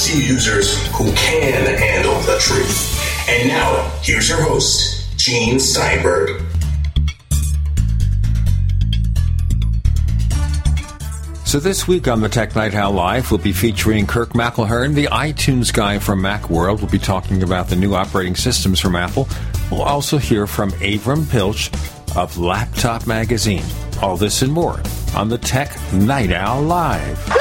PC users who can handle the truth. And now, here's your host, Gene Steinberg. So this week on the Tech Night Owl Live, we'll be featuring Kirk McElhearn, the iTunes guy from Macworld. We'll be talking about the new operating systems from Apple. We'll also hear from Avram Pilch of Laptop Magazine. All this and more on the Tech Night Owl Live.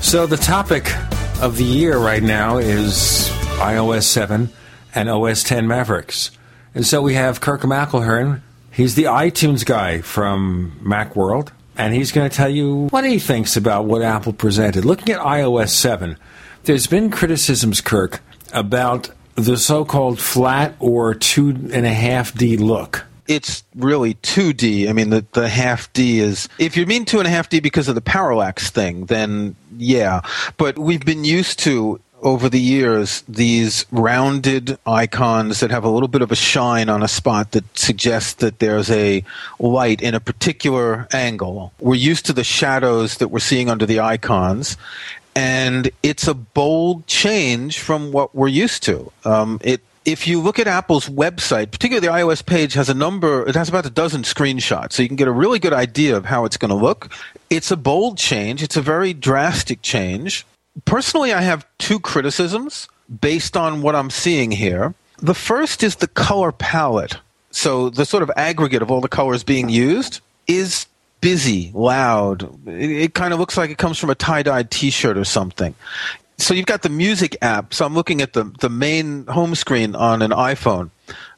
So the topic of the year right now is iOS 7 and OS 10 Mavericks. And so we have Kirk McElhearn. He's the iTunes guy from Macworld and he's going to tell you what he thinks about what Apple presented. Looking at iOS 7, there's been criticisms, Kirk, about the so called flat or two and a half D look. It's really 2D. I mean, the, the half D is. If you mean two and a half D because of the parallax thing, then yeah. But we've been used to over the years these rounded icons that have a little bit of a shine on a spot that suggests that there's a light in a particular angle. We're used to the shadows that we're seeing under the icons, and it's a bold change from what we're used to. Um, it if you look at Apple's website, particularly the iOS page has a number, it has about a dozen screenshots, so you can get a really good idea of how it's going to look. It's a bold change. It's a very drastic change personally, I have two criticisms based on what I'm seeing here. The first is the color palette. So the sort of aggregate of all the colors being used is busy, loud. It, it kind of looks like it comes from a tie-dyed T-shirt or something. So you've got the music app. So I'm looking at the the main home screen on an iPhone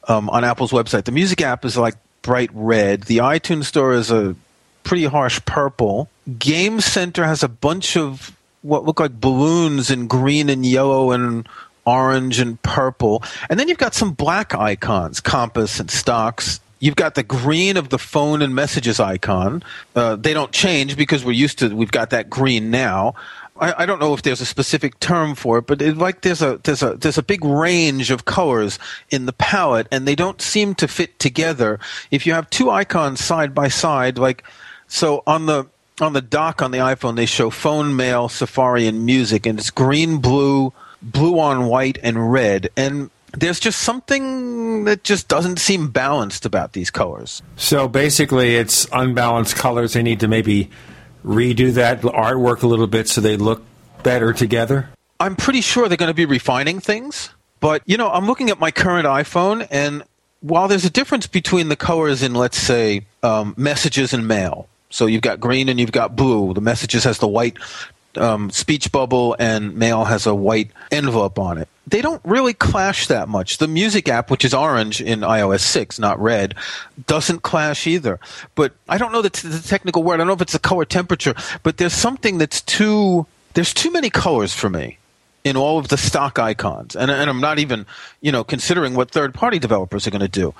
um, on Apple's website. The music app is like bright red. The iTunes Store is a pretty harsh purple. Game Center has a bunch of what look like balloons in green and yellow and orange and purple. And then you've got some black icons, compass and stocks. You've got the green of the phone and messages icon. Uh, they don't change because we're used to, we've got that green now. I, I don't know if there's a specific term for it, but it, like there's a there's a there's a big range of colors in the palette, and they don't seem to fit together. If you have two icons side by side, like so on the on the dock on the iPhone, they show phone, mail, Safari, and music, and it's green, blue, blue on white, and red. And there's just something that just doesn't seem balanced about these colors. So basically, it's unbalanced colors. They need to maybe redo that artwork a little bit so they look better together. I'm pretty sure they're going to be refining things. But, you know, I'm looking at my current iPhone, and while there's a difference between the colors in, let's say, um, messages and mail, so you've got green and you've got blue. The messages has the white um, speech bubble and mail has a white envelope on it. They don't really clash that much. The music app, which is orange in iOS 6, not red, doesn't clash either. But I don't know the, t- the technical word. I don't know if it's the color temperature, but there's something that's too, there's too many colors for me in all of the stock icons. And, and I'm not even, you know, considering what third party developers are going to do.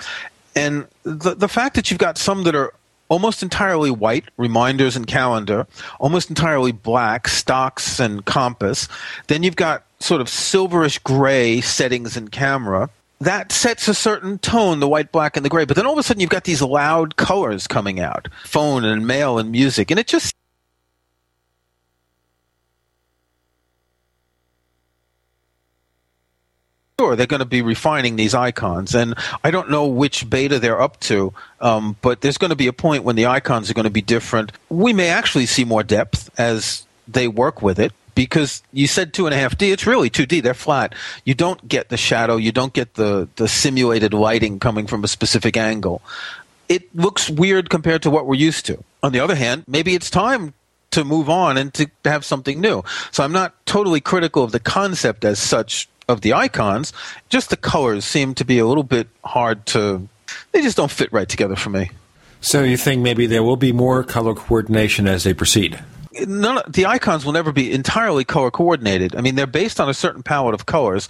And the, the fact that you've got some that are almost entirely white, reminders and calendar, almost entirely black, stocks and compass. Then you've got sort of silverish gray settings and camera. That sets a certain tone, the white, black, and the gray. But then all of a sudden you've got these loud colors coming out phone and mail and music. And it just Sure, they're going to be refining these icons, and I don't know which beta they're up to, um, but there's going to be a point when the icons are going to be different. We may actually see more depth as they work with it because you said two and a half D. It's really two D. They're flat. You don't get the shadow. You don't get the the simulated lighting coming from a specific angle. It looks weird compared to what we're used to. On the other hand, maybe it's time to move on and to have something new. So I'm not totally critical of the concept as such of the icons. Just the colors seem to be a little bit hard to. They just don't fit right together for me. So you think maybe there will be more color coordination as they proceed? None, the icons will never be entirely color coordinated. I mean, they're based on a certain palette of colors.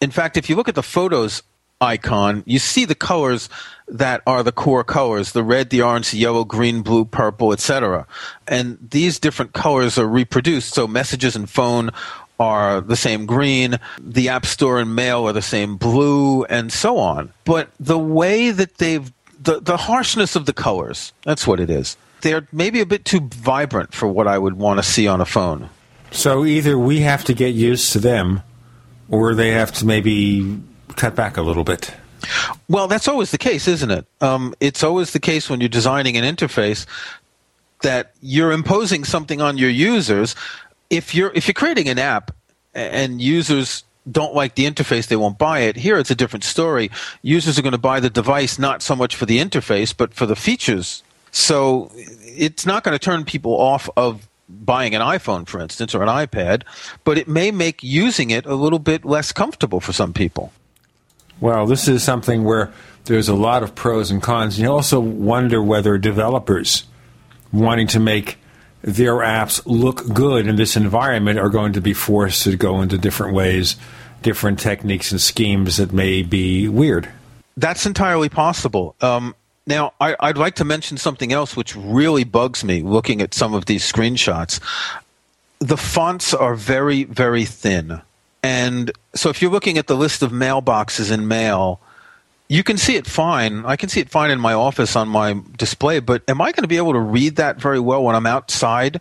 In fact, if you look at the photos icon, you see the colors that are the core colors the red, the orange, the yellow, green, blue, purple, etc. And these different colors are reproduced. So messages and phone are the same green, the App Store and Mail are the same blue, and so on. But the way that they've the, the harshness of the colors, that's what it is. they're maybe a bit too vibrant for what I would want to see on a phone. So either we have to get used to them, or they have to maybe cut back a little bit. Well, that's always the case, isn't it? Um, it's always the case when you're designing an interface that you're imposing something on your users. If you're if you're creating an app and users don't like the interface, they won't buy it. Here, it's a different story. Users are going to buy the device not so much for the interface, but for the features. So it's not going to turn people off of buying an iPhone, for instance, or an iPad, but it may make using it a little bit less comfortable for some people. Well, this is something where there's a lot of pros and cons. You also wonder whether developers wanting to make their apps look good in this environment are going to be forced to go into different ways, different techniques and schemes that may be weird. That's entirely possible. Um, now, I, would like to mention something else which really bugs me looking at some of these screenshots. The fonts are very, very thin. And so if you're looking at the list of mailboxes in mail, you can see it fine. I can see it fine in my office on my display, but am I going to be able to read that very well when I'm outside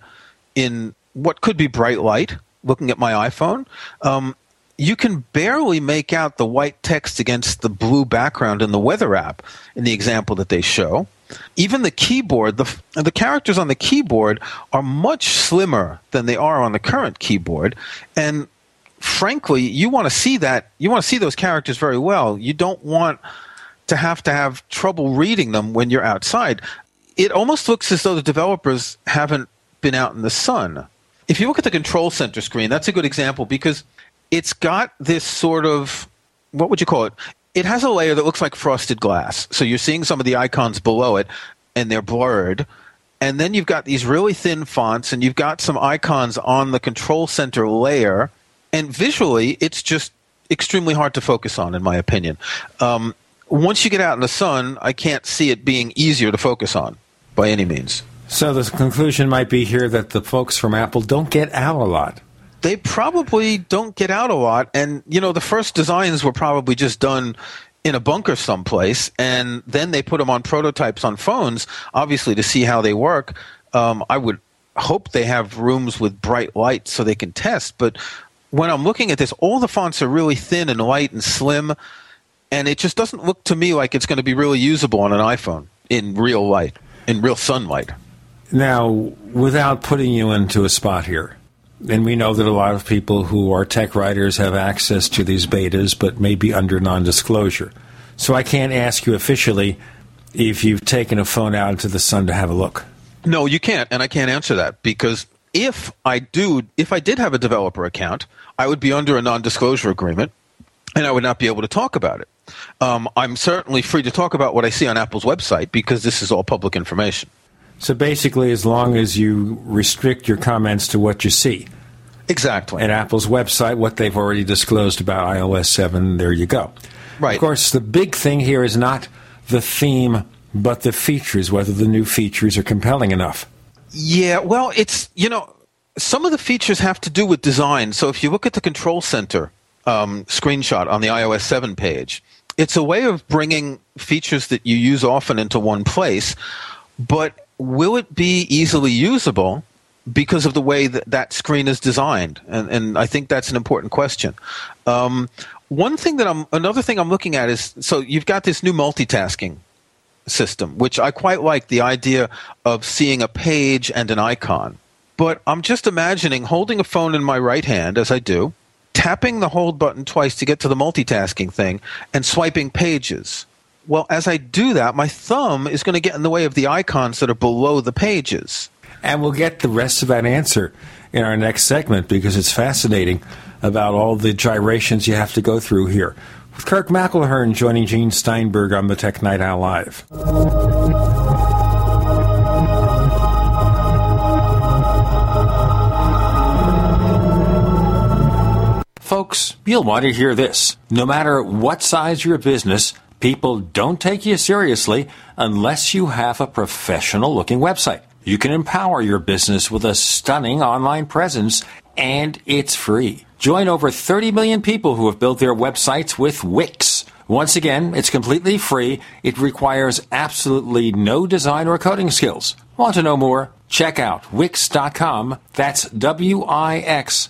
in what could be bright light looking at my iPhone? Um, you can barely make out the white text against the blue background in the weather app in the example that they show. Even the keyboard, the, the characters on the keyboard are much slimmer than they are on the current keyboard. And frankly, you want to see that, you want to see those characters very well. You don't want to have to have trouble reading them when you're outside. It almost looks as though the developers haven't been out in the sun. If you look at the control center screen, that's a good example because it's got this sort of what would you call it? It has a layer that looks like frosted glass. So you're seeing some of the icons below it and they're blurred. And then you've got these really thin fonts and you've got some icons on the control center layer. And visually, it's just extremely hard to focus on, in my opinion. Um, once you get out in the sun, I can't see it being easier to focus on by any means. So the conclusion might be here that the folks from Apple don't get out a lot they probably don't get out a lot. And, you know, the first designs were probably just done in a bunker someplace, and then they put them on prototypes on phones, obviously to see how they work. Um, I would hope they have rooms with bright lights so they can test. But when I'm looking at this, all the fonts are really thin and light and slim, and it just doesn't look to me like it's going to be really usable on an iPhone in real light, in real sunlight. Now, without putting you into a spot here, and we know that a lot of people who are tech writers have access to these betas, but maybe under non disclosure. So I can't ask you officially if you've taken a phone out into the sun to have a look. No, you can't, and I can't answer that because if I do, if I did have a developer account, I would be under a non disclosure agreement and I would not be able to talk about it. Um, I'm certainly free to talk about what I see on Apple's website because this is all public information. So basically, as long as you restrict your comments to what you see. Exactly. At Apple's website, what they've already disclosed about iOS 7, there you go. Right. Of course, the big thing here is not the theme, but the features, whether the new features are compelling enough. Yeah, well, it's, you know, some of the features have to do with design. So if you look at the Control Center um, screenshot on the iOS 7 page, it's a way of bringing features that you use often into one place, but will it be easily usable because of the way that that screen is designed? And, and I think that's an important question. Um, one thing that I'm, another thing I'm looking at is so you've got this new multitasking system, which I quite like the idea of seeing a page and an icon. But I'm just imagining holding a phone in my right hand, as I do, tapping the hold button twice to get to the multitasking thing, and swiping pages. Well, as I do that, my thumb is going to get in the way of the icons that are below the pages. And we'll get the rest of that answer in our next segment because it's fascinating about all the gyrations you have to go through here. With Kirk McElhearn joining Gene Steinberg on the Tech Night Owl Live. Folks, you'll want to hear this. No matter what size your business, People don't take you seriously unless you have a professional looking website. You can empower your business with a stunning online presence and it's free. Join over 30 million people who have built their websites with Wix. Once again, it's completely free. It requires absolutely no design or coding skills. Want to know more? Check out Wix.com. That's W I X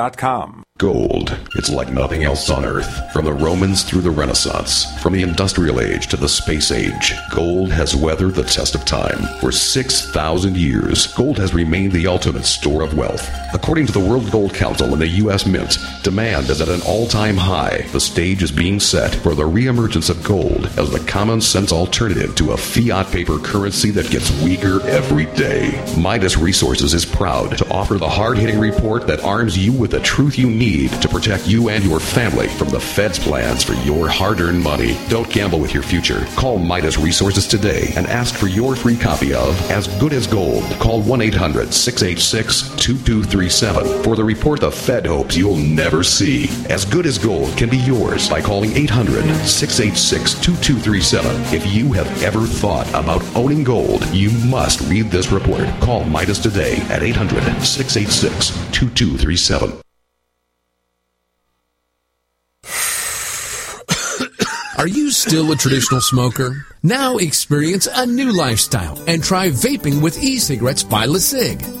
Salesforce.com. Gold. It's like nothing else on Earth. From the Romans through the Renaissance, from the Industrial Age to the Space Age, gold has weathered the test of time. For 6,000 years, gold has remained the ultimate store of wealth. According to the World Gold Council and the U.S. Mint, demand is at an all time high. The stage is being set for the reemergence of gold as the common sense alternative to a fiat paper currency that gets weaker every day. Midas Resources is proud to offer the hard hitting report that arms you with the truth you need to protect you and your family from the Fed's plans for your hard earned money. Don't gamble with your future. Call Midas Resources today and ask for your free copy of As Good as Gold. Call 1 800 686 2237 for the report the Fed hopes you'll never see. As Good as Gold can be yours by calling 800 686 2237. If you have ever thought about owning gold, you must read this report. Call Midas today at 800 686 2237. Are you still a traditional smoker? Now experience a new lifestyle and try vaping with e-cigarettes by LeCig.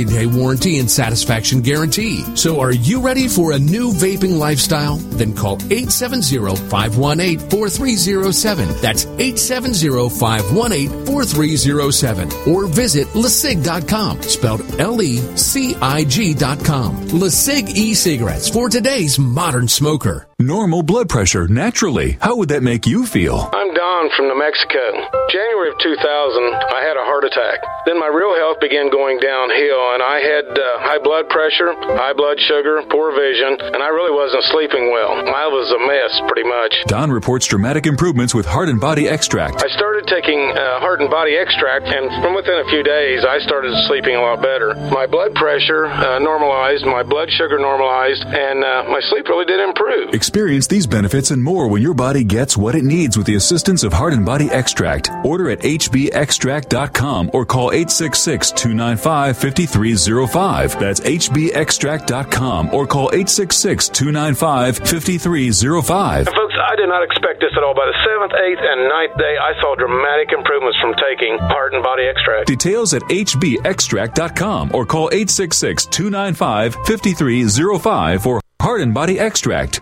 day warranty and satisfaction guarantee. So are you ready for a new vaping lifestyle? Then call 870 518 4307. That's 870 518 4307. Or visit LeCig.com, spelled L E C I G.com. LeCig e cigarettes for today's modern smoker. Normal blood pressure, naturally. How would that make you feel? I'm Don from New Mexico. January of 2000, I had a heart attack. Then my real health began going downhill, and I had uh, high blood pressure, high blood sugar, poor vision, and I really wasn't sleeping well. I was a mess, pretty much. Don reports dramatic improvements with Heart and Body Extract. I started taking uh, Heart and Body Extract, and from within a few days, I started sleeping a lot better. My blood pressure uh, normalized, my blood sugar normalized, and uh, my sleep really did improve. Experience these benefits and more when your body gets what it needs with the assistance of Heart and Body Extract. Order at hbextract.com or call 866 295 5305. That's hbextract.com or call 866 295 5305. Folks, I did not expect this at all. By the seventh, eighth, and ninth day, I saw dramatic improvements from taking Heart and Body Extract. Details at hbextract.com or call 866 295 5305 for Heart and Body Extract.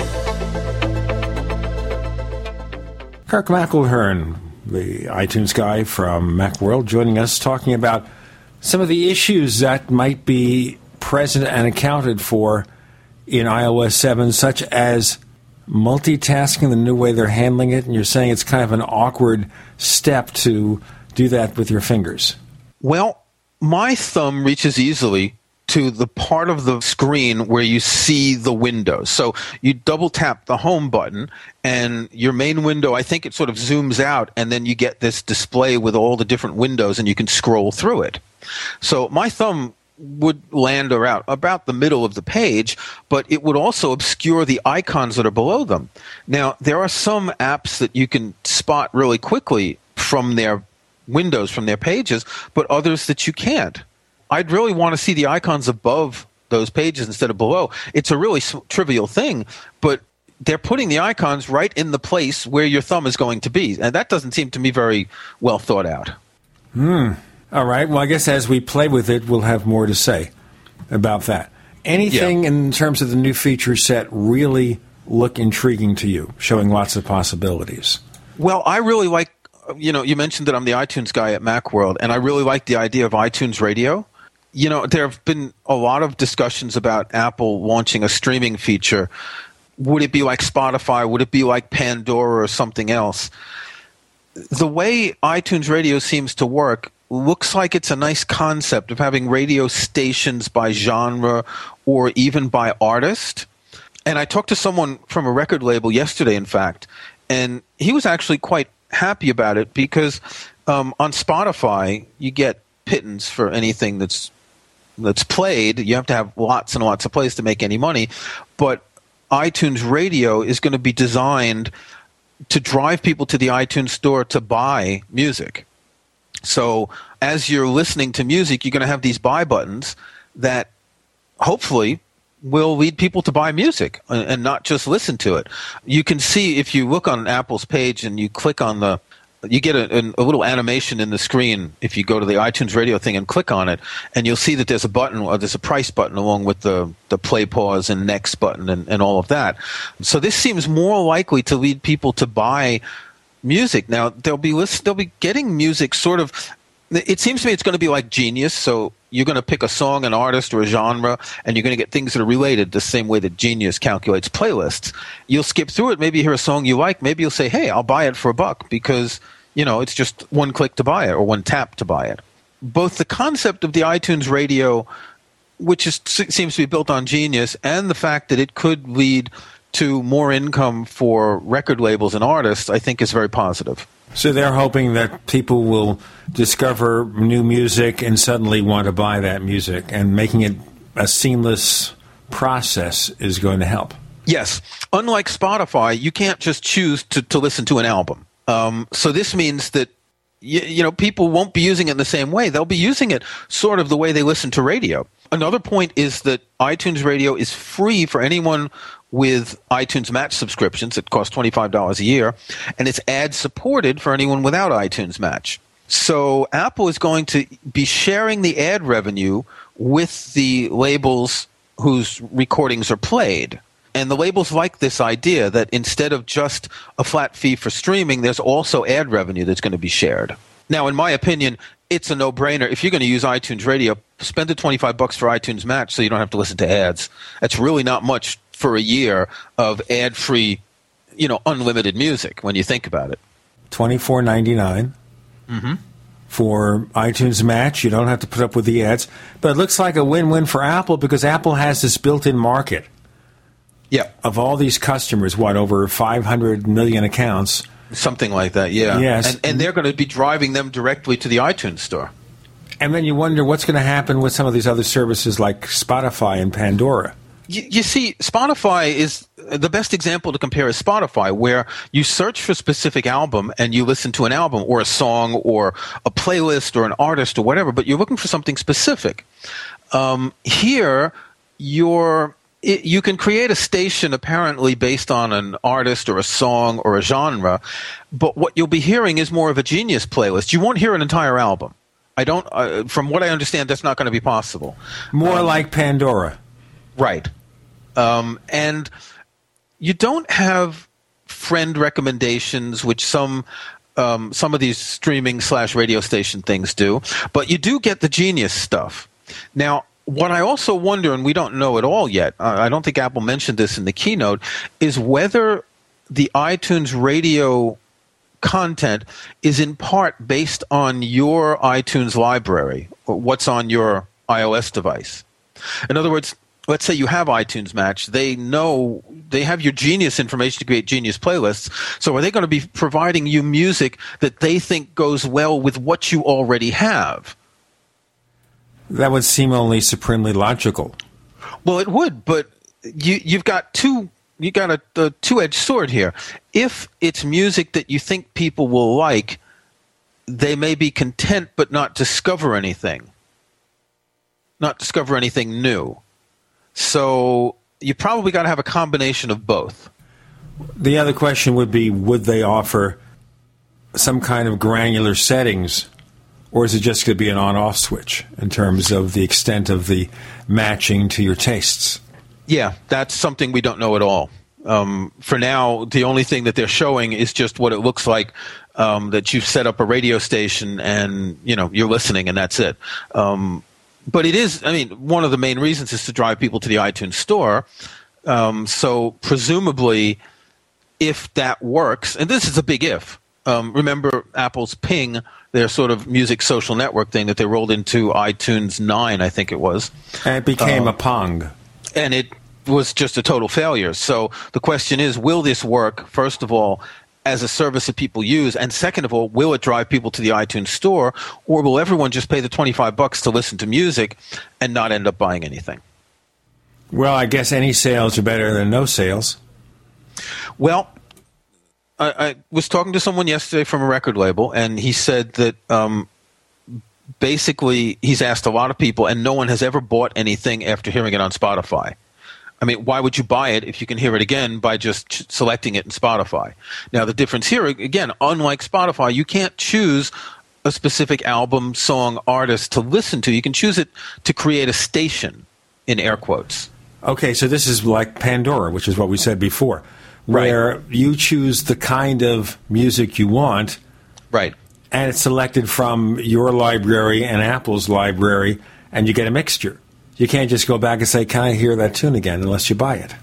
Kirk McElhearn, the iTunes guy from Macworld, joining us talking about some of the issues that might be present and accounted for in iOS 7, such as multitasking, the new way they're handling it, and you're saying it's kind of an awkward step to do that with your fingers. Well, my thumb reaches easily to the part of the screen where you see the windows. So you double tap the home button and your main window, I think it sort of zooms out and then you get this display with all the different windows and you can scroll through it. So my thumb would land around about the middle of the page, but it would also obscure the icons that are below them. Now, there are some apps that you can spot really quickly from their windows, from their pages, but others that you can't. I'd really want to see the icons above those pages instead of below. It's a really trivial thing, but they're putting the icons right in the place where your thumb is going to be, and that doesn't seem to me very well thought out. Hmm. All right. Well, I guess as we play with it, we'll have more to say about that. Anything yeah. in terms of the new feature set really look intriguing to you, showing lots of possibilities? Well, I really like. You know, you mentioned that I'm the iTunes guy at MacWorld, and I really like the idea of iTunes Radio. You know, there have been a lot of discussions about Apple launching a streaming feature. Would it be like Spotify? Would it be like Pandora or something else? The way iTunes Radio seems to work looks like it's a nice concept of having radio stations by genre or even by artist. And I talked to someone from a record label yesterday, in fact, and he was actually quite happy about it because um, on Spotify you get pittance for anything that's that's played. You have to have lots and lots of plays to make any money, but iTunes Radio is going to be designed to drive people to the iTunes store to buy music. So as you're listening to music, you're going to have these buy buttons that hopefully will lead people to buy music and not just listen to it. You can see if you look on Apple's page and you click on the you get a, a, little animation in the screen if you go to the iTunes radio thing and click on it, and you'll see that there's a button, or there's a price button along with the, the play pause and next button and, and all of that. So this seems more likely to lead people to buy music. Now they'll be list, they'll be getting music sort of. It seems to me it's going to be like Genius. So you're going to pick a song, an artist, or a genre, and you're going to get things that are related the same way that Genius calculates playlists. You'll skip through it. Maybe hear a song you like. Maybe you'll say, "Hey, I'll buy it for a buck," because you know it's just one click to buy it or one tap to buy it. Both the concept of the iTunes Radio, which is, seems to be built on Genius, and the fact that it could lead to more income for record labels and artists, I think is very positive. So they're hoping that people will discover new music and suddenly want to buy that music, and making it a seamless process is going to help. Yes. Unlike Spotify, you can't just choose to, to listen to an album. Um, so this means that you, know people won't be using it in the same way. They'll be using it sort of the way they listen to radio. Another point is that iTunes Radio is free for anyone with iTunes Match subscriptions. It costs $25 a year, and it's ad supported for anyone without iTunes Match. So Apple is going to be sharing the ad revenue with the labels whose recordings are played. And the labels like this idea that instead of just a flat fee for streaming, there's also ad revenue that's going to be shared. Now, in my opinion, it's a no-brainer. If you're going to use iTunes Radio, spend the 25 bucks for iTunes Match so you don't have to listen to ads. That's really not much for a year of ad free, you know, unlimited music when you think about it. Twenty four ninety nine. Mm-hmm. For iTunes Match, you don't have to put up with the ads. But it looks like a win win for Apple because Apple has this built in market. Yeah. Of all these customers, what, over 500 million accounts? Something like that, yeah. Yes. And, and they're going to be driving them directly to the iTunes store. And then you wonder what's going to happen with some of these other services like Spotify and Pandora you, you, see, Spotify is the best example to compare is Spotify, where you search for a specific album and you listen to an album or a song or a playlist or an artist or whatever, but you're looking for something specific. Um, here, you're it, you can create a station apparently based on an artist or a song or a genre, but what you'll be hearing is more of a genius playlist. You won't hear an entire album. I don't. Uh, from what I understand, that's not going to be possible. More um, like Pandora. Right. Um, and you don't have friend recommendations, which some um, some of these streaming slash radio station things do, but you do get the genius stuff. Now, what I also wonder, and we don't know at all yet, I don't think Apple mentioned this in the keynote, is whether the iTunes radio content is in part based on your iTunes library, or what's on your iOS device. In other words, let's say you have iTunes Match, they know they have your genius information to create genius playlists. So are they going to be providing you music that they think goes well with what you already have? That would seem only supremely logical. Well, it would, but you you've got two you got a, a two-edged sword here. If it's music that you think people will like, they may be content but not discover anything. not discover anything new. So you probably got to have a combination of both. The other question would be would they offer some kind of granular settings, or is it just going to be an on off switch in terms of the extent of the matching to your tastes? Yeah, that's something we don't know at all. Um, for now, the only thing that they're showing is just what it looks like um, that you've set up a radio station and you know you're listening, and that's it. Um, but it is, I mean, one of the main reasons is to drive people to the iTunes store. Um, so presumably, if that works, and this is a big if. Um, remember Apple's Ping, their sort of music social network thing that they rolled into iTunes 9, I think it was. And it became uh, a Pong. And it was just a total failure. So the question is will this work, first of all, as a service that people use? And second of all, will it drive people to the iTunes store? Or will everyone just pay the 25 bucks to listen to music and not end up buying anything? Well, I guess any sales are better than no sales. Well, I, I, was talking to someone yesterday from a record label, and he said that um, basically he's asked a lot of people, and no one has ever bought anything after hearing it on Spotify. I mean, why would you buy it if you can hear it again by just selecting it in Spotify? Now, the difference here, again, unlike Spotify, you can't choose a specific album, song, artist to listen to. You can choose it to create a station, in air quotes. Okay, so this is like Pandora, which is what we said before where right. you choose the kind of music you want. Right. And it's selected from your library and Apple's library, and you get a mixture. You can't just go back and say, Can I hear that tune again unless you buy it?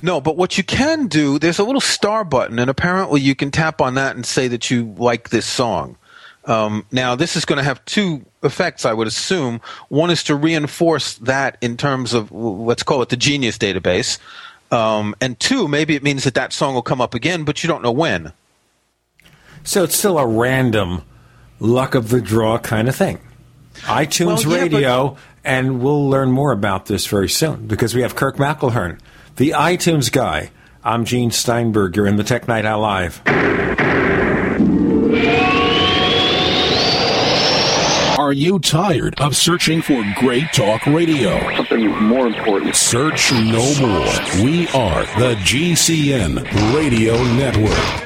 No, but what you can do, there's a little star button, and apparently you can tap on that and say that you like this song. Um, now, this is going to have two effects, I would assume. One is to reinforce that in terms of, let's call it the Genius database. Um, and two, maybe it means that that song will come up again, but you don't know when. So it's still a random luck of the draw kind of thing. iTunes well, yeah, Radio, and we'll learn more about this very soon because we have Kirk McElhearn, the iTunes guy. I'm Gene Steinberg. You're in the Tech Night Owl Live. Are you tired of searching for great talk radio? Something more important. Search no more. We are the GCN Radio Network.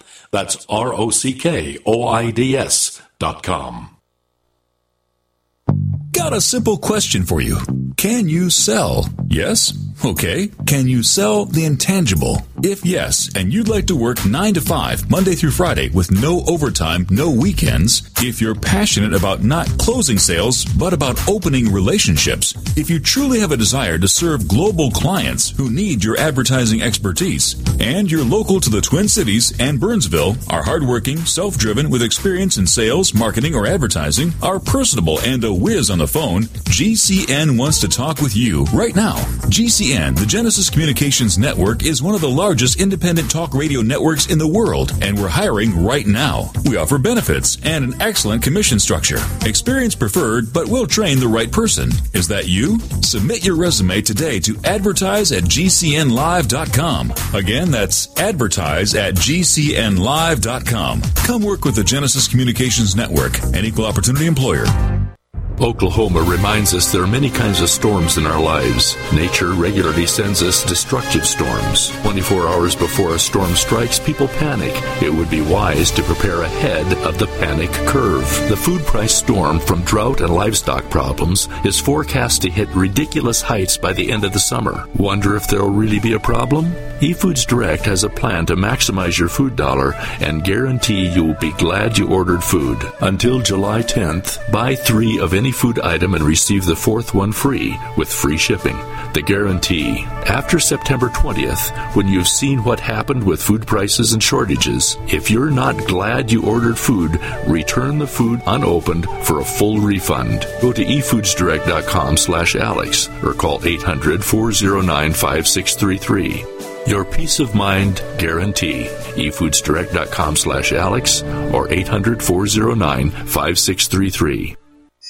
That's R O C K O I D S dot com. Got a simple question for you. Can you sell? Yes? Okay. Can you sell the intangible? If yes, and you'd like to work 9 to 5, Monday through Friday, with no overtime, no weekends, if you're passionate about not closing sales, but about opening relationships, if you truly have a desire to serve global clients who need your advertising expertise, and you're local to the Twin Cities and Burnsville, are hardworking, self driven, with experience in sales, marketing, or advertising, are personable, and a whiz on the phone, GCN wants to talk with you right now. GCN, the Genesis Communications Network, is one of the largest independent talk radio networks in the world, and we're hiring right now. We offer benefits and an excellent commission structure. Experience preferred, but we'll train the right person. Is that you? Submit your resume today to advertise at GCNlive.com. Again, that's advertise at GCNlive.com. Come work with the Genesis Communications Network, an equal opportunity employer. Oklahoma reminds us there are many kinds of storms in our lives. Nature regularly sends us destructive storms. 24 hours before a storm strikes, people panic. It would be wise to prepare ahead of the panic curve. The food price storm from drought and livestock problems is forecast to hit ridiculous heights by the end of the summer. Wonder if there'll really be a problem? eFoods Direct has a plan to maximize your food dollar and guarantee you'll be glad you ordered food. Until July 10th, buy three of any food item and receive the fourth one free with free shipping. The guarantee. After September 20th, when you've seen what happened with food prices and shortages, if you're not glad you ordered food, return the food unopened for a full refund. Go to efoodsdirect.com slash Alex or call 800 409 5633. Your peace of mind guarantee. efoodsdirect.com slash Alex or 800 409 5633.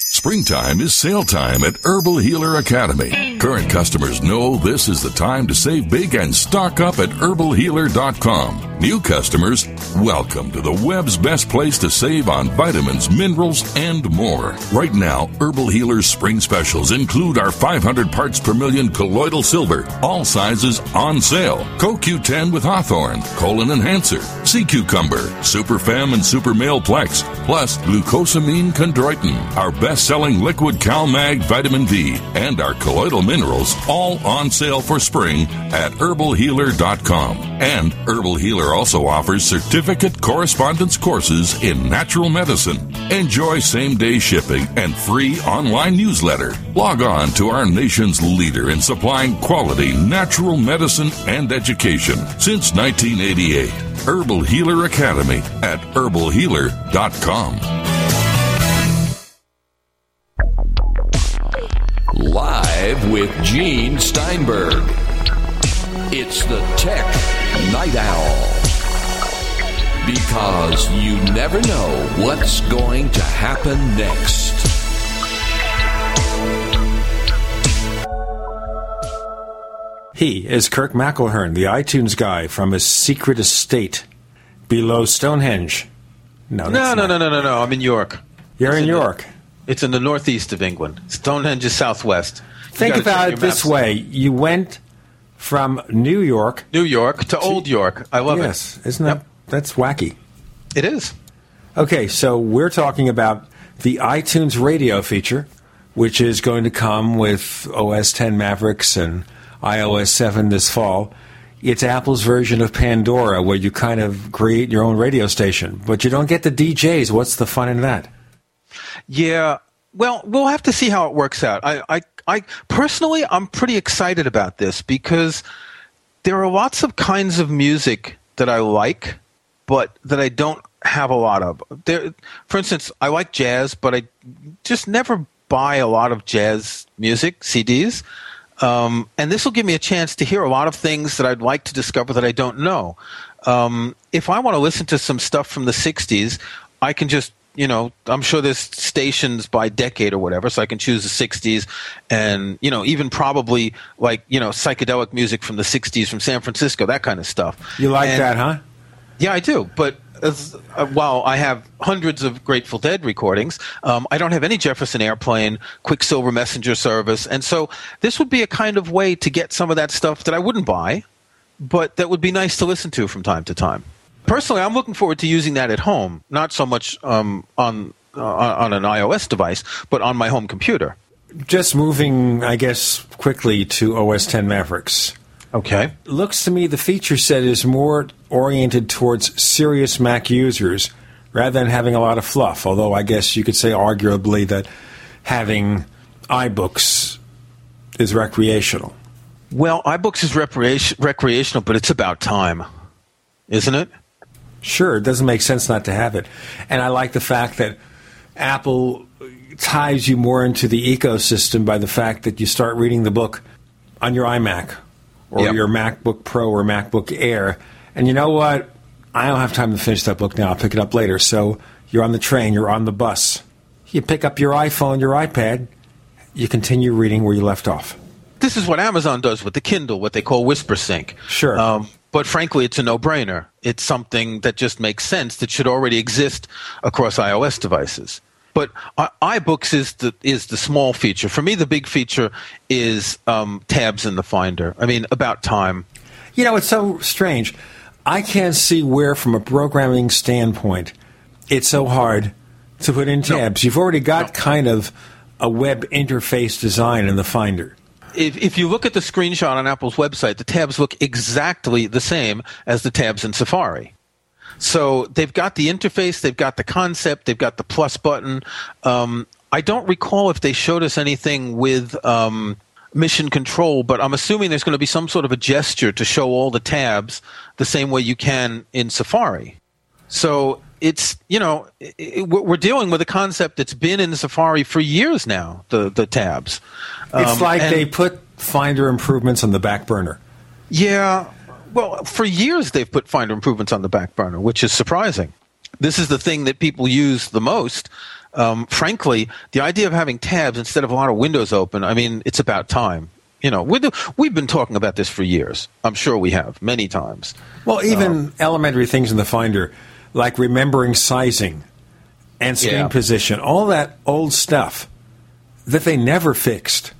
Springtime is sale time at Herbal Healer Academy. Current customers know this is the time to save big and stock up at herbalhealer.com. New customers, welcome to the web's best place to save on vitamins, minerals, and more. Right now, Herbal Healer's spring specials include our 500 parts per million colloidal silver, all sizes on sale. CoQ10 with Hawthorne, colon enhancer, sea cucumber, super fem and super male plex, plus glucosamine chondroitin, our best-selling liquid CalMag vitamin D, and our colloidal minerals, all on sale for spring at herbalhealer.com. And Herbal Healer also offers certificate correspondence courses in natural medicine. Enjoy same day shipping and free online newsletter. Log on to our nation's leader in supplying quality natural medicine and education since 1988. Herbal Healer Academy at herbalhealer.com. Live with Gene Steinberg. It's the Tech Night Owl. Because you never know what's going to happen next. He is Kirk McElhearn, the iTunes guy from his secret estate below Stonehenge. No, No, no, no, no, no, no. I'm in York. You're in the- York. It's in the northeast of England. Stonehenge is southwest. You Think about it this way: you went from New York, New York to Old York. I love it. yes, isn't that that's wacky? it. It is. Okay, so we're talking about the iTunes radio feature, which is going to come with OS 10 Mavericks and iOS 7 this fall. It's Apple's version of Pandora, where you kind of create your own radio station, but you don't get the DJs. What's the fun in that? Yeah. Well, we'll have to see how it works out. I, I, I personally, I'm pretty excited about this because there are lots of kinds of music that I like, but that I don't have a lot of. There, for instance, I like jazz, but I just never buy a lot of jazz music CDs. Um, and this will give me a chance to hear a lot of things that I'd like to discover that I don't know. Um, if I want to listen to some stuff from the 60s, I can just, you know, I'm sure there's stations by decade or whatever, so I can choose the 60s and, you know, even probably like, you know, psychedelic music from the 60s from San Francisco, that kind of stuff. You like And- that, huh? yeah, I do. But as, uh, while I have hundreds of Grateful Dead recordings, um, I don't have any Jefferson Airplane, Quicksilver Messenger service, and so this would be a kind of way to get some of that stuff that I wouldn't buy, but that would be nice to listen to from time to time. Personally, I'm looking forward to using that at home, not so much um, on uh, on an iOS device, but on my home computer. Just moving, I guess, quickly to OS 10 Mavericks. Okay. looks to me the feature set is more oriented towards serious Mac users rather than having a lot of fluff. Although I guess you could say arguably that having iBooks is recreational. Well, iBooks is recreation, recreational, but it's about time, isn't it? Sure, it doesn't make sense not to have it. And I like the fact that Apple ties you more into the ecosystem by the fact that you start reading the book on your iMac or Yep. your MacBook Pro or MacBook Air. And you know what? I don't have time to finish that book now. I'll pick it up later. So you're on the train, you're on the bus. You pick up your iPhone, your iPad, you continue reading where you left off. this is what Amazon does with the Kindle, what they call Whisper Sync. Sure. Um, but frankly, it's a no-brainer. It's something that just makes sense that should already exist across iOS devices. But iBooks is the is the small feature. For me, the big feature is um, tabs in the Finder. I mean, about time. You know, it's so strange. I can't see where, from a programming standpoint, it's so hard to put in tabs. You've already got kind of a web interface design in the Finder. If, if you look at the screenshot on Apple's website, the tabs look exactly the same as the tabs in Safari. So they've got the interface, they've got the concept, they've got the plus button. Um, I don't recall if they showed us anything with um, mission control, but I'm assuming there's going to be some sort of a gesture to show all the tabs the same way you can in Safari. So it's you know it, it, we're dealing with a concept that's been in Safari for years now. The the tabs. It's Um, like and- they put Finder improvements on the back burner. Yeah. Well, for years they've put Finder improvements on the back burner, which is surprising. This is the thing that people use the most. Um, frankly, the idea of having tabs instead of a lot of windows open, I mean, it's about time. You know, we're we've been talking about this for years. I'm sure we have many times. Well, even elementary things in the Finder, like remembering sizing and screen Yeah. position, all that old stuff that they never fixed.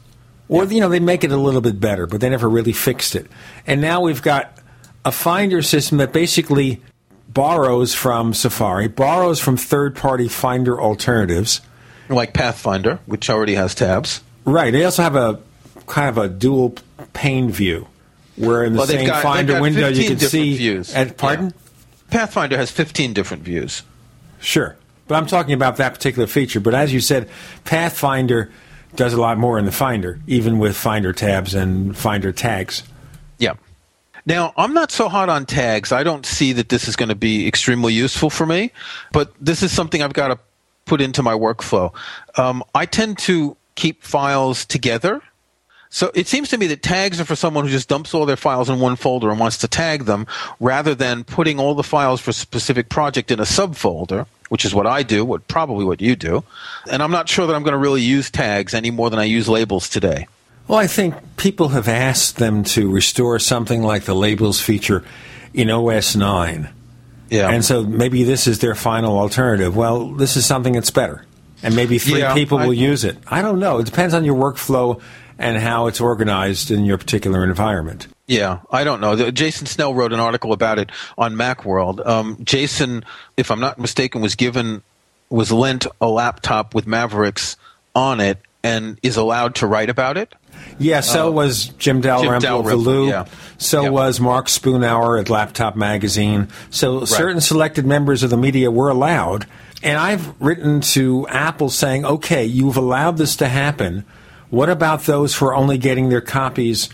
Or, you know, they make it a little bit better, but they never really fixed it. And now we've got a Finder system that basically borrows from Safari, borrows from third party Finder alternatives. Like Path Finder, which already has tabs. Right. They also have a kind of a dual pane view, where in the Well, same got- Finder window you can see. views. And, pardon? Path Finder has 15 different views. Sure. But I'm talking about that particular feature. But as you said, Path Finder does a lot more in the Finder, even with Finder tabs and Finder tags. Yeah. Now, I'm not so hot on tags. I don't see that this is going to be extremely useful for me, but this is something I've got to put into my workflow. Um, I tend to keep files together. So it seems to me that tags are for someone who just dumps all their files in one folder and wants to tag them rather than putting all the files for a specific project in a subfolder, which is what I do, what probably what you do. And I'm not sure that I'm going to really use tags any more than I use labels today. Well, I think people have asked them to restore something like the labels feature in OS 9. Yeah. And so maybe this is their final alternative. Well, this is something that's better. And maybe three Yeah, people I- will use it. I don't know. It depends on your workflow and how it's organized in your particular environment. Yeah, I don't know. Jason Snell wrote an article about it on MacWorld. Um, Jason, if I'm not mistaken, was given was lent a laptop with Mavericks on it and is allowed to write about it. Yeah, so was Jim Dalrymple of the Loop. yeah. So Yeah. was Mark Spoonauer at Laptop Magazine. So certain selected members of the media were allowed. And I've written to Apple saying, okay, you've allowed this to happen. What about those who are only getting their copies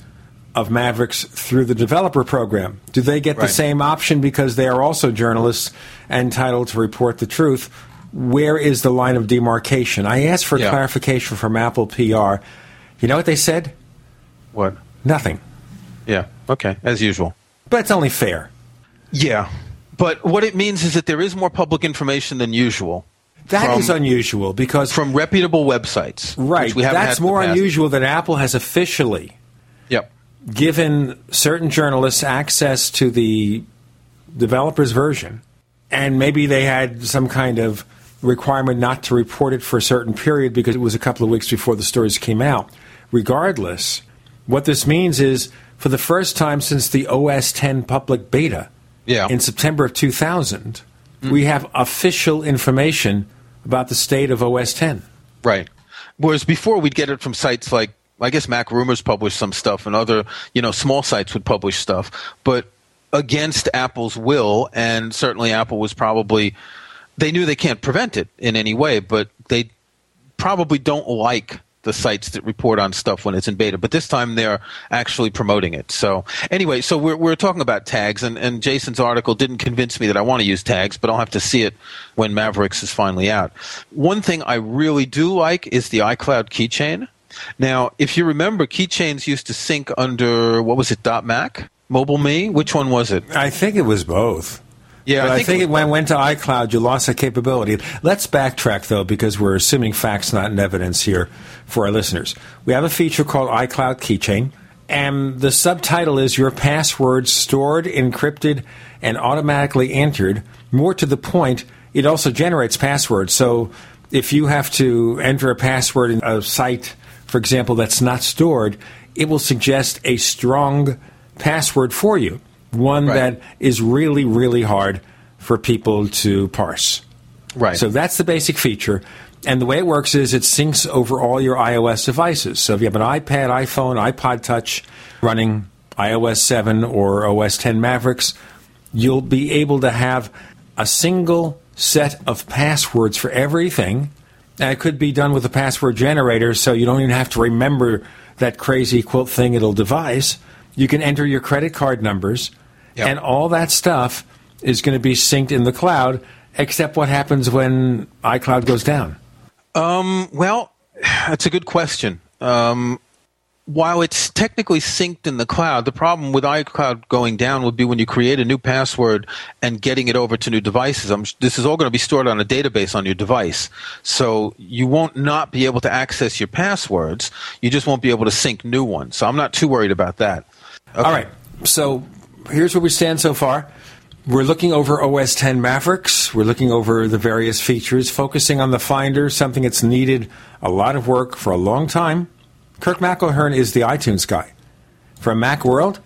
of Mavericks through the developer program? Do they get the same option because they are also journalists entitled to report the truth? Where is the line of demarcation? I asked for Yeah. clarification from Apple PR. You know what they said? What? Nothing. Yeah. Okay. As usual. But it's only fair. Yeah. But what it means is that there is more public information than usual. That is from, unusual because from reputable websites. right, we that's more unusual that Apple has officially Yep. given certain journalists access to the developer's version, and maybe they had some kind of requirement not to report it for a certain period because it was a couple of weeks before the stories came out. Regardless, what this means is for the first time since the OS 10 public beta Yeah. in September of 2000, we have official information about the state of OS 10. Right. Whereas before we'd get it from sites like I guess Mac Rumors published some stuff and other, you know, small sites would publish stuff, but against Apple's will and certainly Apple was probably they knew they can't prevent it in any way, but they probably don't like the sites that report on stuff when it's in beta. But this time they're actually promoting it. So anyway, so we're we're talking about tags, and, and Jason's article didn't convince me that I want to use tags, but I'll have to see it when Mavericks is finally out. One thing I really do like is the iCloud keychain. Now, if you remember, keychains used to sync under what was it, Dot Mac, Mobile Me? Which one was it? I think it was both. Yeah, But I think, it, when went to iCloud, you lost that capability. Let's backtrack, though, because we're assuming facts, not in evidence here for our listeners. We have a feature called iCloud Keychain, and the subtitle is Your Password Stored, Encrypted, and Automatically Entered. More to the point, it also generates passwords. So if you have to enter a password in a site, for example, that's not stored, it will suggest a strong password for you, one Right. that is really, really hard for people to parse. Right. So that's the basic feature. And the way it works is it syncs over all your iOS devices. So if you have an iPad, iPhone, iPod Touch running iOS 7 or OS 10 Mavericks, you'll be able to have a single set of passwords for everything. And it could be done with a password generator, so you don't even have to remember that crazy quilt thing it'll devise. You can enter your credit card numbers, and all that stuff is going to be synced in the cloud, except what happens when iCloud goes down. Um, well, that's a good question. Um, while it's technically synced in the cloud, the problem with iCloud going down would be when you create a new password and getting it over to new devices. I'm, this is all going to be stored on a database on your device. So you won't not be able to access your passwords. You just won't be able to sync new ones. So I'm not too worried about that. All right. So here's where we stand so far. We're looking over OS 10 Mavericks. We're looking over the various features, focusing on the Finder, something that's needed a lot of work for a long time. Kirk McElhearn is the iTunes guy. From Macworld,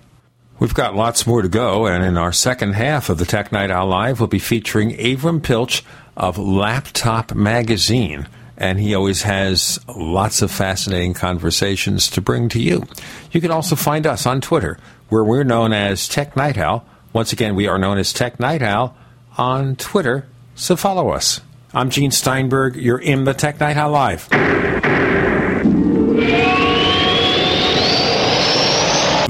we've got lots more to go, and in our second half of the Tech Night Owl Live, we'll be featuring Avram Pilch of Laptop Magazine. And he always has lots of fascinating conversations to bring to you. You can also find us on Twitter, where we're known as Tech Night Owl. Once again, we are known as Tech Night Owl on Twitter, so follow us. I'm Gene Steinberg. You're in the Tech Night Owl Live.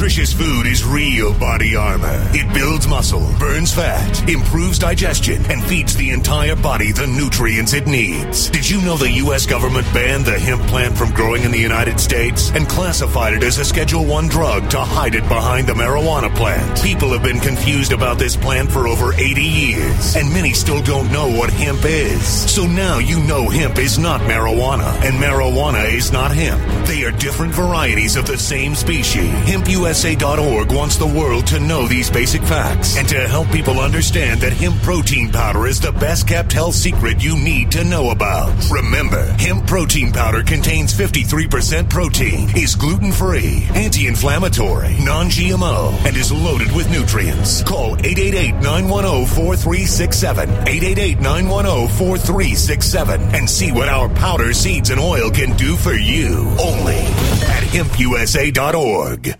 Nutritious food is real body armor. It builds muscle, burns fat, improves digestion, and feeds the entire body the nutrients it needs. Did you know the U.S. government banned the hemp plant from growing in the United States and classified it as a Schedule 1 drug to hide it behind the marijuana plant? People have been confused about this plant for over 80 years, and many still don't know what hemp is. So now you know hemp is not marijuana, and marijuana is not hemp. They are different varieties of the same species. HempUSA.org wants the world to know these basic facts and to help people understand that hemp protein powder is the best kept health secret you need to know about. Remember, hemp protein powder contains 53% protein, is gluten free, anti inflammatory, non GMO, and is loaded with nutrients. Call 888 910 4367, 888 910 4367, and see what our powder, seeds, and oil can do for you. Only at hempusa.org.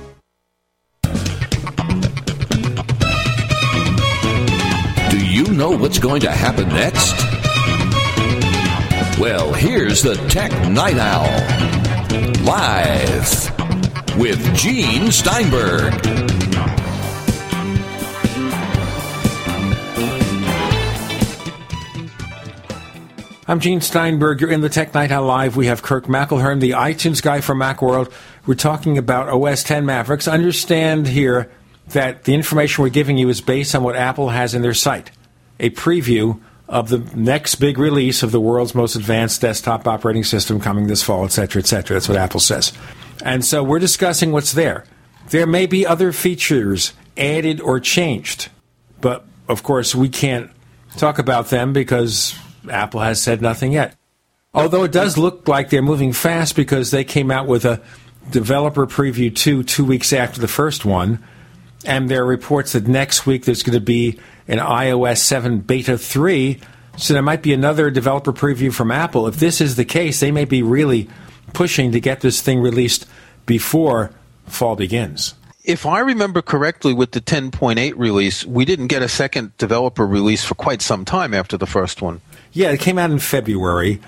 know what's going to happen next? Well, here's the Tech Night Owl. Live with Gene Steinberg. I'm Gene Steinberg. You're in the Tech Night Owl Live. We have Kirk McElhearn, the iTunes guy from Macworld. We're talking about OS 10 Mavericks. Understand here that the information we're giving you is based on what Apple has in their site a preview of the next big release of the world's most advanced desktop operating system coming this fall, etc., etc. That's what Apple says. And so we're discussing what's there. There may be other features added or changed, but of course we can't talk about them because Apple has said nothing yet. Although it does look like they're moving fast because they came out with a developer preview 2 two weeks after the first one, and there are reports that next week there's going to be an iOS 7 Beta 3. So there might be another developer preview from Apple. If this is the case, they may be really pushing to get this thing released before fall begins. If I remember correctly, with the 10.8 release, we didn't get a second developer release for quite some time after the first one. Yeah, it came out in February,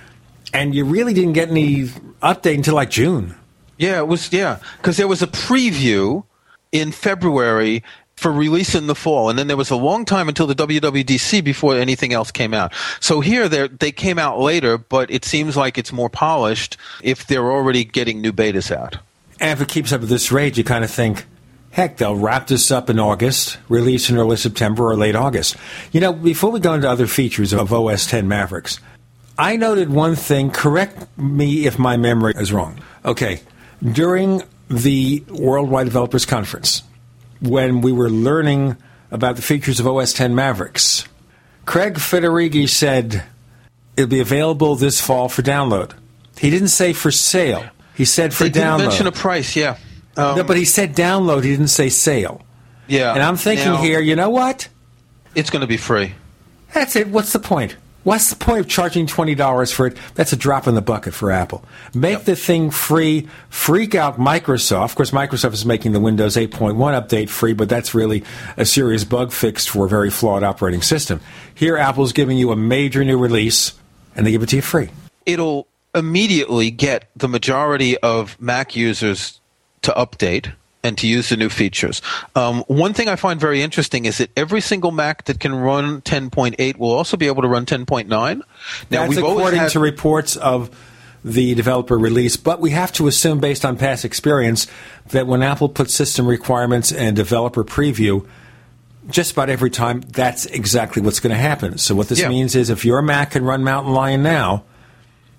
and you really didn't get any update until like June. Yeah, it was, yeah, because there was a preview in February for release in the fall, and then there was a long time until the WWDC before anything else came out. So here they came out later, but it seems like it's more polished if they're already getting new betas out. And if it keeps up at this rate, you kind of think, heck, they'll wrap this up in August, release in early September or late August. You know, before we go into other features of OS 10 Mavericks, I noted one thing. Correct me if my memory is wrong. Okay, during the Worldwide Developers Conference, when we were learning about the features of OS 10 Mavericks, Craig Federighi said it'll be available this fall for download. He didn't say for sale. He said for they download. didn't mention a price, yeah. Um, no, but he said download. He didn't say sale. Yeah. And I'm thinking Now- here, you know what? It's going to be free. That's it. What's the point? What's the point of charging twenty dollars for it? That's a drop in the bucket for Apple. Make the thing free. Freak out Microsoft. Of course, Microsoft is making the Windows 8.1 update free, but that's really a serious bug fix for a very flawed operating system. Here, Apple's giving you a major new release, and they give it to you free. It'll immediately get the majority of Mac users to update and to use the new features. Um, one thing I find very interesting is that every single Mac that can run 10.8 will also be able to run 10.9. Now, That's we've according had- to reports of the developer release, but we have to assume, based on past experience, that when Apple puts system requirements and developer preview, just about every time, that's exactly what's going to happen. So what this Yeah. means is, if your Mac can run Mountain Lion now,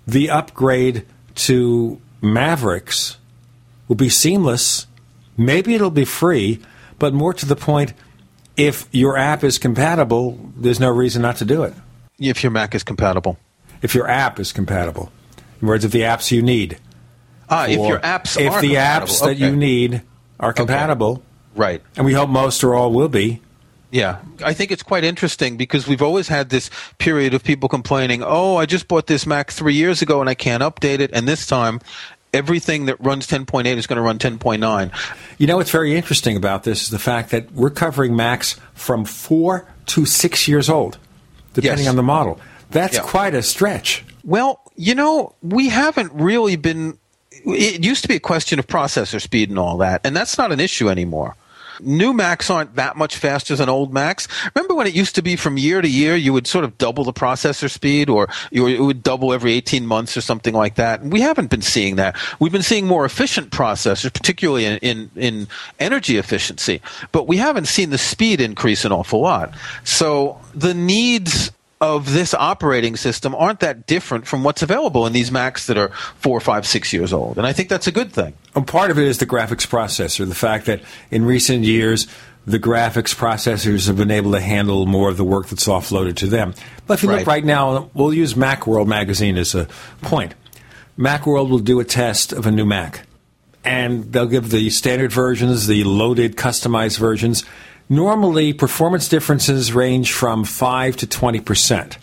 the upgrade to Mavericks will be seamless. Maybe it'll be free, but more to the point, if your app is compatible, there's no reason not to do it. if your Mac is compatible. If your app is compatible. In words, if the apps you need. Ah, if your apps if the apps that you need are compatible, Right. And we hope most or all will be. Yeah, I think it's quite interesting because we've always had this period of people complaining, "Oh, I just bought this Mac 3 years ago and I can't update it." And this time everything that runs 10.8 is going to run 10.9. You know what's very interesting about this is the fact that we're covering Macs from 4 to 6 years old depending Yes. on the model. That's Yeah. quite a stretch. Well, you know, we haven't really been. It used to be a question of processor speed and all that, and that's not an issue anymore. New Macs aren't that much faster than old Macs. Remember when it used to be from year to year, you would sort of double the processor speed, or you, it would double every 18 months or something like that. We haven't been seeing that. We've been seeing more efficient processors, particularly in, in, in energy efficiency, but we haven't seen the speed increase an awful lot. So the needs of this operating system aren't that different from what's available in these Macs that are four, five, six years old. And I think that's a good thing. And part of it is the graphics processor, the fact that in recent years, the graphics processors have been able to handle more of the work that's offloaded to them. But if you look Right. right now, we'll use Macworld magazine as a point. Macworld will do a test of a new Mac, and they'll give the standard versions, the loaded, customized versions. Normally, performance differences range from 5 to 20%.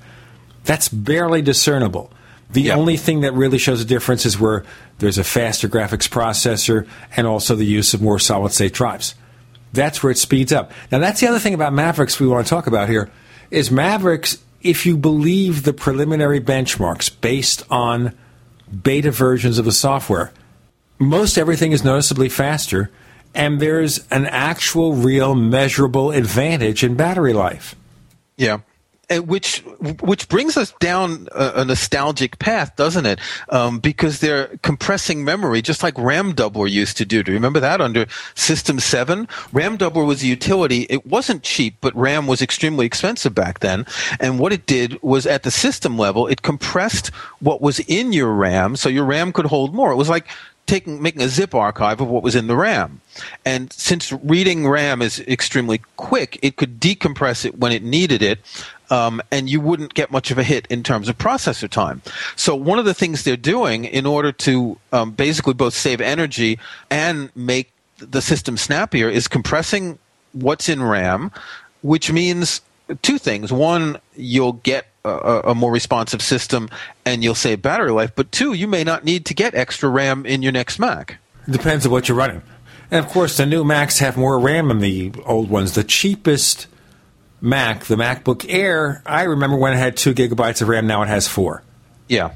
That's barely discernible. The only thing that really shows a difference is where there's a faster graphics processor and also the use of more solid state drives. That's where it speeds up. Now, that's the other thing about Mavericks we want to talk about here is Mavericks, if you believe the preliminary benchmarks based on beta versions of the software, most everything is noticeably faster, and there's an actual, real, measurable advantage in battery life. Yeah. And which which brings us down a, a nostalgic path, doesn't it? Um, because they're compressing memory, just like RAM Doubler used to do. Do you remember that under System Seven? RAM Doubler was a utility. It wasn't cheap, but RAM was extremely expensive back then. And what it did was, at the system level, it compressed what was in your RAM, so your RAM could hold more. It was like taking making a zip archive of what was in the RAM. And since reading RAM is extremely quick, it could decompress it when it needed it, um, and you wouldn't get much of a hit in terms of processor time. So one of the things they're doing in order to um, basically both save energy and make the system snappier is compressing what's in RAM, which means two things. One, you'll get a, a more responsive system and you'll save battery life. But two, you may not need to get extra RAM in your next Mac. Depends on what you're running. And of course, the new Macs have more RAM than the old ones. The cheapest Mac, the MacBook Air, I remember when it had two gigabytes of RAM. Now it has four. Yeah.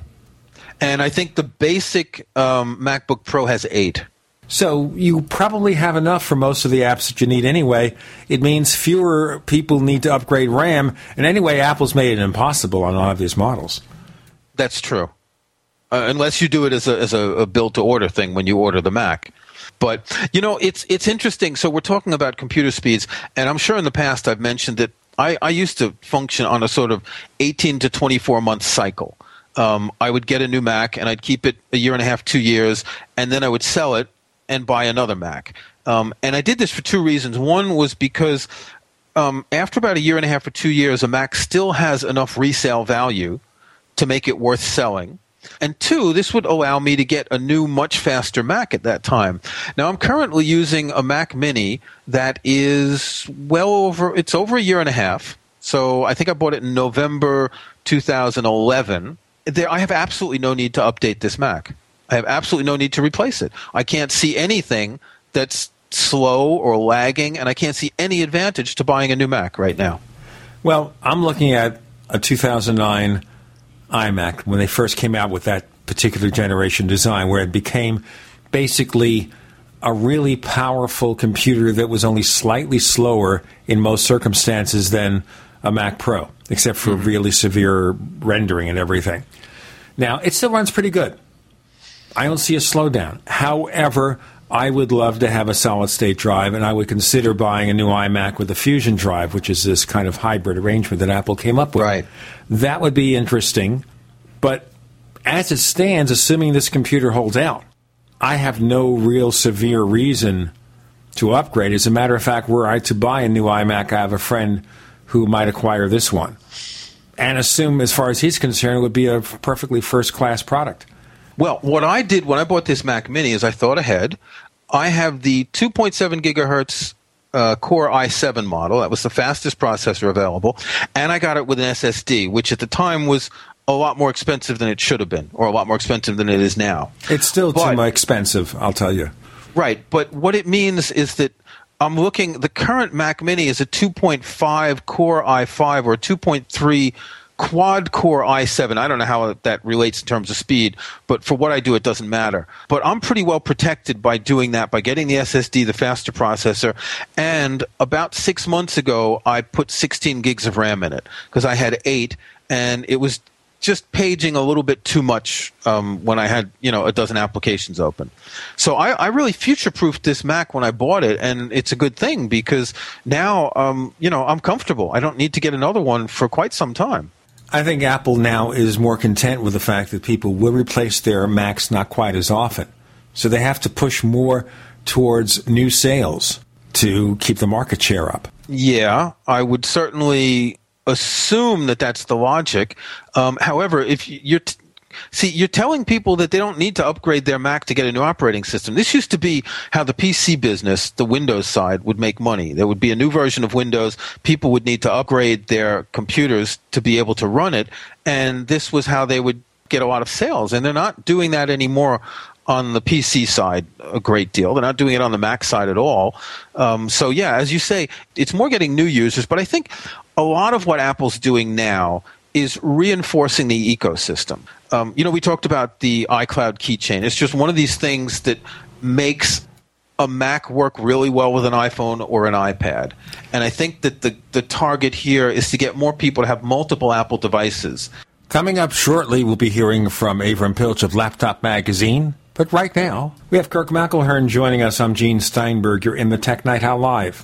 And I think the basic um, MacBook Pro has eight. So you probably have enough for most of the apps that you need anyway. It means fewer people need to upgrade RAM. And anyway, Apple's made it impossible on all of these models. That's true. Uh, unless you do it as a, as a, a build to order thing when you order the Mac. But you know, it's it's interesting. So we're talking about computer speeds, and I'm sure in the past I've mentioned that I, I used to function on a sort of 18 to 24 month cycle. Um, I would get a new Mac and I'd keep it a year and a half, two years, and then I would sell it and buy another Mac. Um, and I did this for two reasons. One was because um, after about a year and a half or two years, a Mac still has enough resale value to make it worth selling. And two, this would allow me to get a new, much faster Mac at that time. Now, I'm currently using a Mac Mini that is well over, it's over a year and a half. So I think I bought it in November 2011. There, I have absolutely no need to update this Mac. I have absolutely no need to replace it. I can't see anything that's slow or lagging, and I can't see any advantage to buying a new Mac right now. Well, I'm looking at a 2009 iMac when they first came out with that particular generation design, where it became basically a really powerful computer that was only slightly slower in most circumstances than a Mac Pro, except for mm-hmm. really severe rendering and everything. Now, it still runs pretty good. I don't see a slowdown. However, I would love to have a solid state drive, and I would consider buying a new iMac with a Fusion drive, which is this kind of hybrid arrangement that Apple came up with. Right. That would be interesting. But as it stands, assuming this computer holds out, I have no real severe reason to upgrade. As a matter of fact, were I to buy a new iMac, I have a friend who might acquire this one. And assume, as far as he's concerned, it would be a perfectly first class product. Well, what I did when I bought this Mac Mini is I thought ahead. I have the 2.7 gigahertz uh, Core i7 model. That was the fastest processor available, and I got it with an SSD, which at the time was a lot more expensive than it should have been, or a lot more expensive than it is now. It's still But- too expensive, I'll tell you. Right, but what it means is that I'm looking. The current Mac Mini is a 2.5 Core i5 or 2.3 quad core i7. I don't know how that relates in terms of speed, but for what I do, it doesn't matter. But I'm pretty well protected by doing that, by getting the SSD, the faster processor, and about six months ago, I put 16 gigs of RAM in it because I had eight, and it was just paging a little bit too much um, when I had you know a dozen applications open. So I, I really future-proofed this Mac when I bought it, and it's a good thing because now um, you know I'm comfortable. I don't need to get another one for quite some time. I think Apple now is more content with the fact that people will replace their Macs not quite as often. So they have to push more towards new sales to keep the market share up. Yeah, I would certainly assume that that's the logic. Um, however, if you- you're t- see, you're telling people that they don't need to upgrade their Mac to get a new operating system. This used to be how the PC business, the Windows side, would make money. There would be a new version of Windows. People would need to upgrade their computers to be able to run it, and this was how they would get a lot of sales. And they're not doing that anymore on the PC side a great deal. They're not doing it on the Mac side at all. Um, so yeah, as you say, it's more getting new users. But I think a lot of what Apple's doing now is reinforcing the ecosystem. Um, you know, we talked about the iCloud keychain. It's just one of these things that makes a Mac work really well with an iPhone or an iPad. And I think that the, the target here is to get more people to have multiple Apple devices. Coming up shortly, we'll be hearing from Avram Pilch of Laptop Magazine. But right now, we have Kirk McElhearn joining us. I'm Gene Steinberg. You're in the Tech Night Owl Live.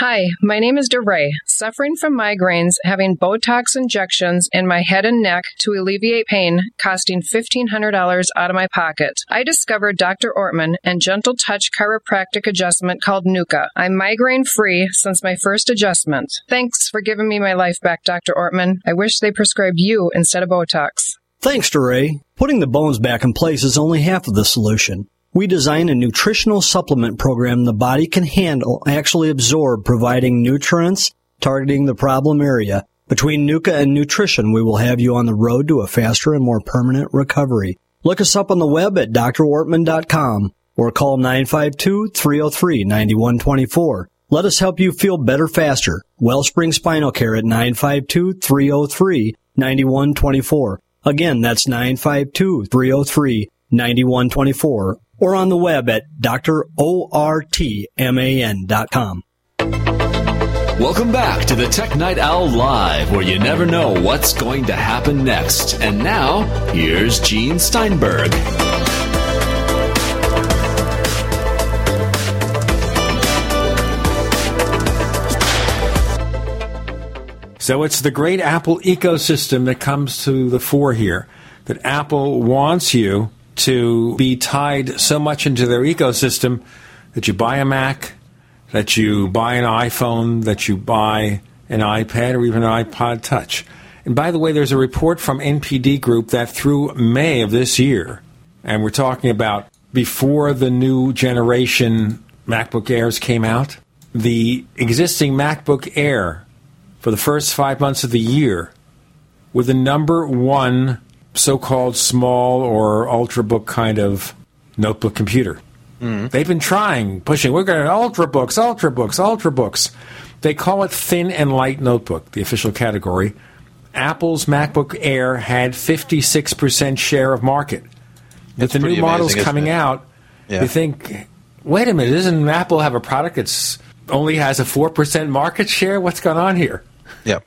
Hi, my name is DeRay, suffering from migraines, having Botox injections in my head and neck to alleviate pain, costing $1,500 out of my pocket. I discovered Dr. Ortman and Gentle Touch chiropractic adjustment called NUCCA. I'm migraine free since my first adjustment. Thanks for giving me my life back, Dr. Ortman. I wish they prescribed you instead of Botox. Thanks, DeRay. Putting the bones back in place is only half of the solution. We design a nutritional supplement program the body can handle, actually absorb, providing nutrients, targeting the problem area. Between NUCCA and nutrition, we will have you on the road to a faster and more permanent recovery. Look us up on the web at drwortman.com or call 952-303-9124. Let us help you feel better faster. Wellspring Spinal Care at 952-303-9124. Again, that's 952-303-9124 or on the web at drortman.com. Welcome back to the Tech Night Owl Live, where you never know what's going to happen next. And now, here's Gene Steinberg. So it's the great Apple ecosystem that comes to the fore here. That Apple wants you to be tied so much into their ecosystem that you buy a Mac, that you buy an iPhone, that you buy an iPad or even an iPod Touch. And by the way, there's a report from NPD Group that through May of this year, and we're talking about before the new generation MacBook Airs came out, the existing MacBook Air for the first five months of the year were the number one so called small or ultrabook kind of notebook computer. Mm. They've been trying, pushing, we're going to ultrabooks, ultrabooks, ultrabooks. They call it thin and light notebook, the official category. Apple's MacBook Air had 56% share of market. With the new models amazing, coming out, Yeah. you think, wait a minute, doesn't Apple have a product that's only has a 4% market share? What's going on here? Yeah.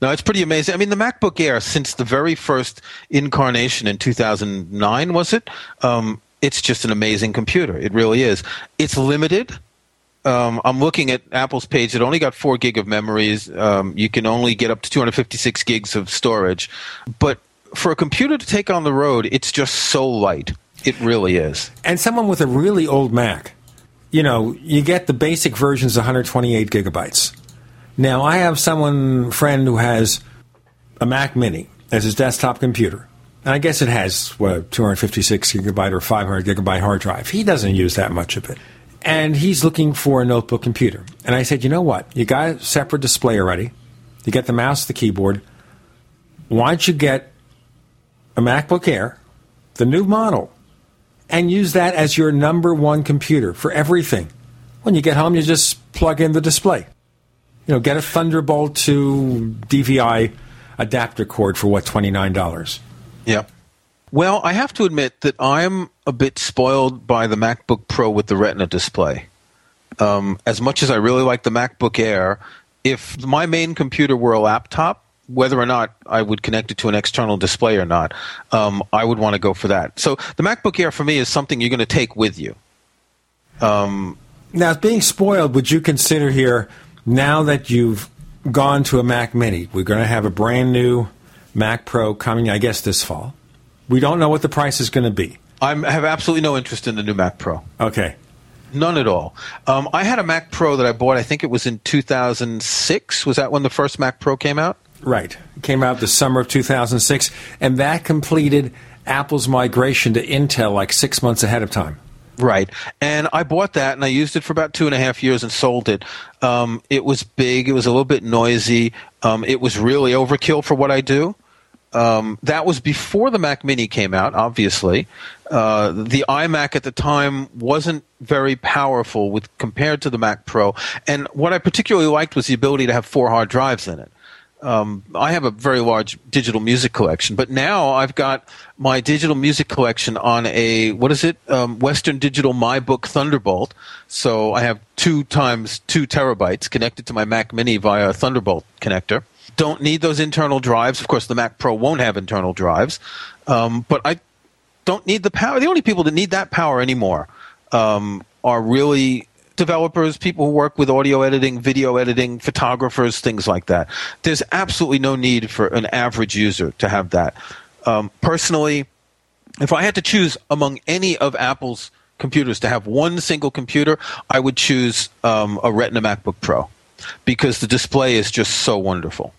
No, it's pretty amazing. I mean, the MacBook Air, since the very first incarnation in 2009, was it? Um, it's just an amazing computer. It really is. It's limited. Um, I'm looking at Apple's page. It only got four gig of memories. Um, you can only get up to 256 gigs of storage. But for a computer to take on the road, it's just so light. It really is. And someone with a really old Mac, you know, you get the basic versions 128 gigabytes. Now, I have someone, friend, who has a Mac Mini as his desktop computer. And I guess it has, what, 256 gigabyte or 500 gigabyte hard drive. He doesn't use that much of it. And he's looking for a notebook computer. And I said, you know what? You got a separate display already. You get the mouse, the keyboard. Why don't you get a MacBook Air, the new model, and use that as your number one computer for everything. When you get home, you just plug in the display. You know, get a Thunderbolt to DVI adapter cord for what twenty nine dollars. Yeah. Well, I have to admit that I'm a bit spoiled by the MacBook Pro with the Retina display. Um, as much as I really like the MacBook Air, if my main computer were a laptop, whether or not I would connect it to an external display or not, um, I would want to go for that. So the MacBook Air for me is something you're going to take with you. Um, Now, being spoiled, would you consider here now that you've gone to a Mac Mini? We're going to have a brand new Mac Pro coming, I guess, this fall. We don't know what the price is going to be. I have absolutely no interest in the new Mac Pro. Okay. None at all. Um, I had a Mac Pro that I bought. I think it was in 2006. Was that when the first Mac Pro came out? Right. It came out the summer of 2006, and that completed Apple's migration to Intel like six months ahead of time. Right. And I bought that and I used it for about two and a half years and sold it. Um, it was big. It was a little bit noisy. Um, it was really overkill for what I do. Um, that was before the Mac Mini came out, obviously. Uh, the iMac at the time wasn't very powerful with compared to the Mac Pro. And what I particularly liked was the ability to have four hard drives in it. Um, I have a very large digital music collection, but now I've got my digital music collection on a what is it? Um, Western Digital MyBook Thunderbolt. So I have two times two terabytes connected to my Mac Mini via a Thunderbolt connector. Don't need those internal drives. Of course, the Mac Pro won't have internal drives, um, but I don't need the power. The only people that need that power anymore um, are really developers, people who work with audio editing, video editing, photographers, things like that. There's absolutely no need for an average user to have that. Um, personally, if I had to choose among any of Apple's computers to have one single computer, I would choose um, a Retina MacBook Pro because the display is just so wonderful.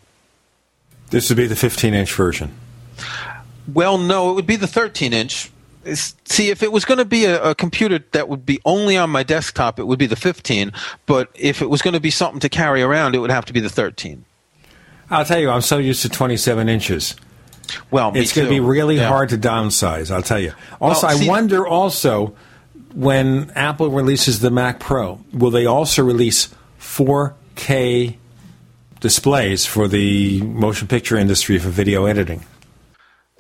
This would be the 15 inch version. Well, no, it would be the 13 inch. See, if it was going to be a, a computer that would be only on my desktop, it would be the 15. But if it was going to be something to carry around, it would have to be the 13. I'll tell you, I'm so used to 27 inches. Well, it's going to be really Yeah. hard to downsize. I'll tell you. Also, Well, see- I wonder also when Apple releases the Mac Pro, will they also release 4K displays for the motion picture industry for video editing?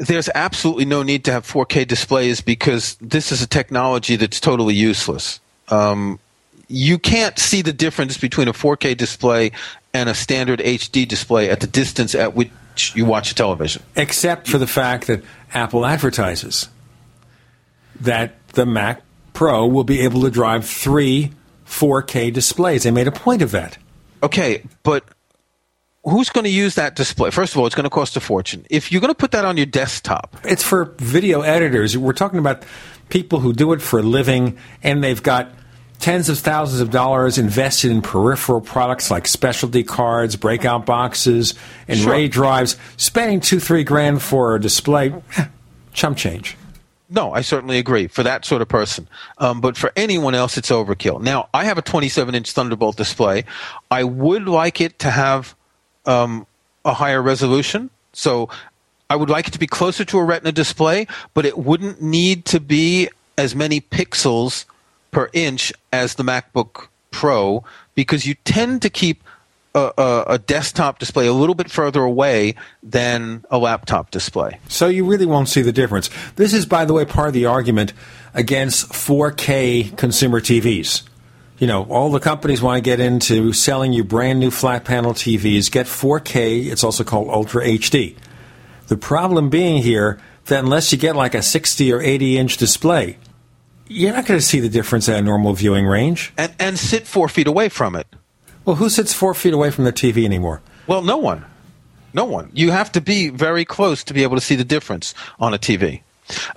There's absolutely no need to have 4K displays because this is a technology that's totally useless. Um, you can't see the difference between a 4K display and a standard HD display at the distance at which you watch the television. Except for the fact that Apple advertises that the Mac Pro will be able to drive three 4K displays. They made a point of that. Okay, but who's going to use that display? First of all, it's going to cost a fortune. If you're going to put that on your desktop, It's for video editors. We're talking about people who do it for a living, and they've got tens of thousands of dollars invested in peripheral products like specialty cards, breakout boxes, and Sure. RAID drives. Spending two, three grand for a display, eh, chump change. No, I certainly agree for that sort of person. Um, but for anyone else, it's overkill. Now, I have a 27 inch Thunderbolt display. I would like it to have um, a higher resolution. So I would like it to be closer to a Retina display, but it wouldn't need to be as many pixels per inch as the MacBook Pro because you tend to keep a, a, a, desktop display a little bit further away than a laptop display. So you really won't see the difference. This is, by the way, part of the argument against 4K consumer TVs. You know, all the companies want to get into selling you brand new flat panel TVs, get 4K, it's also called Ultra HD. The problem being here that unless you get like a 60 or 80 inch display, you're not going to see the difference at a normal viewing range. And, and sit four feet away from it. Well, who sits four feet away from the TV anymore? Well, no one. No one. You have to be very close to be able to see the difference on a TV.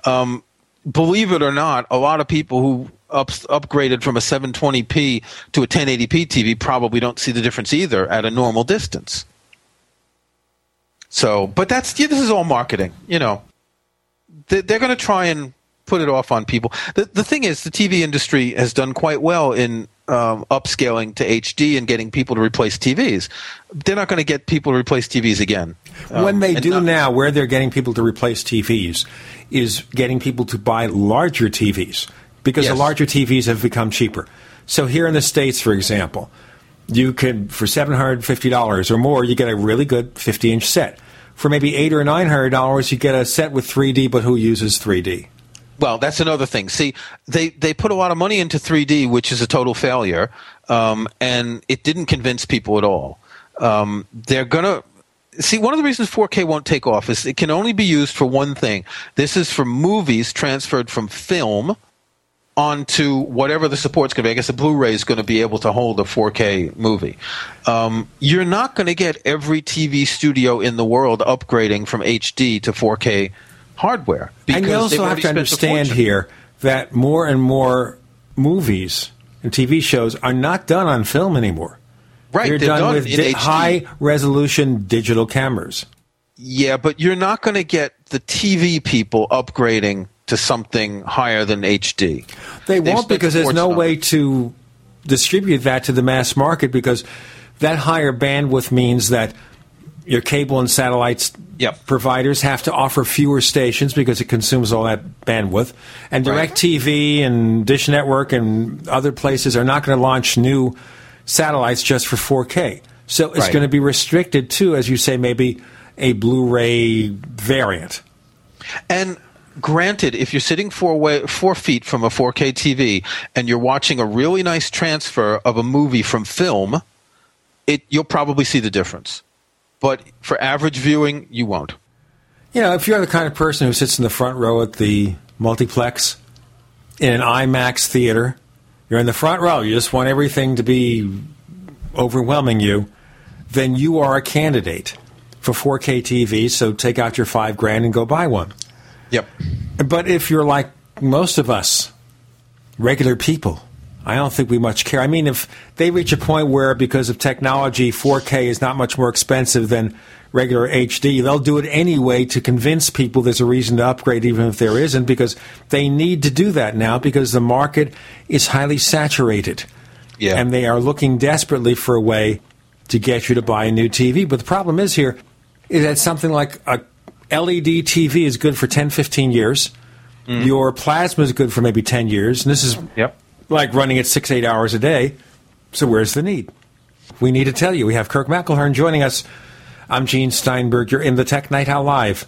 Um, believe it or not, a lot of people who up, upgraded from a 720p to a 1080p TV probably don't see the difference either at a normal distance. So, but that's yeah, this is all marketing, you know. They're, they're going to try and put it off on people. The the thing is, the TV industry has done quite well in um, upscaling to HD and getting people to replace TVs. They're not going to get people to replace TVs again. Um, when they do not, now, where they're getting people to replace TVs is getting people to buy larger TVs because yes. the larger TVs have become cheaper. So here in the states, for example, you could for seven hundred fifty dollars or more, you get a really good fifty inch set. For maybe eight or nine hundred dollars, you get a set with 3D, but who uses 3D? Well, that's another thing. See, they, they put a lot of money into 3D, which is a total failure, um, and it didn't convince people at all. Um, they're going to see one of the reasons 4K won't take off is it can only be used for one thing. This is for movies transferred from film onto whatever the support's going to be. I guess the Blu-ray is going to be able to hold a 4K movie. Um, you're not going to get every TV studio in the world upgrading from HD to 4K hardware. And you also have to understand here that more and more movies and TV shows are not done on film anymore. Right, they're, they're done, done with di- high resolution digital cameras. Yeah, but you're not going to get the TV people upgrading to something higher than HD. They They've won't because there's no way to distribute that to the mass market because that higher bandwidth means that your cable and satellites yep. providers have to offer fewer stations because it consumes all that bandwidth. And DirecTV right. and Dish Network and other places are not going to launch new satellites just for 4K. So it's right. going to be restricted to, as you say, maybe a Blu-ray variant. And granted, if you're sitting four, way, four feet from a 4K TV and you're watching a really nice transfer of a movie from film, it you'll probably see the difference but for average viewing, you won't. You know, if you're the kind of person who sits in the front row at the multiplex in an IMAX theater, you're in the front row, you just want everything to be overwhelming you, then you are a candidate for 4K TV, so take out your five grand and go buy one. Yep. But if you're like most of us, regular people, I don't think we much care. I mean, if they reach a point where, because of technology, 4K is not much more expensive than regular HD, they'll do it anyway to convince people there's a reason to upgrade, even if there isn't, because they need to do that now because the market is highly saturated. Yeah. And they are looking desperately for a way to get you to buy a new TV. But the problem is here is that something like a LED TV is good for 10, 15 years. Mm. Your plasma is good for maybe 10 years. And this is yep like running it six, eight hours a day. So where's the need? We need to tell you. We have Kirk McElhearn joining us. I'm Gene Steinberg. You're in the Tech Night Owl Live.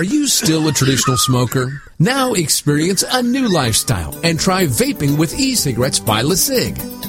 Are you still a traditional smoker? Now experience a new lifestyle and try vaping with e-cigarettes by LeCig.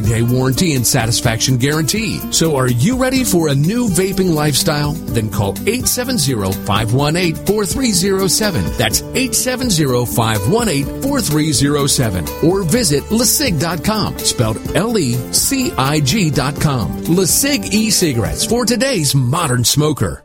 day warranty and satisfaction guarantee. So are you ready for a new vaping lifestyle? Then call 870 518 4307. That's 870 518 4307. Or visit LeCig.com, spelled L E C I G.com. LeCig e cigarettes for today's modern smoker.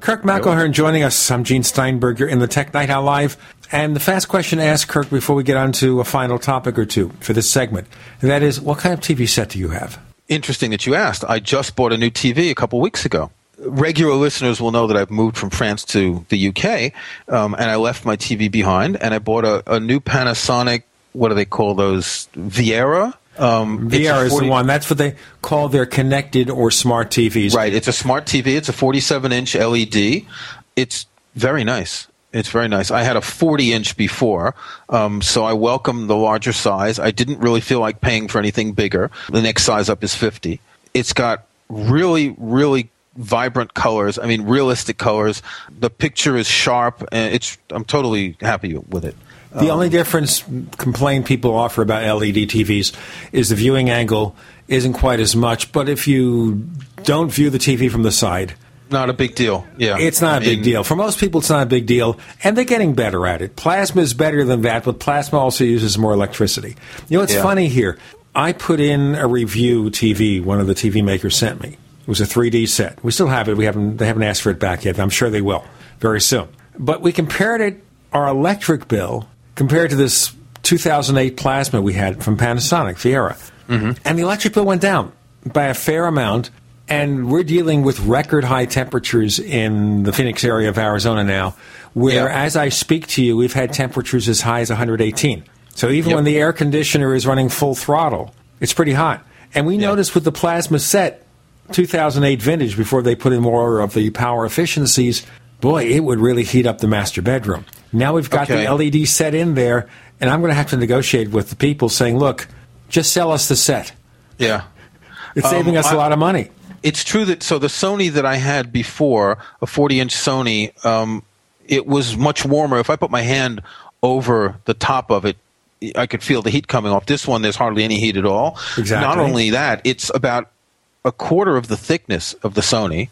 Kirk McElhearn joining us. I'm Gene Steinberg. You're in the Tech Night Owl Live. And the fast question to ask Kirk before we get on to a final topic or two for this segment. And that is, what kind of TV set do you have? Interesting that you asked. I just bought a new TV a couple weeks ago. Regular listeners will know that I've moved from France to the UK, um, and I left my TV behind, and I bought a, a new Panasonic. What do they call those? Viera. Um, Viera is the one. That's what they call their connected or smart TVs. Right. It's a smart TV. It's a 47 inch LED. It's very nice. It's very nice. I had a 40 inch before, um, so I welcome the larger size. I didn't really feel like paying for anything bigger. The next size up is 50. It's got really, really vibrant colors. I mean, realistic colors. The picture is sharp, and it's. I'm totally happy with it. The only um, difference complaint people offer about LED TVs is the viewing angle isn't quite as much. But if you don't view the TV from the side, not a big deal. Yeah, It's not a I big deal. For most people, it's not a big deal, and they're getting better at it. Plasma is better than that, but plasma also uses more electricity. You know it's Yeah. funny here? I put in a review TV. One of the TV makers sent me. It was a 3D set. We still have it. We haven't. They haven't asked for it back yet. I'm sure they will very soon. But we compared it our electric bill compared to this 2008 plasma we had from Panasonic Viera, Mm-hmm. and the electric bill went down by a fair amount. And we're dealing with record high temperatures in the Phoenix area of Arizona now, where, as I speak to you, we've had temperatures as high as 118. So even Yep. when the air conditioner is running full throttle, it's pretty hot. And we noticed with the plasma set, 2008 vintage, before they put in more of the power efficiencies, boy, it would really heat up the master bedroom. Now we've got Okay. the LED set in there, and I'm going to have to negotiate with the people saying, look, just sell us the set. Yeah. It's saving Um, us a I- lot of money. It's true that so the Sony that I had before, a 40 inch Sony, um, it was much warmer. If I put my hand over the top of it, I could feel the heat coming off. This one, there's hardly any heat at all. Exactly. Not only that, it's about a quarter of the thickness of the Sony,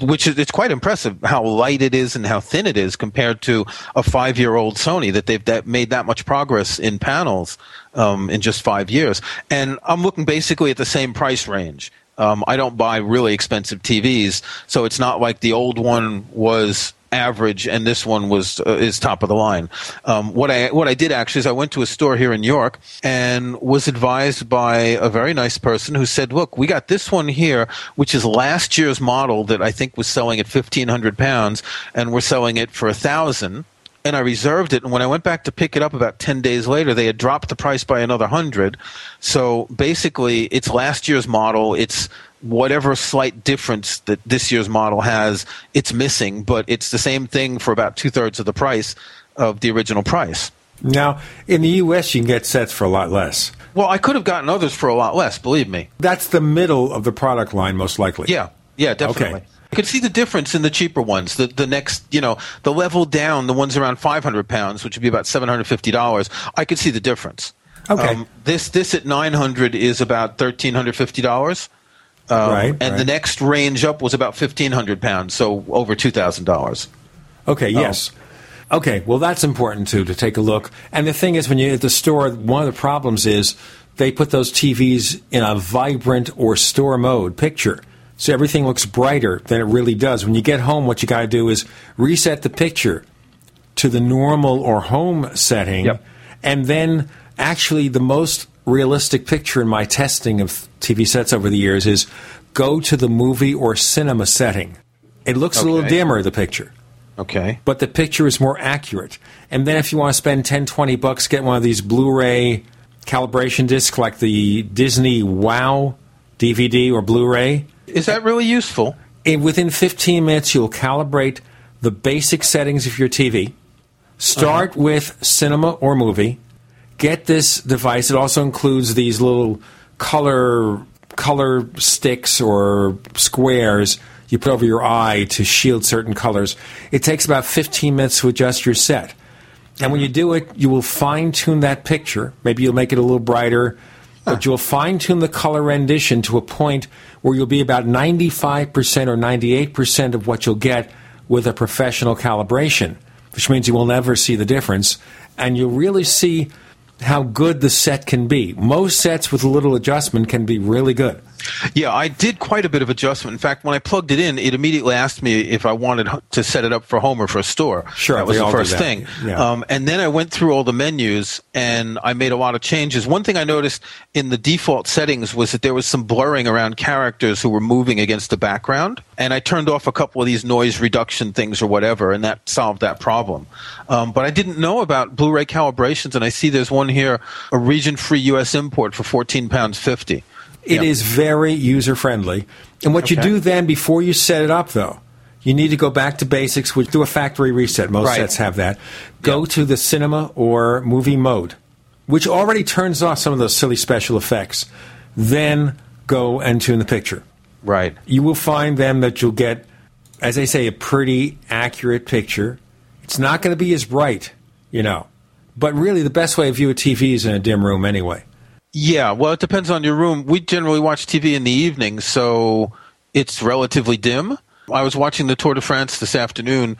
which is it's quite impressive how light it is and how thin it is compared to a five year old Sony that they've that made that much progress in panels um, in just five years. And I'm looking basically at the same price range. Um, I don't buy really expensive TVs, so it's not like the old one was average and this one was uh, is top of the line. Um, what I what I did actually is I went to a store here in York and was advised by a very nice person who said, "Look, we got this one here, which is last year's model that I think was selling at fifteen hundred pounds, and we're selling it for a thousand and I reserved it. And when I went back to pick it up about 10 days later, they had dropped the price by another 100. So basically, it's last year's model. It's whatever slight difference that this year's model has, it's missing, but it's the same thing for about two thirds of the price of the original price. Now, in the U.S., you can get sets for a lot less. Well, I could have gotten others for a lot less, believe me. That's the middle of the product line, most likely. Yeah, yeah, definitely. Okay. I could see the difference in the cheaper ones. The the next, you know, the level down, the ones around 500 pounds, which would be about 750 dollars. I could see the difference. Um, Okay. this this at 900 is about 1350 dollars. Um, Right, and right. the next range up was about 1500 pounds, so over two thousand dollars. Okay, yes. Okay, well, that's important too to take a look. And the thing is, when you're at the store, one of the problems is they put those TVs in a vibrant or store mode picture. So everything looks brighter than it really does. When you get home, what you got to do is reset the picture to the normal or home setting. And then, actually, the most realistic picture in my testing of TV sets over the years is go to the movie or cinema setting. It looks a little dimmer, the picture Okay. but the picture is more accurate. And then if you want to spend 10, 20 bucks, get one of these Blu-ray calibration discs like the Disney Wow DVD or Blu-ray. Is that really useful? And within 15 minutes, you'll calibrate the basic settings of your TV. Start Uh-huh. with cinema or movie. Get this device. It also includes these little color color sticks or squares you put over your eye to shield certain colors. It takes about 15 minutes to adjust your set. And when you do it, you will fine tune that picture. Maybe you'll make it a little brighter, but you'll fine tune the color rendition to a point where you'll be about 95% or 98% of what you'll get with a professional calibration, which means you will never see the difference. And you'll really see how good the set can be. Most sets with a little adjustment can be really good. Yeah, I did quite a bit of adjustment. In fact, when I plugged it in, it immediately asked me if I wanted to set it up for home or for a store. Sure, that was the first thing. Yeah. Um, and then I went through all the menus and I made a lot of changes. One thing I noticed in the default settings was that there was some blurring around characters who were moving against the background, and I turned off a couple of these noise reduction things or whatever, and that solved that problem. Um, but I didn't know about Blu-ray calibrations, and I see there's one here, a region-free U.S. import for fourteen pounds fifty. It is very user friendly. And what you do then before you set it up, though, you need to go back to basics, which do a factory reset. Most Right. sets have that. Go to the cinema or movie mode, which already turns off some of those silly special effects. Then go and tune the picture. Right. You will find then that you'll get, as I say, a pretty accurate picture. It's not going to be as bright, you know. But really, the best way to view a TV is in a dim room anyway. Yeah, well, it depends on your room. We generally watch TV in the evening, so it's relatively dim. I was watching the Tour de France this afternoon.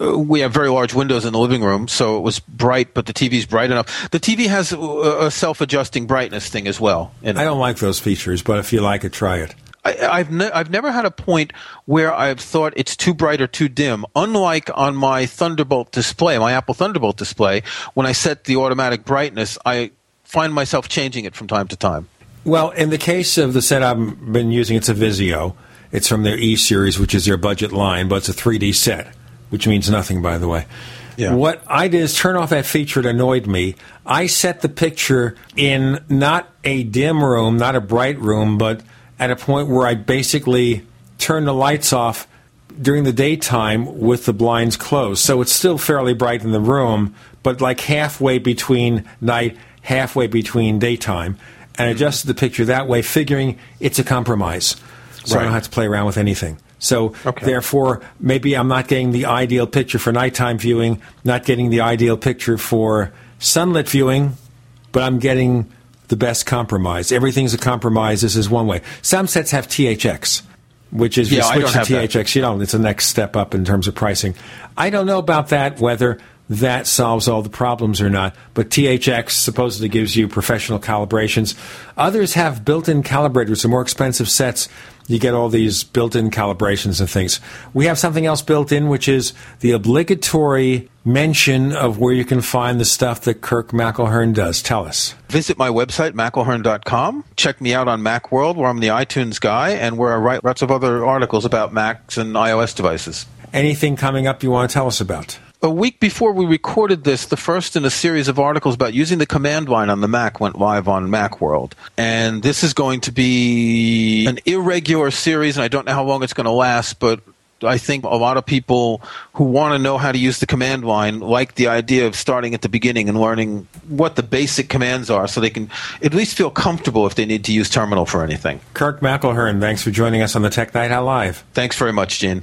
Uh, we have very large windows in the living room, so it was bright, but the TV's bright enough. The TV has a, a self-adjusting brightness thing as well. I don't like those features, but if you like it, try it. I, have ne- I've never had a point where I've thought it's too bright or too dim. Unlike on my Thunderbolt display, my Apple Thunderbolt display, when I set the automatic brightness, I find myself changing it from time to time. Well, in the case of the set I've been using, it's a Vizio. It's from their E series, which is their budget line, but it's a 3D set, which means nothing, by the way. Yeah. What I did is turn off that feature that annoyed me. I set the picture in not a dim room, not a bright room, but at a point where I basically turn the lights off during the daytime with the blinds closed. So it's still fairly bright in the room, but like halfway between night, halfway between daytime. And mm-hmm. adjusted the picture that way, figuring it's a compromise. So I don't have to play around with anything. So therefore, maybe I'm not getting the ideal picture for nighttime viewing, not getting the ideal picture for sunlit viewing, but I'm getting the best compromise. Everything's a compromise. This is one way. Some sets have THX, which is Yeah, you switch don't to have that. THX. You know, it's the next step up in terms of pricing. I don't know about that, whether that solves all the problems or not, but THX supposedly gives you professional calibrations. Others have built in calibrators. The more expensive sets, you get all these built in calibrations and things. We have something else built in, which is the obligatory mention of where you can find the stuff that Kirk McElhearn does. Tell us. Visit my website, mcelhearn.com. Check me out on Macworld, where I'm the iTunes guy, and where I write lots of other articles about Macs and iOS devices. Anything coming up you want to tell us about? A week before we recorded this, the first in a series of articles about using the command line on the Mac went live on Macworld. And this is going to be an irregular series, and I don't know how long it's going to last, but I think a lot of people who want to know how to use the command line like the idea of starting at the beginning and learning what the basic commands are so they can at least feel comfortable if they need to use terminal for anything. Kirk McElhearn, thanks for joining us on the Tech Night Owl Live. Thanks very much, Gene.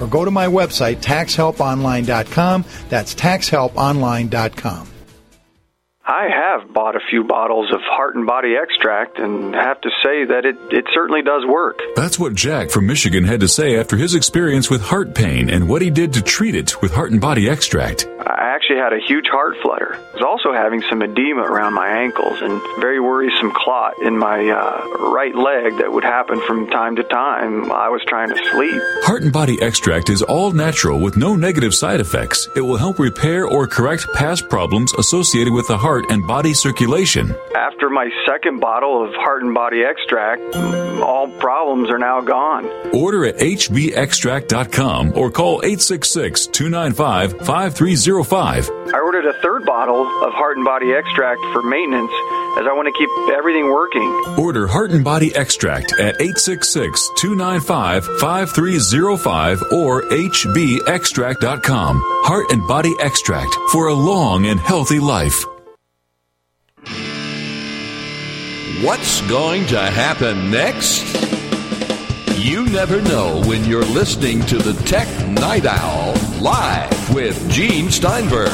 or go to my website taxhelponline.com. That's taxhelponline.com. I have bought a few bottles of heart and body extract and have to say that it, it certainly does work. That's what Jack from Michigan had to say after his experience with heart pain and what he did to treat it with heart and body extract. I actually had a huge heart flutter. I was also having some edema around my ankles and very worrisome clot in my uh, right leg that would happen from time to time while I was trying to sleep. Heart and body extract is all natural with no negative side effects. It will help repair or correct past problems associated with the heart and body circulation. After my second bottle of heart and body extract, all problems are now gone. Order at hbextract.com or call 866 295 5305. I ordered a third bottle of heart and body extract for maintenance as I want to keep everything working. Order Heart and Body Extract at 866 295 5305 or hbextract.com. Heart and Body Extract for a long and healthy life. What's going to happen next? You never know when you're listening to the Tech Night Owl live with Gene Steinberg.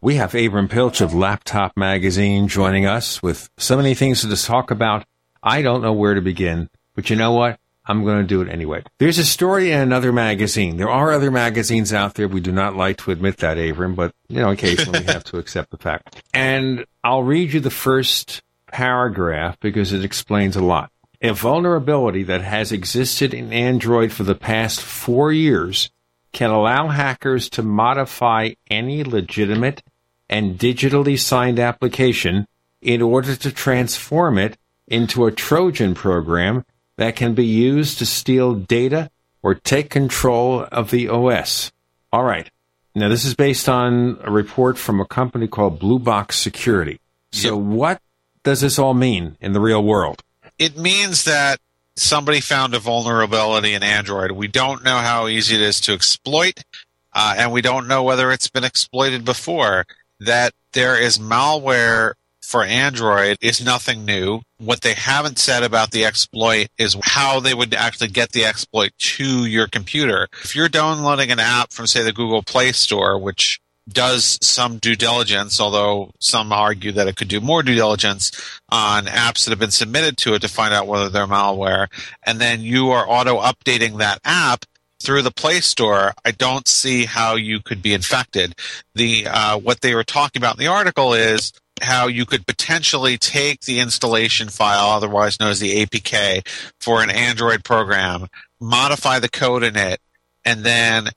We have Avram Piltch of Laptop Magazine joining us with so many things to talk about. I don't know where to begin, but you know what? I'm going to do it anyway. There's a story in another magazine. There are other magazines out there. We do not like to admit that, Avram, but you know, occasionally we have to accept the fact. And I'll read you the first paragraph because it explains a lot. A vulnerability that has existed in Android for the past four years can allow hackers to modify any legitimate and digitally signed application in order to transform it into a Trojan program that can be used to steal data or take control of the OS. All right. Now, this is based on a report from a company called Blue Box Security. So, what does this all mean in the real world? It means that somebody found a vulnerability in Android. We don't know how easy it is to exploit, uh, and we don't know whether it's been exploited before. That there is malware for Android is nothing new. What they haven't said about the exploit is how they would actually get the exploit to your computer. If you're downloading an app from, say, the Google Play Store, which does some due diligence, although some argue that it could do more due diligence on apps that have been submitted to it to find out whether they're malware, and then you are auto updating that app through the Play Store, I don't see how you could be infected. The uh, what they were talking about in the article is how you could potentially take the installation file, otherwise known as the APK, for an Android program, modify the code in it, and then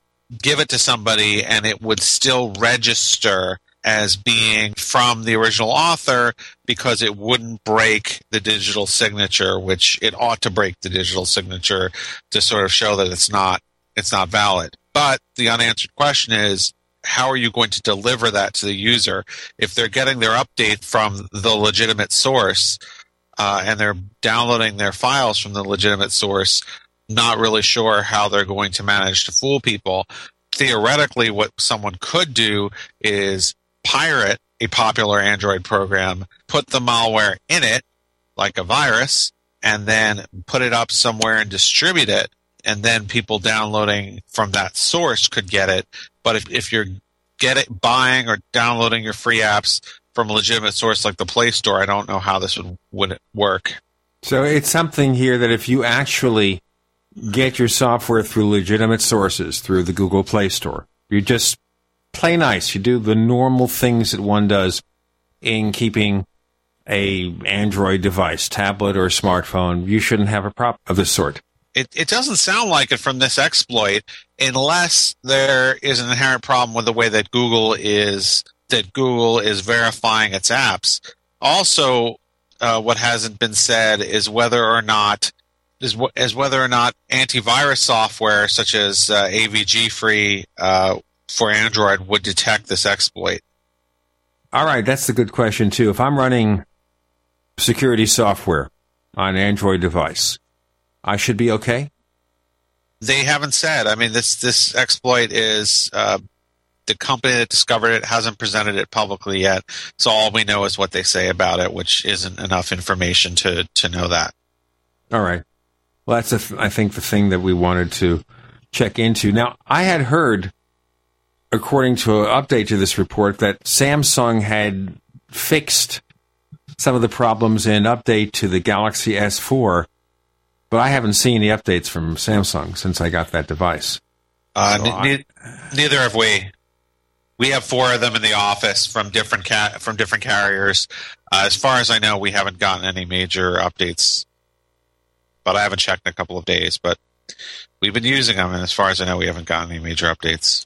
give it to somebody, and it would still register as being from the original author because it wouldn't break the digital signature, which it ought to break the digital signature to sort of show that it's not it's not valid. But the unanswered question is how are you going to deliver that to the user if they're getting their update from the legitimate source uh, and they're downloading their files from the legitimate source not really sure how they're going to manage to fool people? Theoretically what someone could do is pirate a popular android program put the malware in it like a virus and then put it up somewhere and distribute it and then people downloading from that source could get it. But if, if you're get it buying or downloading your free apps from a legitimate source like the Play Store, I don't know how this would would work. So it's something here that if you actually get your software through legitimate sources, through the Google Play Store, you just play nice. You do the normal things that one does in keeping a Android device, tablet or smartphone. You shouldn't have a problem of this sort. It, it doesn't sound like it from this exploit unless there is an inherent problem with the way that Google is that Google is verifying its apps. Also, uh, what hasn't been said is whether or not is wh- is whether or not antivirus software such as uh, AVG free uh, for Android would detect this exploit. All right, that's a good question too. If I'm running security software on an Android device, I should be okay. They haven't said. I mean, this this exploit is uh, the company that discovered it hasn't presented it publicly yet. So all we know is what they say about it, which isn't enough information to to know that. All right. Well, that's th- I think the thing that we wanted to check into. Now, I had heard, according to an update to this report, that Samsung had fixed some of the problems in update to the Galaxy S4, but I haven't seen the updates from Samsung since I got that device. Uh, So ne- I- ne- neither have we. We have four of them in the office from different ca- from different carriers. Uh, as far as I know, we haven't gotten any major updates, but I haven't checked in a couple of days. But we've been using them, and as far as I know, we haven't gotten any major updates.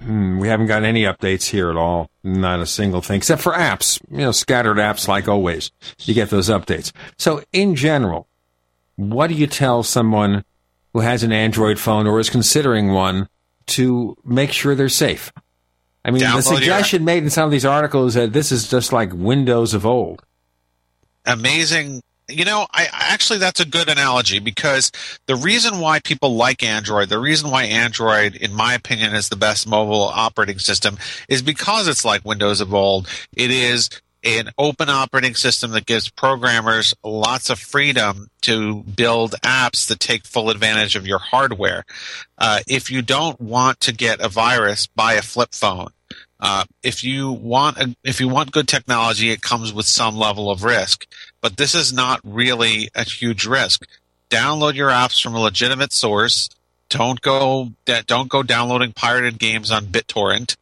Hmm, we haven't gotten any updates here at all. Not a single thing, except for apps. You know, scattered apps like always. You get those updates. So, in general, what do you tell someone who has an Android phone or is considering one to make sure they're safe? I mean, the Download your- suggestion made in some of these articles that this is just like Windows of old. amazing you know I- actually that's a good analogy because the reason why people like android the reason why android in my opinion is the best mobile operating system is because it's like windows of old it is an open operating system that gives programmers lots of freedom to build apps that take full advantage of your hardware. Uh, if you don't want to get a virus, buy a flip phone. Uh, if you want a, if you want good technology, it comes with some level of risk. But this is not really a huge risk. Download your apps from a legitimate source. Don't go don't go downloading pirated games on BitTorrent.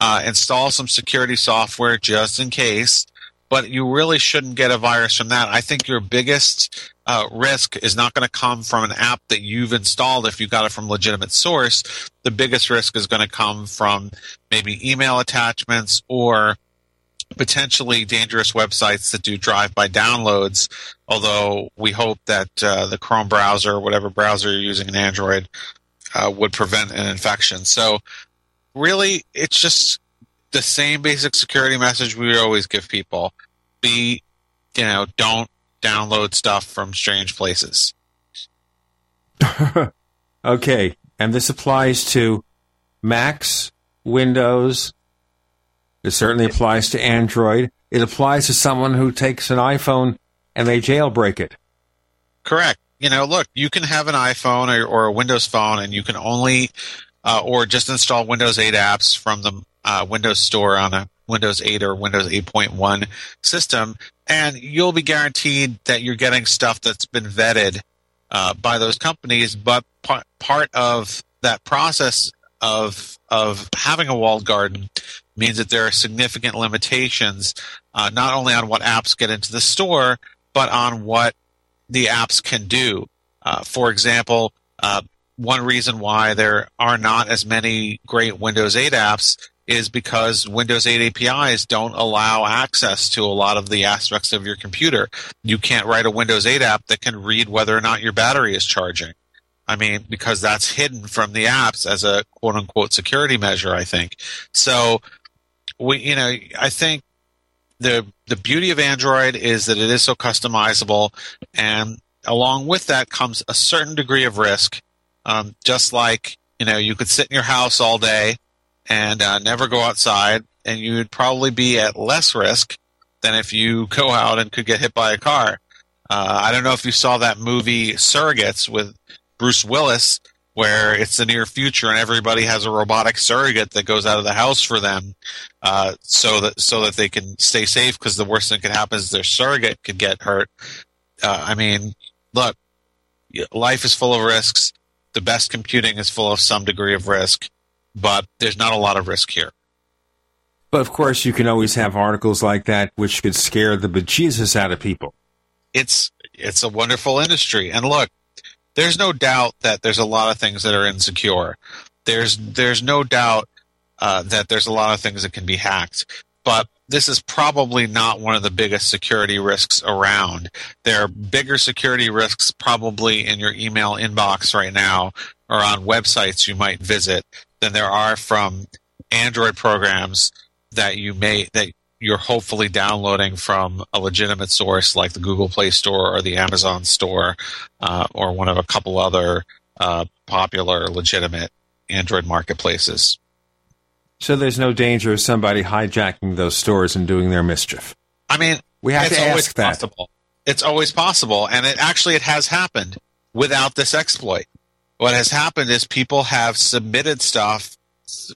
Uh, install some security software just in case. But you really shouldn't get a virus from that. I think your biggest uh, risk is not going to come from an app that you've installed if you got it from legitimate source. The biggest risk is going to come from maybe email attachments or potentially dangerous websites that do drive-by downloads. Although we hope that uh, the Chrome browser, or whatever browser you're using in Android, uh, would prevent an infection. So really, it's just the same basic security message we always give people: be, you know, don't download stuff from strange places. Okay, and this applies to Macs, Windows. It certainly applies to Android. It applies to someone who takes an iPhone and they jailbreak it. Correct. You know, look, you can have an iPhone or, or a Windows phone, and you can only, uh, or just install Windows 8 apps from the uh, Windows Store on a Windows 8 or Windows 8.1 system, and you'll be guaranteed that you're getting stuff that's been vetted uh, by those companies. But part part of that process of of having a walled garden means that there are significant limitations, uh, not only on what apps get into the store, but on what the apps can do. Uh, for example, uh, one reason why there are not as many great Windows 8 apps is because Windows 8 APIs don't allow access to a lot of the aspects of your computer. You can't write a Windows 8 app that can read whether or not your battery is charging. I mean, because that's hidden from the apps as a quote unquote security measure, I think. So we, you know, I think the the beauty of Android is that it is so customizable, and along with that comes a certain degree of risk. Um, just like you know, you could sit in your house all day and uh, never go outside, and you'd probably be at less risk than if you go out and could get hit by a car. Uh, I don't know if you saw that movie Surrogates with Bruce Willis, where it's the near future and everybody has a robotic surrogate that goes out of the house for them, uh, so that so that they can stay safe. Because the worst thing that could happen is their surrogate could get hurt. Uh, I mean, look, life is full of risks. The best computing is full of some degree of risk, but there's not a lot of risk here. But of course, you can always have articles like that which could scare the bejesus out of people. it's it's a wonderful industry. And look, there's no doubt that there's a lot of things that are insecure. There's there's no doubt uh, that there's a lot of things that can be hacked. But this is probably not one of the biggest security risks around. There are bigger security risks probably in your email inbox right now or on websites you might visit than there are from Android programs that you may that you're hopefully downloading from a legitimate source like the Google Play Store or the Amazon Store uh, or one of a couple other uh, popular legitimate Android marketplaces. So there's no danger of somebody hijacking those stores and doing their mischief. I mean, we have it's to always ask that. possible. It's always possible, and it actually it has happened without this exploit. What has happened is people have submitted stuff,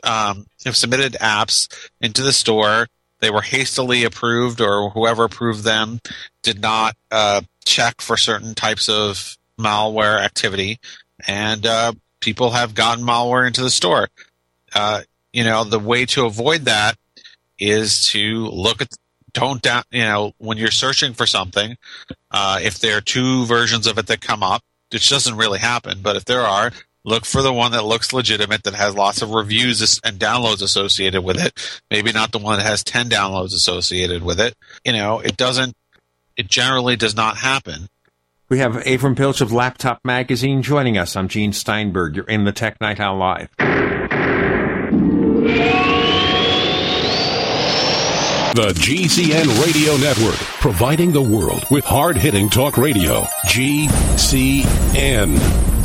um, have submitted apps into the store. They were hastily approved, or whoever approved them did not uh, check for certain types of malware activity, and uh, people have gotten malware into the store. Uh, you know, the way to avoid that is to look at don't down you know when you're searching for something uh, if there are two versions of it that come up which doesn't really happen but if there are look for the one that looks legitimate that has lots of reviews and downloads associated with it maybe not the one that has 10 downloads associated with it you know it doesn't it generally does not happen We have Avram Piltch of Laptop Magazine joining us. I'm Gene Steinberg. You're in the Tech Night Owl Live. The GCN Radio Network, providing the world with hard hitting talk radio. GCN.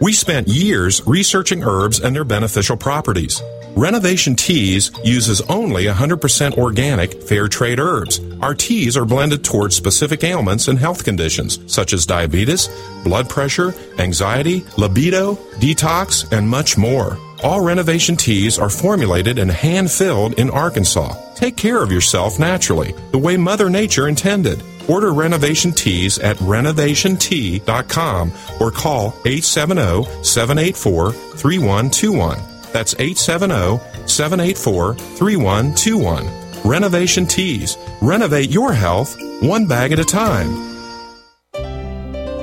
We spent years researching herbs and their beneficial properties. Renovation Teas uses only 100% organic, fair trade herbs. Our teas are blended towards specific ailments and health conditions such as diabetes, blood pressure, anxiety, libido, detox, and much more. All renovation teas are formulated and hand filled in Arkansas. Take care of yourself naturally, the way Mother Nature intended. Order renovation teas at renovationtea.com or call 870 784 3121. That's 870 784 3121. Renovation Teas. Renovate your health one bag at a time.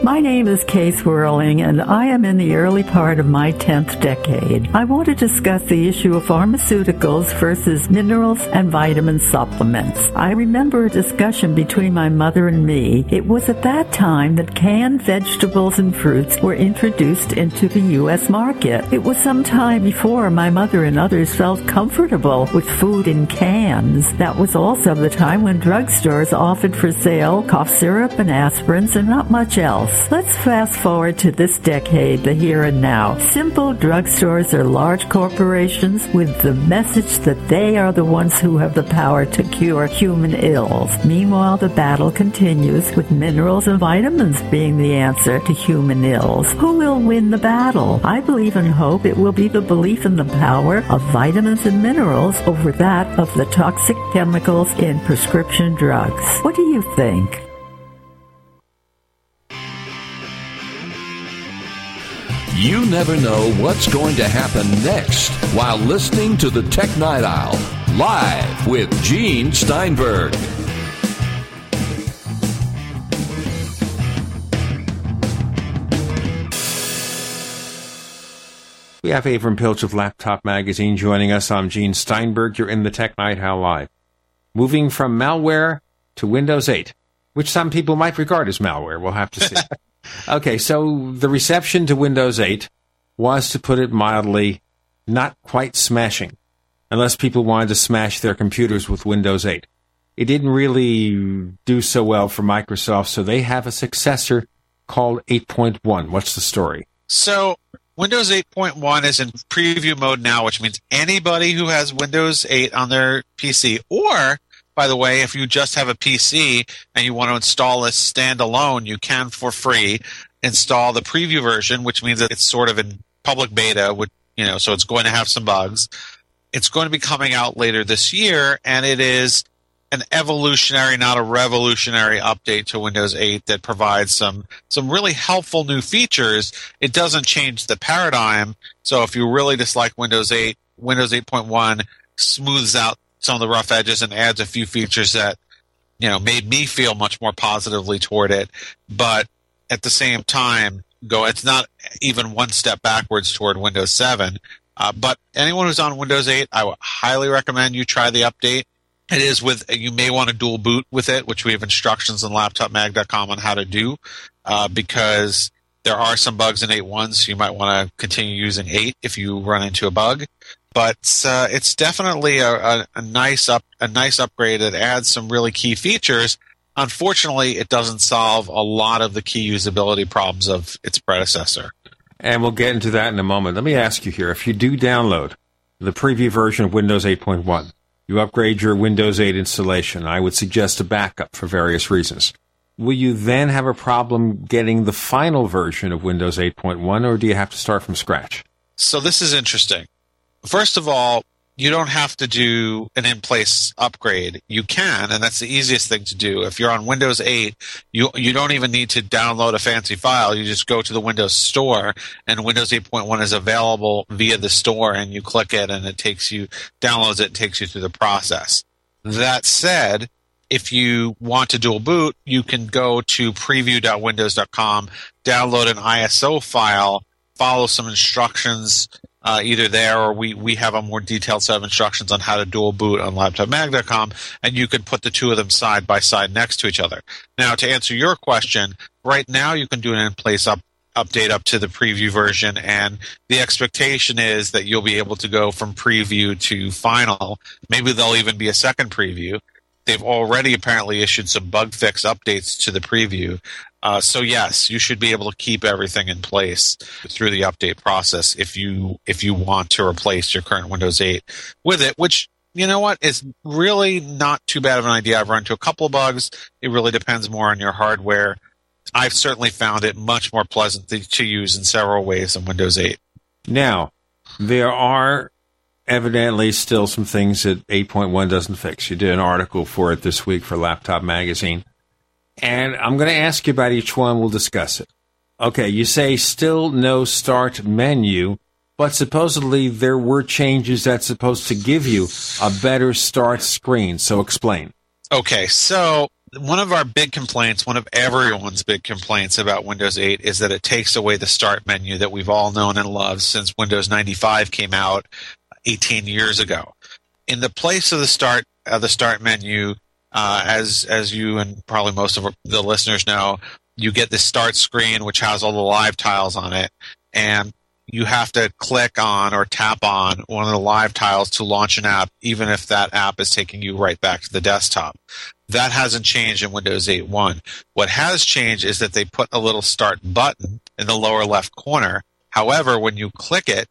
My name is Kay Swirling, and I am in the early part of my 10th decade. I want to discuss the issue of pharmaceuticals versus minerals and vitamin supplements. I remember a discussion between my mother and me. It was at that time that canned vegetables and fruits were introduced into the U.S. market. It was some time before my mother and others felt comfortable with food in cans. That was also the time when drugstores offered for sale cough syrup and aspirins and not much else. Let's fast forward to this decade, the here and now. Simple drugstores are large corporations with the message that they are the ones who have the power to cure human ills. Meanwhile, the battle continues with minerals and vitamins being the answer to human ills. Who will win the battle? I believe and hope it will be the belief in the power of vitamins and minerals over that of the toxic chemicals in prescription drugs. What do you think? You never know what's going to happen next while listening to the Tech Night Owl live with Gene Steinberg. We have Avram Piltch of Laptop Magazine joining us. I'm Gene Steinberg. You're in the Tech Night Owl Live. Moving from malware to Windows 8, which some people might regard as malware. We'll have to see. okay, so the reception to Windows 8 was, to put it mildly, not quite smashing, unless people wanted to smash their computers with Windows 8. It didn't really do so well for Microsoft, so they have a successor called 8.1. What's the story? So Windows 8.1 is in preview mode now, which means anybody who has Windows 8 on their PC, or by the way, if you just have a PC and you want to install this standalone, you can for free install the preview version, which means that it's sort of in public beta, which, you know, so it's going to have some bugs. It's going to be coming out later this year, and it is an evolutionary, not a revolutionary update to Windows 8 that provides some some really helpful new features. It doesn't change the paradigm. So if you really dislike Windows 8, Windows 8.1 smooths out some of the rough edges and adds a few features that you know made me feel much more positively toward it. But at the same time, go it's not even one step backwards toward Windows 7. Uh, but anyone who's on Windows 8, I would highly recommend you try the update. It is with you may want to dual boot with it, which we have instructions on laptopmag.com on how to do, uh, because there are some bugs in 8.1, so you might want to continue using 8 if you run into a bug. But uh, it's definitely a, a, a nice up a nice upgrade that adds some really key features. Unfortunately, it doesn't solve a lot of the key usability problems of its predecessor. And we'll get into that in a moment. Let me ask you here if you do download the preview version of Windows 8.1, you upgrade your Windows 8 installation. I would suggest a backup for various reasons. Will you then have a problem getting the final version of Windows 8.1, or do you have to start from scratch? So this is interesting. First of all, you don't have to do an in-place upgrade. You can, and that's the easiest thing to do. If you're on Windows 8, you you don't even need to download a fancy file. You just go to the Windows Store, and Windows 8.1 is available via the store, and you click it, and it takes you downloads it, takes you through the process. That said, if you want to dual boot, you can go to preview.windows.com, download an ISO file, follow some instructions uh, either there or we, we have a more detailed set of instructions on how to dual boot on laptopmag.com, and you can put the two of them side by side next to each other. Now, to answer your question, right now you can do an in place up, update up to the preview version, and the expectation is that you'll be able to go from preview to final. Maybe there'll even be a second preview. They've already apparently issued some bug fix updates to the preview. Uh, so yes, you should be able to keep everything in place through the update process if you if you want to replace your current Windows 8 with it, which you know what is really not too bad of an idea. I've run into a couple of bugs. It really depends more on your hardware. I've certainly found it much more pleasant to, to use in several ways than Windows 8. Now, there are evidently still some things that 8.1 doesn't fix. You did an article for it this week for Laptop Magazine. And I'm going to ask you about each one. We'll discuss it. Okay, you say still no start menu, but supposedly there were changes that's supposed to give you a better start screen. So explain. Okay, so one of our big complaints, one of everyone's big complaints about Windows 8 is that it takes away the start menu that we've all known and loved since Windows 95 came out 18 years ago. In the place of the start of the start menu, uh, as as you and probably most of the listeners know, you get the start screen which has all the live tiles on it, and you have to click on or tap on one of the live tiles to launch an app, even if that app is taking you right back to the desktop. That hasn't changed in Windows 8.1. What has changed is that they put a little start button in the lower left corner. However, when you click it,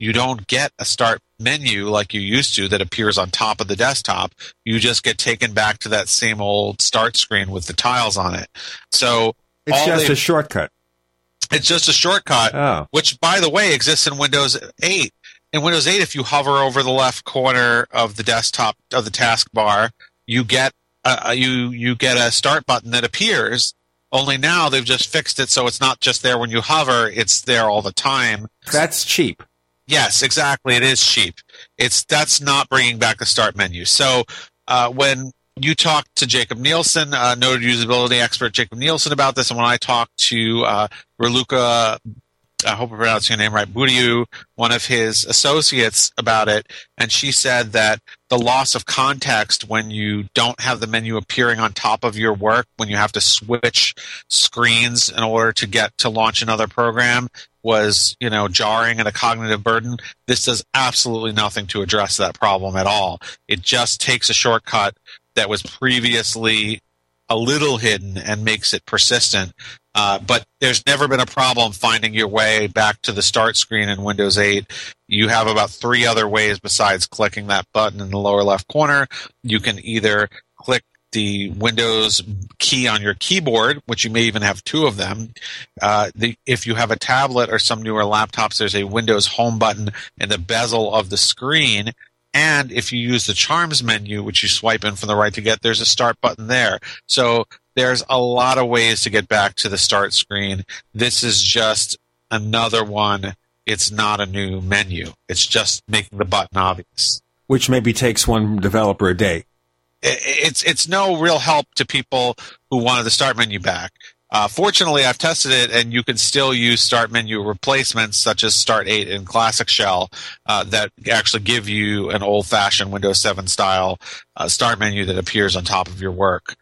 you don't get a start menu like you used to that appears on top of the desktop. You just get taken back to that same old start screen with the tiles on it. So it's just a shortcut. It's just a shortcut, oh. which, by the way, exists in Windows 8. In Windows 8, if you hover over the left corner of the desktop of the taskbar, you get a, you you get a start button that appears. Only now they've just fixed it so it's not just there when you hover; it's there all the time. That's cheap. Yes, exactly. It is cheap. It's that's not bringing back the start menu. So uh, when you talked to Jakob Nielsen, uh, noted usability expert Jakob Nielsen, about this, and when I talked to uh, Raluca, I hope I'm pronouncing your name right, Budiu, one of his associates, about it, and she said that the loss of context when you don't have the menu appearing on top of your work, when you have to switch screens in order to get to launch another program, was you know jarring and a cognitive burden. This does absolutely nothing to address that problem at all. It just takes a shortcut that was previously a little hidden and makes it persistent. Uh, but there's never been a problem finding your way back to the start screen in Windows 8. You have about three other ways besides clicking that button in the lower left corner. You can either click the Windows key on your keyboard, which you may even have two of them. Uh, the, if you have a tablet or some newer laptops, there's a Windows home button in the bezel of the screen and if you use the charms menu, which you swipe in from the right to get, there's a start button there. So there's a lot of ways to get back to the start screen. This is just another one. It's not a new menu. It's just making the button obvious. Which maybe takes one developer a day. It's it's no real help to people who wanted the start menu back. Uh, fortunately, I've tested it, and you can still use start menu replacements such as Start 8 and Classic Shell uh, that actually give you an old fashioned Windows 7 style uh, start menu that appears on top of your work.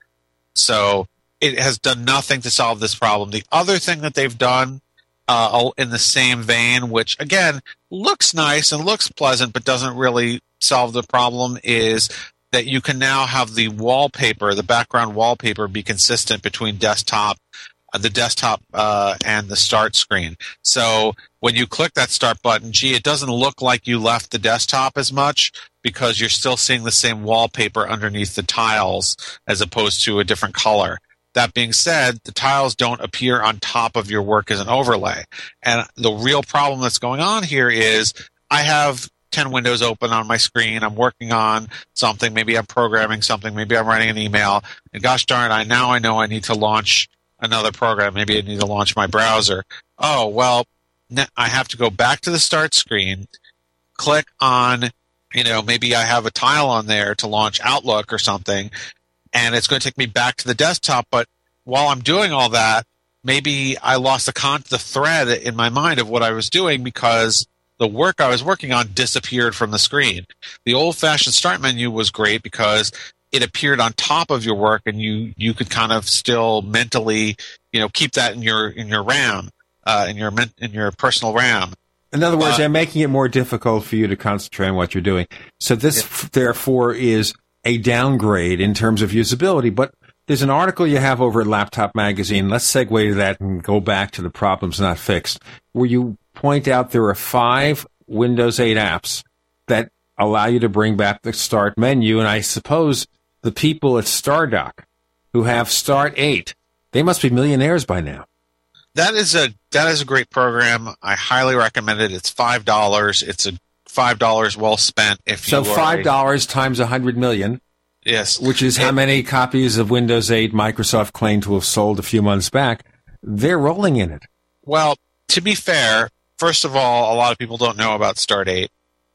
So it has done nothing to solve this problem. The other thing that they've done uh, in the same vein, which again looks nice and looks pleasant, but doesn't really solve the problem, is that you can now have the wallpaper, the background wallpaper, be consistent between desktop, uh, the desktop, uh, and the start screen. So when you click that start button, gee, it doesn't look like you left the desktop as much because you're still seeing the same wallpaper underneath the tiles as opposed to a different color. That being said, the tiles don't appear on top of your work as an overlay. And the real problem that's going on here is I have 10 windows open on my screen. I'm working on something. Maybe I'm programming something. Maybe I'm writing an email. And gosh darn, I now I know I need to launch another program. Maybe I need to launch my browser. Oh, well, I have to go back to the start screen, click on, you know, maybe I have a tile on there to launch Outlook or something, and it's going to take me back to the desktop. But while I'm doing all that, maybe I lost the con- the thread in my mind of what I was doing because the work I was working on disappeared from the screen. The old fashioned start menu was great because it appeared on top of your work and you, you could kind of still mentally, you know, keep that in your, in your RAM, uh, in your, in your personal RAM. In other words, uh, they're making it more difficult for you to concentrate on what you're doing. So this, yeah. therefore, is a downgrade in terms of usability. But there's an article you have over at Laptop Magazine. Let's segue to that and go back to the problems not fixed, where you point out there are five Windows 8 apps that allow you to bring back the start menu. And I suppose the people at Stardock who have Start 8, they must be millionaires by now. That is a that is a great program. I highly recommend it. It's five dollars. It's a five dollars well spent. If so, five dollars times a hundred million. Yes, which is how many copies of Windows 8 Microsoft claimed to have sold a few months back. They're rolling in it. Well, to be fair, first of all, a lot of people don't know about Start 8.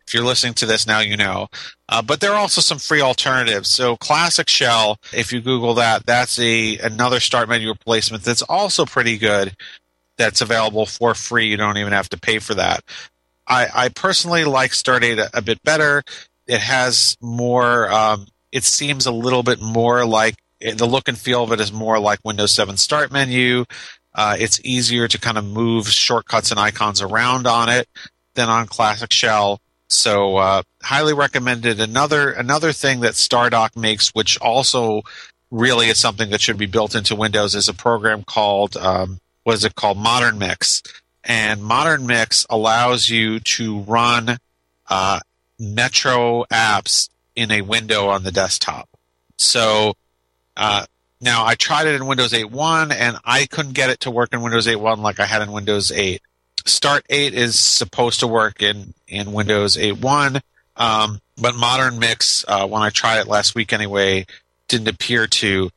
If you're listening to this now, you know. Uh, but there are also some free alternatives. So Classic Shell, if you Google that, that's a another start menu replacement that's also pretty good. That's available for free. You don't even have to pay for that. I, I personally like Start 8 a, a bit better. It has more. Um, it seems a little bit more like the look and feel of it is more like Windows 7 Start menu. Uh, it's easier to kind of move shortcuts and icons around on it than on Classic Shell. So, uh, highly recommended. Another another thing that StarDock makes, which also really is something that should be built into Windows, is a program called um, what is it called? Modern Mix. And Modern Mix allows you to run uh, Metro apps in a window on the desktop. So uh, now I tried it in Windows 8.1 and I couldn't get it to work in Windows 8.1 like I had in Windows 8. Start 8 is supposed to work in, in Windows 8.1, um, but Modern Mix, uh, when I tried it last week anyway, didn't appear to.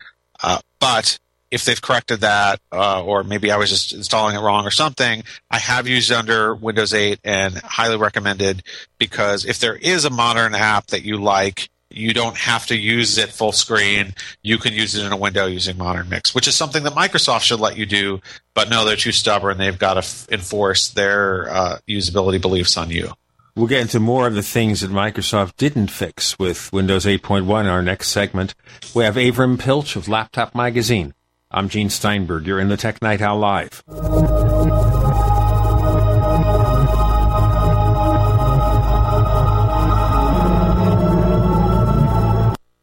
Uh, but if they've corrected that, uh, or maybe I was just installing it wrong or something, I have used under Windows 8 and highly recommended because if there is a modern app that you like, you don't have to use it full screen. You can use it in a window using Modern Mix, which is something that Microsoft should let you do. But no, they're too stubborn. They've got to f- enforce their uh, usability beliefs on you. We'll get into more of the things that Microsoft didn't fix with Windows 8.1 in our next segment. We have Avram Piltch of Laptop Magazine. I'm Gene Steinberg. You're in the Tech Night Owl Live.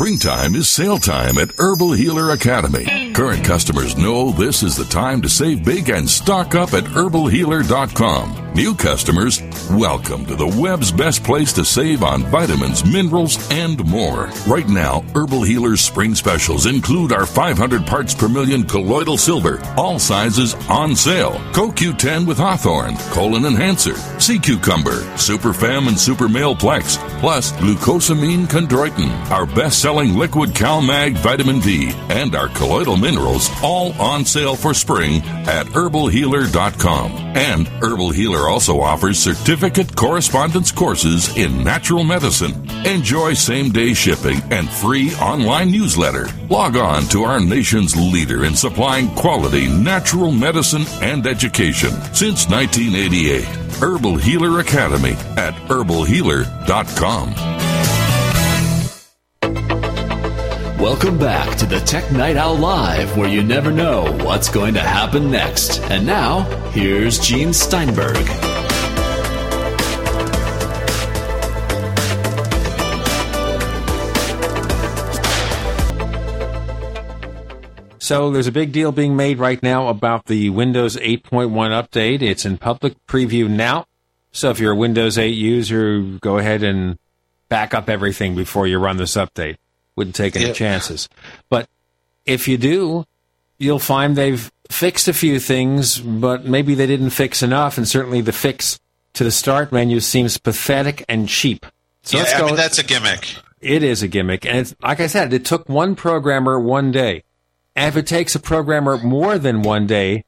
Springtime is sale time at Herbal Healer Academy. Current customers know this is the time to save big and stock up at herbalhealer.com. New customers, welcome to the web's best place to save on vitamins, minerals, and more. Right now, Herbal Healer's spring specials include our 500 parts per million colloidal silver, all sizes on sale. CoQ10 with Hawthorne, colon enhancer, sea cucumber, super fem and super male plex, plus glucosamine chondroitin, our best-selling liquid CalMag vitamin D, and our colloidal minerals, all on sale for spring at herbalhealer.com. And Herbal Healer also offers certificate correspondence courses in natural medicine. Enjoy same day shipping and free online newsletter. Log on to our nation's leader in supplying quality natural medicine and education since 1988. Herbal Healer Academy at herbalhealer.com. Welcome back to the Tech Night Owl Live, where you never know what's going to happen next. And now, here's Gene Steinberg. So there's a big deal being made right now about the Windows 8.1 update. It's in public preview now. So if you're a Windows 8 user, go ahead and back up everything before you run this update. Wouldn't take any Yeah. chances. But if you do, you'll find they've fixed a few things, but maybe they didn't fix enough. And certainly the fix to the start menu seems pathetic and cheap. So yeah, let's I mean that's a gimmick. It is a gimmick. And it's, like I said, it took one programmer one day. And if it takes a programmer more than one day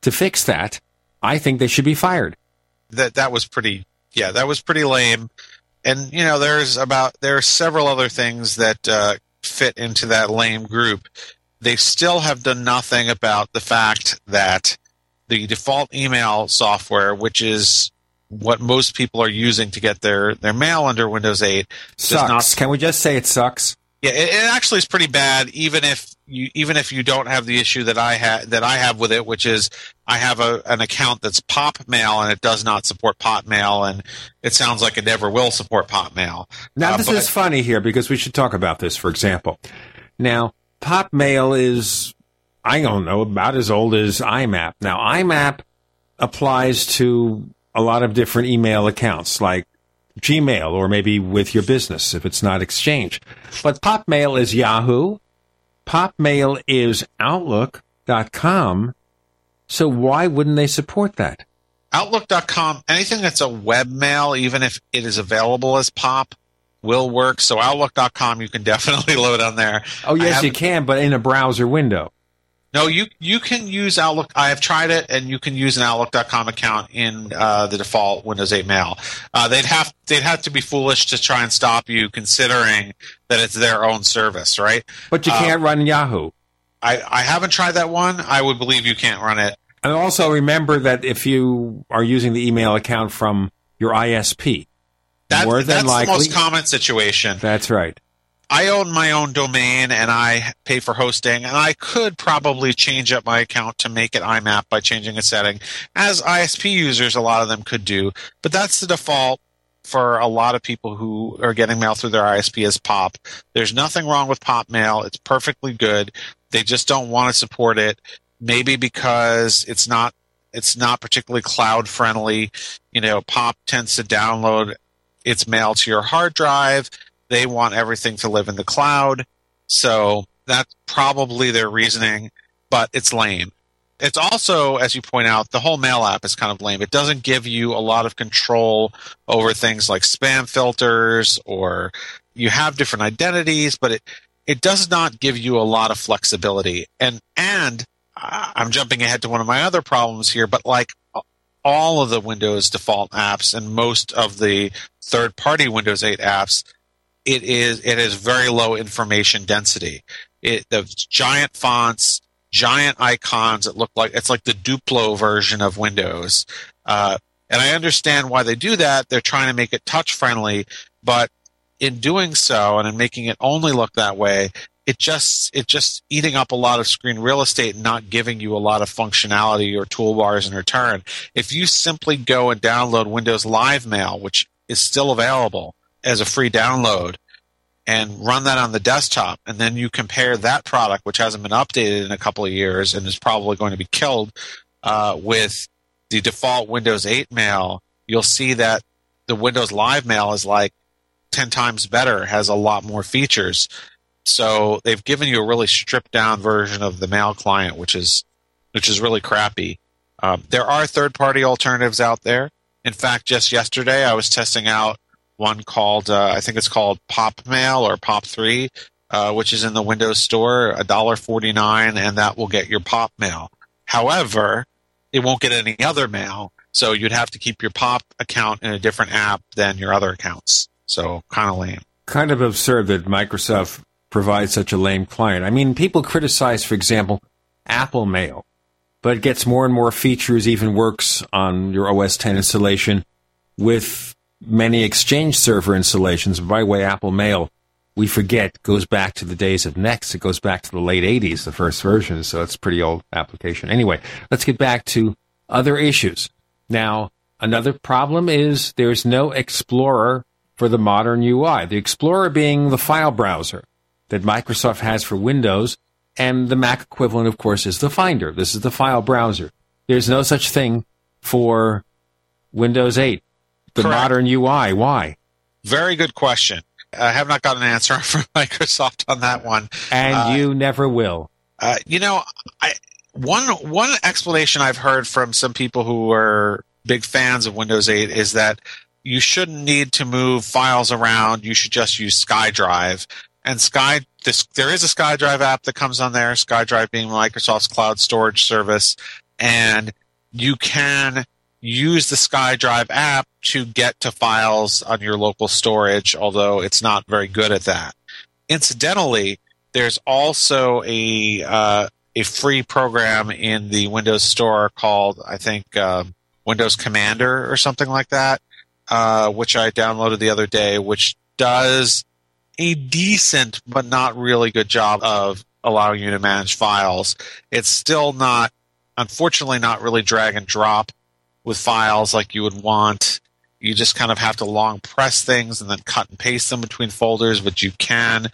to fix that, I think they should be fired. That that was pretty. Yeah, that was pretty lame. And you know, there's about there are several other things that uh, fit into that lame group. They still have done nothing about the fact that the default email software, which is what most people are using to get their, their mail under Windows 8, does Sucks. not Can we just say it sucks? Yeah, it, it actually is pretty bad. Even if you even if you don't have the issue that I had that I have with it, which is I have a, an account that's Pop Mail and it does not support Pop Mail, and it sounds like it never will support Pop Mail. Now, Uh, this but- is funny here because we should talk about this, for example. Now, Pop Mail is, I don't know, about as old as IMAP. Now, IMAP applies to a lot of different email accounts like Gmail or maybe with your business if it's not Exchange. But Pop Mail is Yahoo. Pop Mail is Outlook.com. So why wouldn't they support that? Outlook.com, anything that's a webmail, even if it is available as POP, will work. So Outlook.com, you can definitely load on there. Oh, yes, you can, but in a browser window. No, you you can use Outlook. I have tried it, and you can use an Outlook.com account in uh, the default Windows 8 Mail. Uh, they'd have they'd have to be foolish to try and stop you, considering that it's their own service, right? But you Uh, can't run Yahoo. I I haven't tried that one. I would believe you can't run it. And also remember that if you are using the email account from your ISP, That, more than that's likely, the most common situation. That's right. I own my own domain and I pay for hosting, and I could probably change up my account to make it IMAP by changing a setting, as ISP users, a lot of them could do. But that's the default for a lot of people who are getting mail through their ISP as POP. There's nothing wrong with POP mail. It's perfectly good. They just don't want to support it. Maybe because it's not it's not particularly cloud friendly. You know, POP tends to download its mail to your hard drive. They want everything to live in the cloud. So that's probably their reasoning, but it's lame. It's also, as you point out, the whole mail app is kind of lame. It doesn't give you a lot of control over things like spam filters or you have different identities, but it, it does not give you a lot of flexibility. And, and uh, I'm jumping ahead to one of my other problems here, but like all of the Windows default apps and most of the third party Windows 8 apps, it is it is very low information density. It the giant fonts, giant icons. It look like it's like the Duplo version of Windows. Uh, and I understand why they do that. They're trying to make it touch friendly, but in doing so and in making it only look that way, it just it just eating up a lot of screen real estate and not giving you a lot of functionality or toolbars in return. If you simply go and download Windows Live Mail, which is still available as a free download, and run that on the desktop, and then you compare that product, which hasn't been updated in a couple of years and is probably going to be killed, uh, with the default Windows 8 Mail, you'll see that the Windows Live Mail is like 10 times better, has a lot more features. So they've given you a really stripped down version of the mail client, which is which is really crappy. Um, there are third party alternatives out there. In fact, just yesterday I was testing out one called uh, I think it's called Pop Mail or Pop Three, uh, which is in the Windows Store, a dollar forty nine, and that will get your Pop Mail. However, it won't get any other mail, so you'd have to keep your Pop account in a different app than your other accounts. So kind of lame. Kind of absurd that Microsoft provides such a lame client. I mean, people criticize, for example, Apple Mail, but it gets more and more features, even works on your OS 10 installation with many Exchange server installations. By the way, Apple Mail, we forget, goes back to the days of Next. It goes back to the late 80s, the first version, so it's a pretty old application. Anyway, let's get back to other issues. Now, another problem is there's no Explorer for the modern UI. The Explorer being the file browser that Microsoft has for Windows, and the Mac equivalent, of course, is the Finder. This is the file browser. There's no such thing for Windows 8, the Correct. modern UI. Why? Very good question. I have not got an answer from Microsoft on that one. And Uh, you never will. Uh, you know, I one one explanation I've heard from some people who are big fans of Windows 8 is that you shouldn't need to move files around. You should just use SkyDrive. And Sky, this, there is a SkyDrive app that comes on there. SkyDrive being Microsoft's cloud storage service, and you can use the SkyDrive app to get to files on your local storage, although it's not very good at that. Incidentally, there's also a uh, a free program in the Windows Store called, I think, uh, Windows Commander or something like that, uh, which I downloaded the other day, which does a decent but not really good job of allowing you to manage files. It's still not, unfortunately, not really drag and drop with files like you would want. You just kind of have to long press things and then cut and paste them between folders, but you can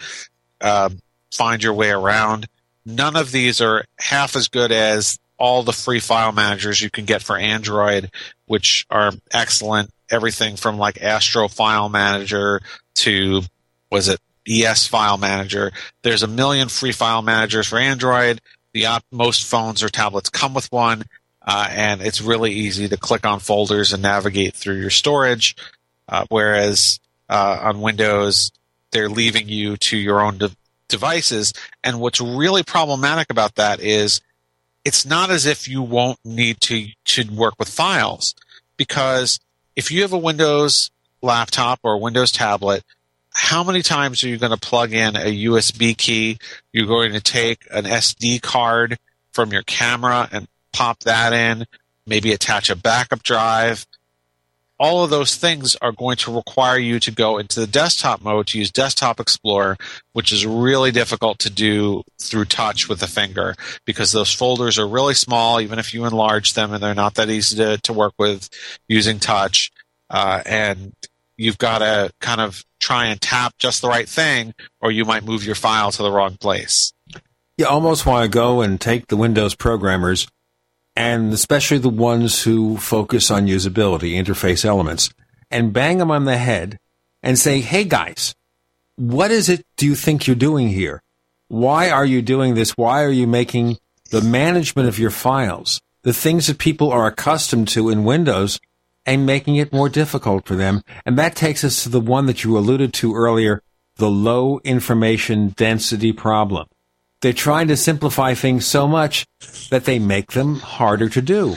uh, find your way around. None of these are half as good as all the free file managers you can get for Android, which are excellent. Everything from like Astro File Manager to was it ES File Manager. There's a million free file managers for Android. The op- most phones or tablets come with one, uh, and it's really easy to click on folders and navigate through your storage. Uh, whereas uh, on Windows, they're leaving you to your own de- devices. And what's really problematic about that is it's not as if you won't need to to work with files because if you have a Windows laptop or a Windows tablet, how many times are you going to plug in a USB key? You're going to take an SD card from your camera and pop that in, maybe attach a backup drive. All of those things are going to require you to go into the desktop mode to use Desktop Explorer, which is really difficult to do through touch with the finger because those folders are really small, even if you enlarge them, and they're not that easy to, to work with using touch. Uh, and you've got to kind of try and tap just the right thing, or you might move your file to the wrong place. You almost want to go and take the Windows programmers, and especially the ones who focus on usability, interface elements, and bang them on the head and say, hey guys, what is it do you think you're doing here? Why are you doing this? Why are you making the management of your files, the things that people are accustomed to in Windows, and making it more difficult for them. And that takes us to the one that you alluded to earlier, the low information density problem. They're trying to simplify things so much that they make them harder to do.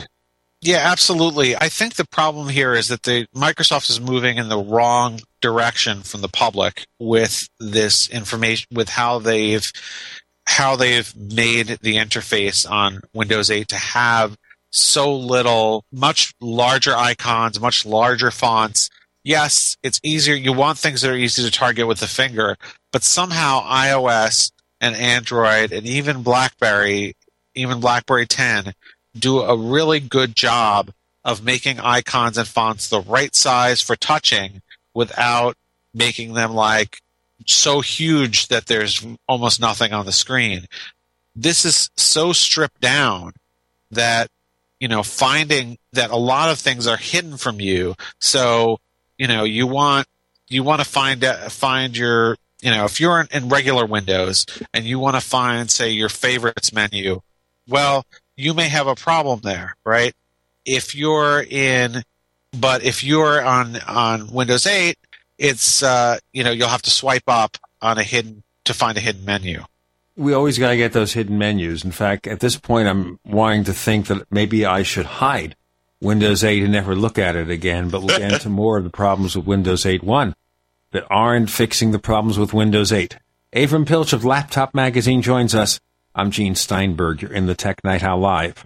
Yeah, absolutely. I think the problem here is that the Microsoft is moving in the wrong direction from the public with this information with how they've how they've made the interface on Windows 8 to have so little, much larger icons, much larger fonts. Yes, it's easier. You want things that are easy to target with the finger, but somehow iOS and Android and even BlackBerry, even BlackBerry 10 do a really good job of making icons and fonts the right size for touching without making them like so huge that there's almost nothing on the screen. This is so stripped down that you know, finding that a lot of things are hidden from you. So, you know, you want you want to find uh, find your you know if you're in, in regular Windows and you want to find say your favorites menu, well, you may have a problem there, right? If you're in, but if you're on on Windows 8, it's uh, you know you'll have to swipe up on a hidden to find a hidden menu we always got to get those hidden menus. In fact, at this point, I'm wanting to think that maybe I should hide Windows 8 and never look at it again. But we'll get into more of the problems with Windows 8.1 that aren't fixing the problems with Windows 8. Avram Piltch of Laptop Magazine joins us. I'm Gene Steinberg. You're in the Tech Night Owl Live.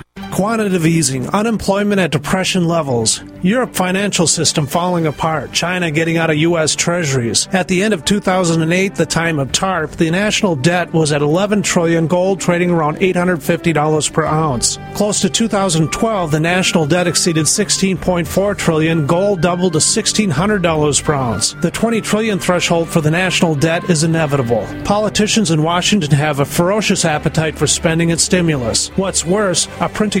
Quantitative easing, unemployment at depression levels, Europe financial system falling apart, China getting out of U.S. treasuries. At the end of 2008, the time of TARP, the national debt was at 11 trillion, gold trading around $850 per ounce. Close to 2012, the national debt exceeded 16.4 trillion, gold doubled to $1,600 per ounce. The 20 trillion threshold for the national debt is inevitable. Politicians in Washington have a ferocious appetite for spending and stimulus. What's worse, a printing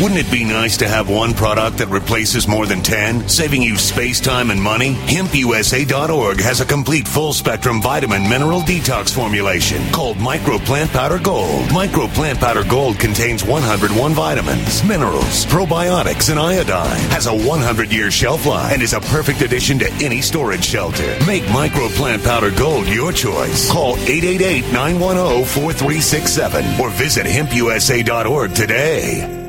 Wouldn't it be nice to have one product that replaces more than 10, saving you space, time, and money? HempUSA.org has a complete full spectrum vitamin mineral detox formulation called Micro Plant Powder Gold. Micro Plant Powder Gold contains 101 vitamins, minerals, probiotics, and iodine. Has a 100 year shelf life and is a perfect addition to any storage shelter. Make Micro Plant Powder Gold your choice. Call 888 910 4367 or visit HempUSA.org today.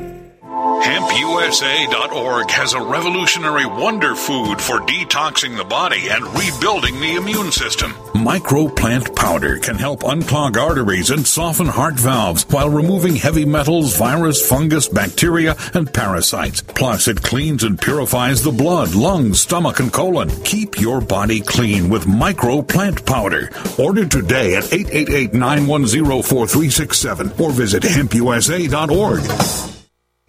HempUSA.org has a revolutionary wonder food for detoxing the body and rebuilding the immune system. Microplant powder can help unclog arteries and soften heart valves while removing heavy metals, virus, fungus, bacteria, and parasites. Plus, it cleans and purifies the blood, lungs, stomach, and colon. Keep your body clean with Microplant powder. Order today at 888-910-4367 or visit hempusa.org.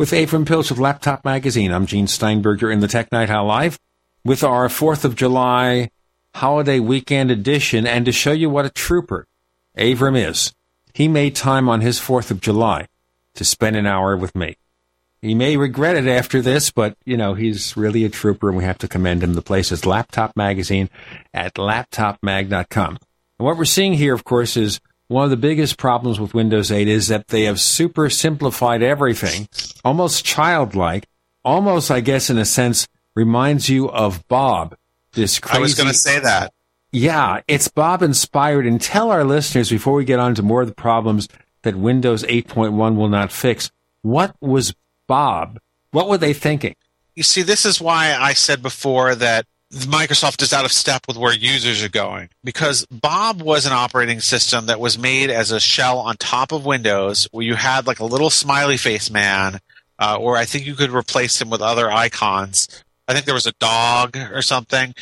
With Avram Piltch of Laptop Magazine, I'm Gene Steinberg in the Tech Night Owl Live with our 4th of July holiday weekend edition and to show you what a trooper Avram is. He made time on his 4th of July to spend an hour with me. He may regret it after this, but you know, he's really a trooper and we have to commend him. The place is Laptop Magazine at laptopmag.com. And what we're seeing here, of course, is one of the biggest problems with Windows 8 is that they have super simplified everything, almost childlike, almost, I guess, in a sense, reminds you of Bob. This crazy. I was going to say that. Yeah, it's Bob inspired. And tell our listeners before we get on to more of the problems that Windows 8.1 will not fix, what was Bob? What were they thinking? You see, this is why I said before that Microsoft is out of step with where users are going because Bob was an operating system that was made as a shell on top of Windows where you had like a little smiley face man, uh, or I think you could replace him with other icons. I think there was a dog or something.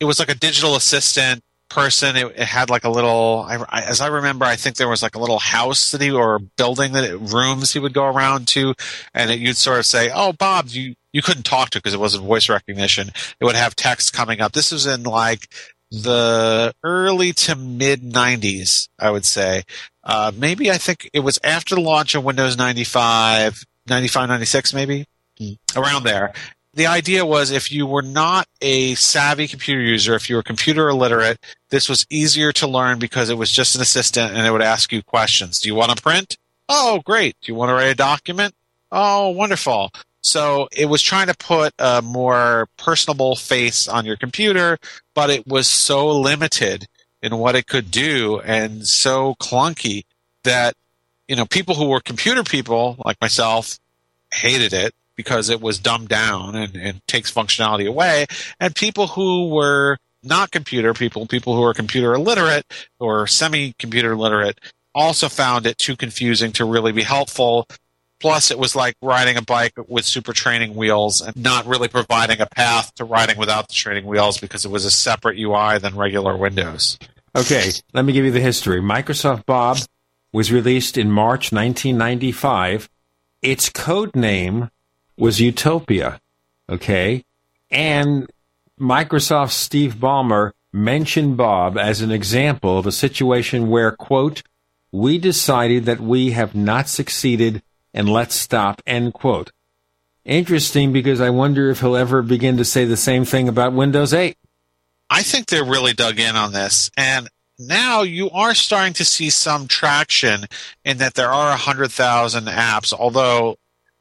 It was like a digital assistant person. It, it had like a little, I, I, as I remember, I think there was like a little house that he or building that it, rooms he would go around to, and it, you'd sort of say, "Oh, Bob, you you couldn't talk to because it wasn't voice recognition. It would have text coming up. This was in like the early to mid 90s, I would say. Uh, maybe I think it was after the launch of Windows 95, 95, 96, maybe around there. The idea was if you were not a savvy computer user, if you were computer illiterate, this was easier to learn because it was just an assistant and it would ask you questions. Do you want to print? Oh, great. Do you want to write a document? Oh, wonderful. So it was trying to put a more personable face on your computer, but it was so limited in what it could do and so clunky that, you know, people who were computer people like myself hated it because it was dumbed down and, and takes functionality away. And people who were not computer people, people who are computer illiterate or semi computer literate, also found it too confusing to really be helpful. Plus, it was like riding a bike with super training wheels and not really providing a path to riding without the training wheels because it was a separate UI than regular Windows. Okay, let me give you the history. Microsoft Bob was released in March 1995. Its code name was Utopia. Okay. And Microsoft's Steve Ballmer mentioned Bob as an example of a situation where, quote, we decided that we have not succeeded and let's stop, end quote. Interesting because I wonder if he'll ever begin to say the same thing about Windows 8. I think they're really dug in on this. And now you are starting to see some traction in that there are 100,000 apps, although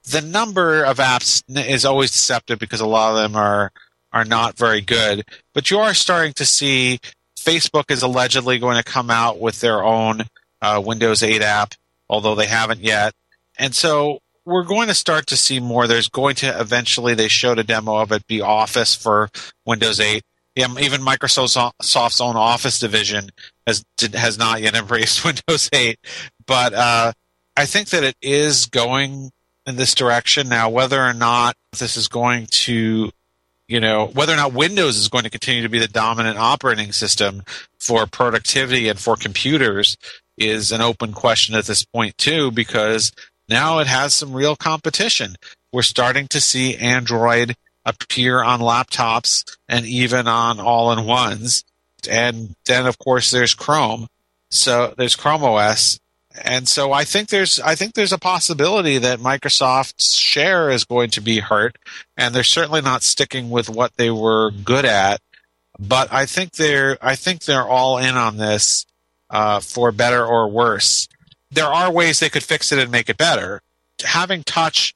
the number of apps is always deceptive because a lot of them are are not very good. But you are starting to see Facebook is allegedly going to come out with their own uh, Windows 8 app, although they haven't yet. And so we're going to start to see more. There's going to eventually, they showed a demo of it, be Office for Windows 8. Yeah, even Microsoft's own Office division has has not yet embraced Windows 8. But uh, I think that it is going in this direction now. Whether or not this is going to, you know, whether or not Windows is going to continue to be the dominant operating system for productivity and for computers is an open question at this point too, because now it has some real competition. We're starting to see Android appear on laptops and even on all in ones. And then, of course, there's Chrome. So there's Chrome OS. And so I think there's I think there's a possibility that Microsoft's share is going to be hurt, and they're certainly not sticking with what they were good at. But I think they're I think they're all in on this uh, for better or worse there are ways they could fix it and make it better. Having touch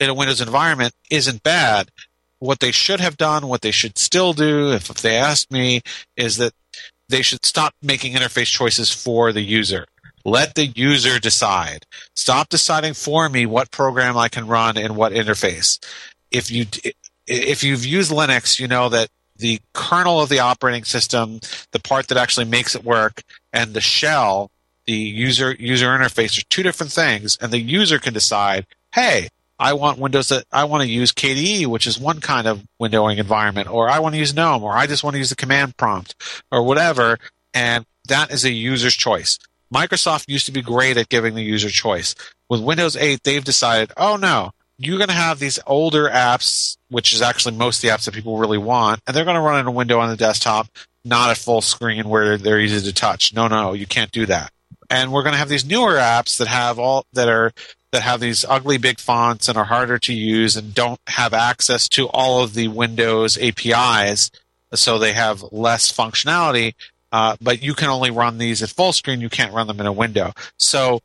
in a Windows environment isn't bad. What they should have done, what they should still do, if, if they ask me, is that they should stop making interface choices for the user. Let the user decide. Stop deciding for me what program I can run in what interface. If you if you've used Linux, you know that the kernel of the operating system, the part that actually makes it work, and the shell the user user interface are two different things, and the user can decide, hey, I want Windows that I want to use KDE, which is one kind of windowing environment, or I want to use GNOME, or I just want to use the command prompt, or whatever. And that is a user's choice. Microsoft used to be great at giving the user choice. With Windows 8, they've decided, oh no, you're going to have these older apps, which is actually most of the apps that people really want, and they're going to run in a window on the desktop, not at full screen where they're easy to touch. No, no, you can't do that and we're going to have these newer apps that have all that are that have these ugly big fonts and are harder to use and don't have access to all of the Windows APIs, so they have less functionality. Uh, but you can only run these at full screen. You can't run them in a window. So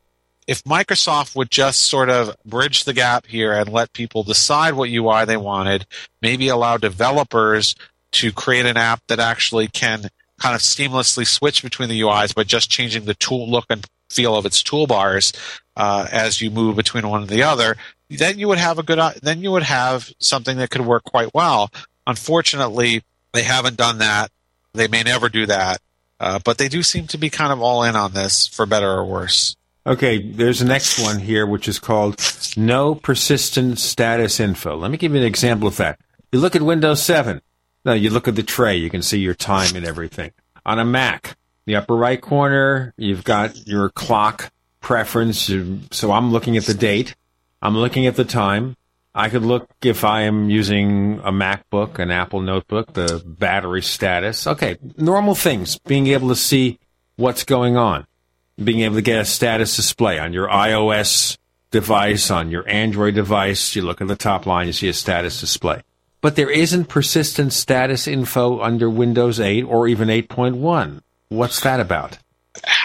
if Microsoft would just sort of bridge the gap here and let people decide what UI they wanted, maybe allow developers to create an app that actually can kind of seamlessly switch between the UIs by just changing the tool look and feel of its toolbars uh, as you move between one and the other, then you would have a good. Then you would have something that could work quite well. Unfortunately, They haven't done that. They may never do that. Uh, but they do seem to be kind of all in on this, for better or worse. Okay, there's the next one here, which is called No Persistent Status Info. Let me give you an example of that. You look at Windows 7. Now, you look at the tray, you can see your time and everything. On a Mac, the upper right corner, you've got your clock preference. So I'm looking at the date. I'm looking at the time. I could look if I am using a MacBook, an Apple notebook, the battery status. Okay, normal things. Being able to see what's going on. Being able to get a status display on your iOS device, on your Android device. You look at the top line, you see a status display. But there isn't persistent status info under Windows 8 or even 8.1. What's that about?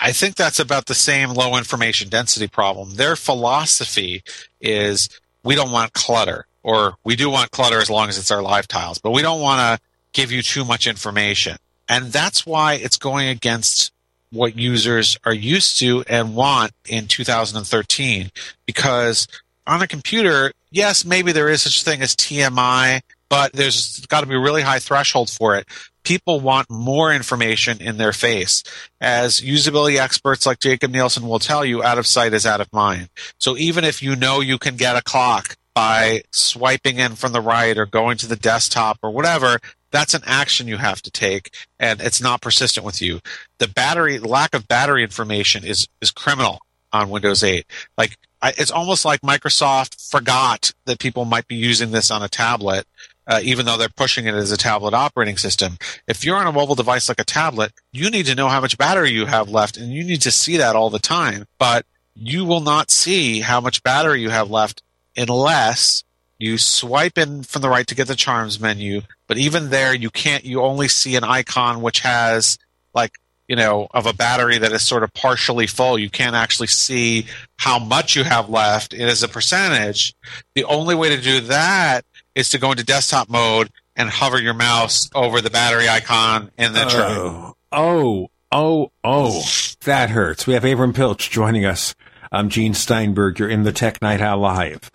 I think that's about the same low information density problem. Their philosophy is we don't want clutter, or we do want clutter as long as it's our live tiles, but we don't want to give you too much information. And that's why it's going against what users are used to and want in 2013 because on a computer, yes, maybe there is such a thing as TMI, but there's got to be a really high threshold for it. People want more information in their face. As usability experts like Jakob Nielsen will tell you, out of sight is out of mind. So even if you know you can get a clock by swiping in from the right or going to the desktop or whatever, that's an action you have to take and it's not persistent with you. The battery, lack of battery information is, is criminal on Windows 8. Like, I, it's almost like Microsoft forgot that people might be using this on a tablet uh, even though they're pushing it as a tablet operating system. If you're on a mobile device like a tablet, you need to know how much battery you have left, and you need to see that all the time. But you will not see how much battery you have left unless you swipe in from the right to get the charms menu. But even there, you can't, you only see an icon which has like you know, of a battery that is sort of partially full. You can't actually see how much you have left. It is a percentage. The only way to do that is to go into desktop mode and hover your mouse over the battery icon in the oh, oh, oh, oh, that hurts. We have Avram Piltch joining us. I'm Gene Steinberg. You're in the Tech Night Owl Live.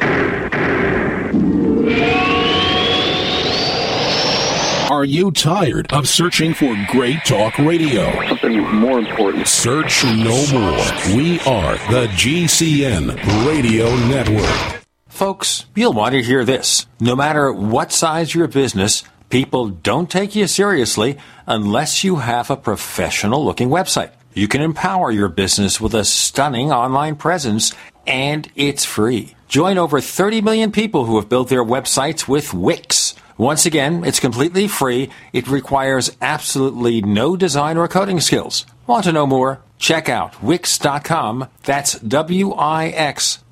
Are you tired of searching for great talk radio? Something more important. Search no more. We are the GCN Radio Network. Folks, you'll want to hear this. No matter what size your business, people don't take you seriously unless you have a professional looking website. You can empower your business with a stunning online presence and it's free. Join over 30 million people who have built their websites with Wix. Once again, it's completely free. It requires absolutely no design or coding skills. Want to know more? Check out Wix.com. That's W-I-X Com.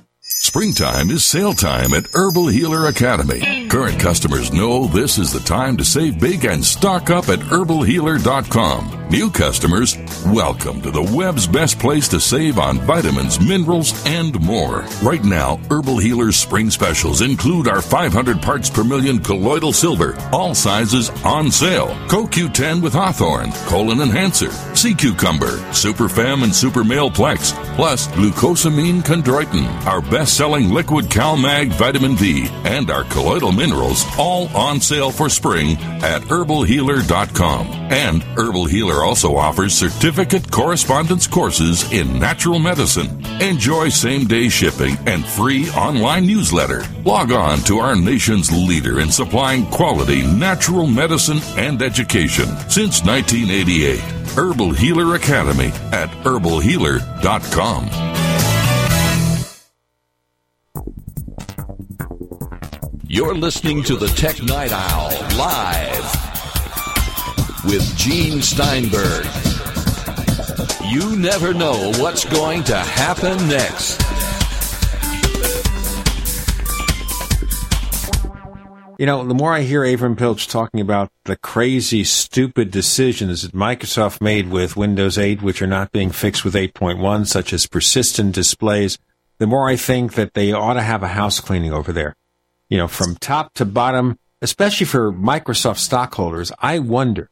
Springtime is sale time at Herbal Healer Academy. Current customers know this is the time to save big and stock up at herbalhealer.com. New customers, welcome to the web's best place to save on vitamins, minerals, and more. Right now, Herbal Healer's spring specials include our 500 parts per million colloidal silver, all sizes on sale. CoQ10 with Hawthorn, colon enhancer, sea cucumber, super fem and super male plex, plus glucosamine chondroitin, our best selling liquid CalMag vitamin D, and our colloidal minerals, all on sale for spring at herbalhealer.com. And Herbal Healer also offers certificate correspondence courses in natural medicine. Enjoy same day shipping and free online newsletter. Log on to our nation's leader in supplying quality natural medicine and education since 1988. Herbal Healer Academy at herbalhealer.com. You're listening to the Tech Night Owl live with Gene Steinberg. You never know what's going to happen next. You know, the more I hear Avram Piltch talking about the crazy, stupid decisions that Microsoft made with Windows 8, which are not being fixed with 8.1, such as persistent displays, the more I think that they ought to have a house cleaning over there. You know, from top to bottom, especially for Microsoft stockholders, I wonder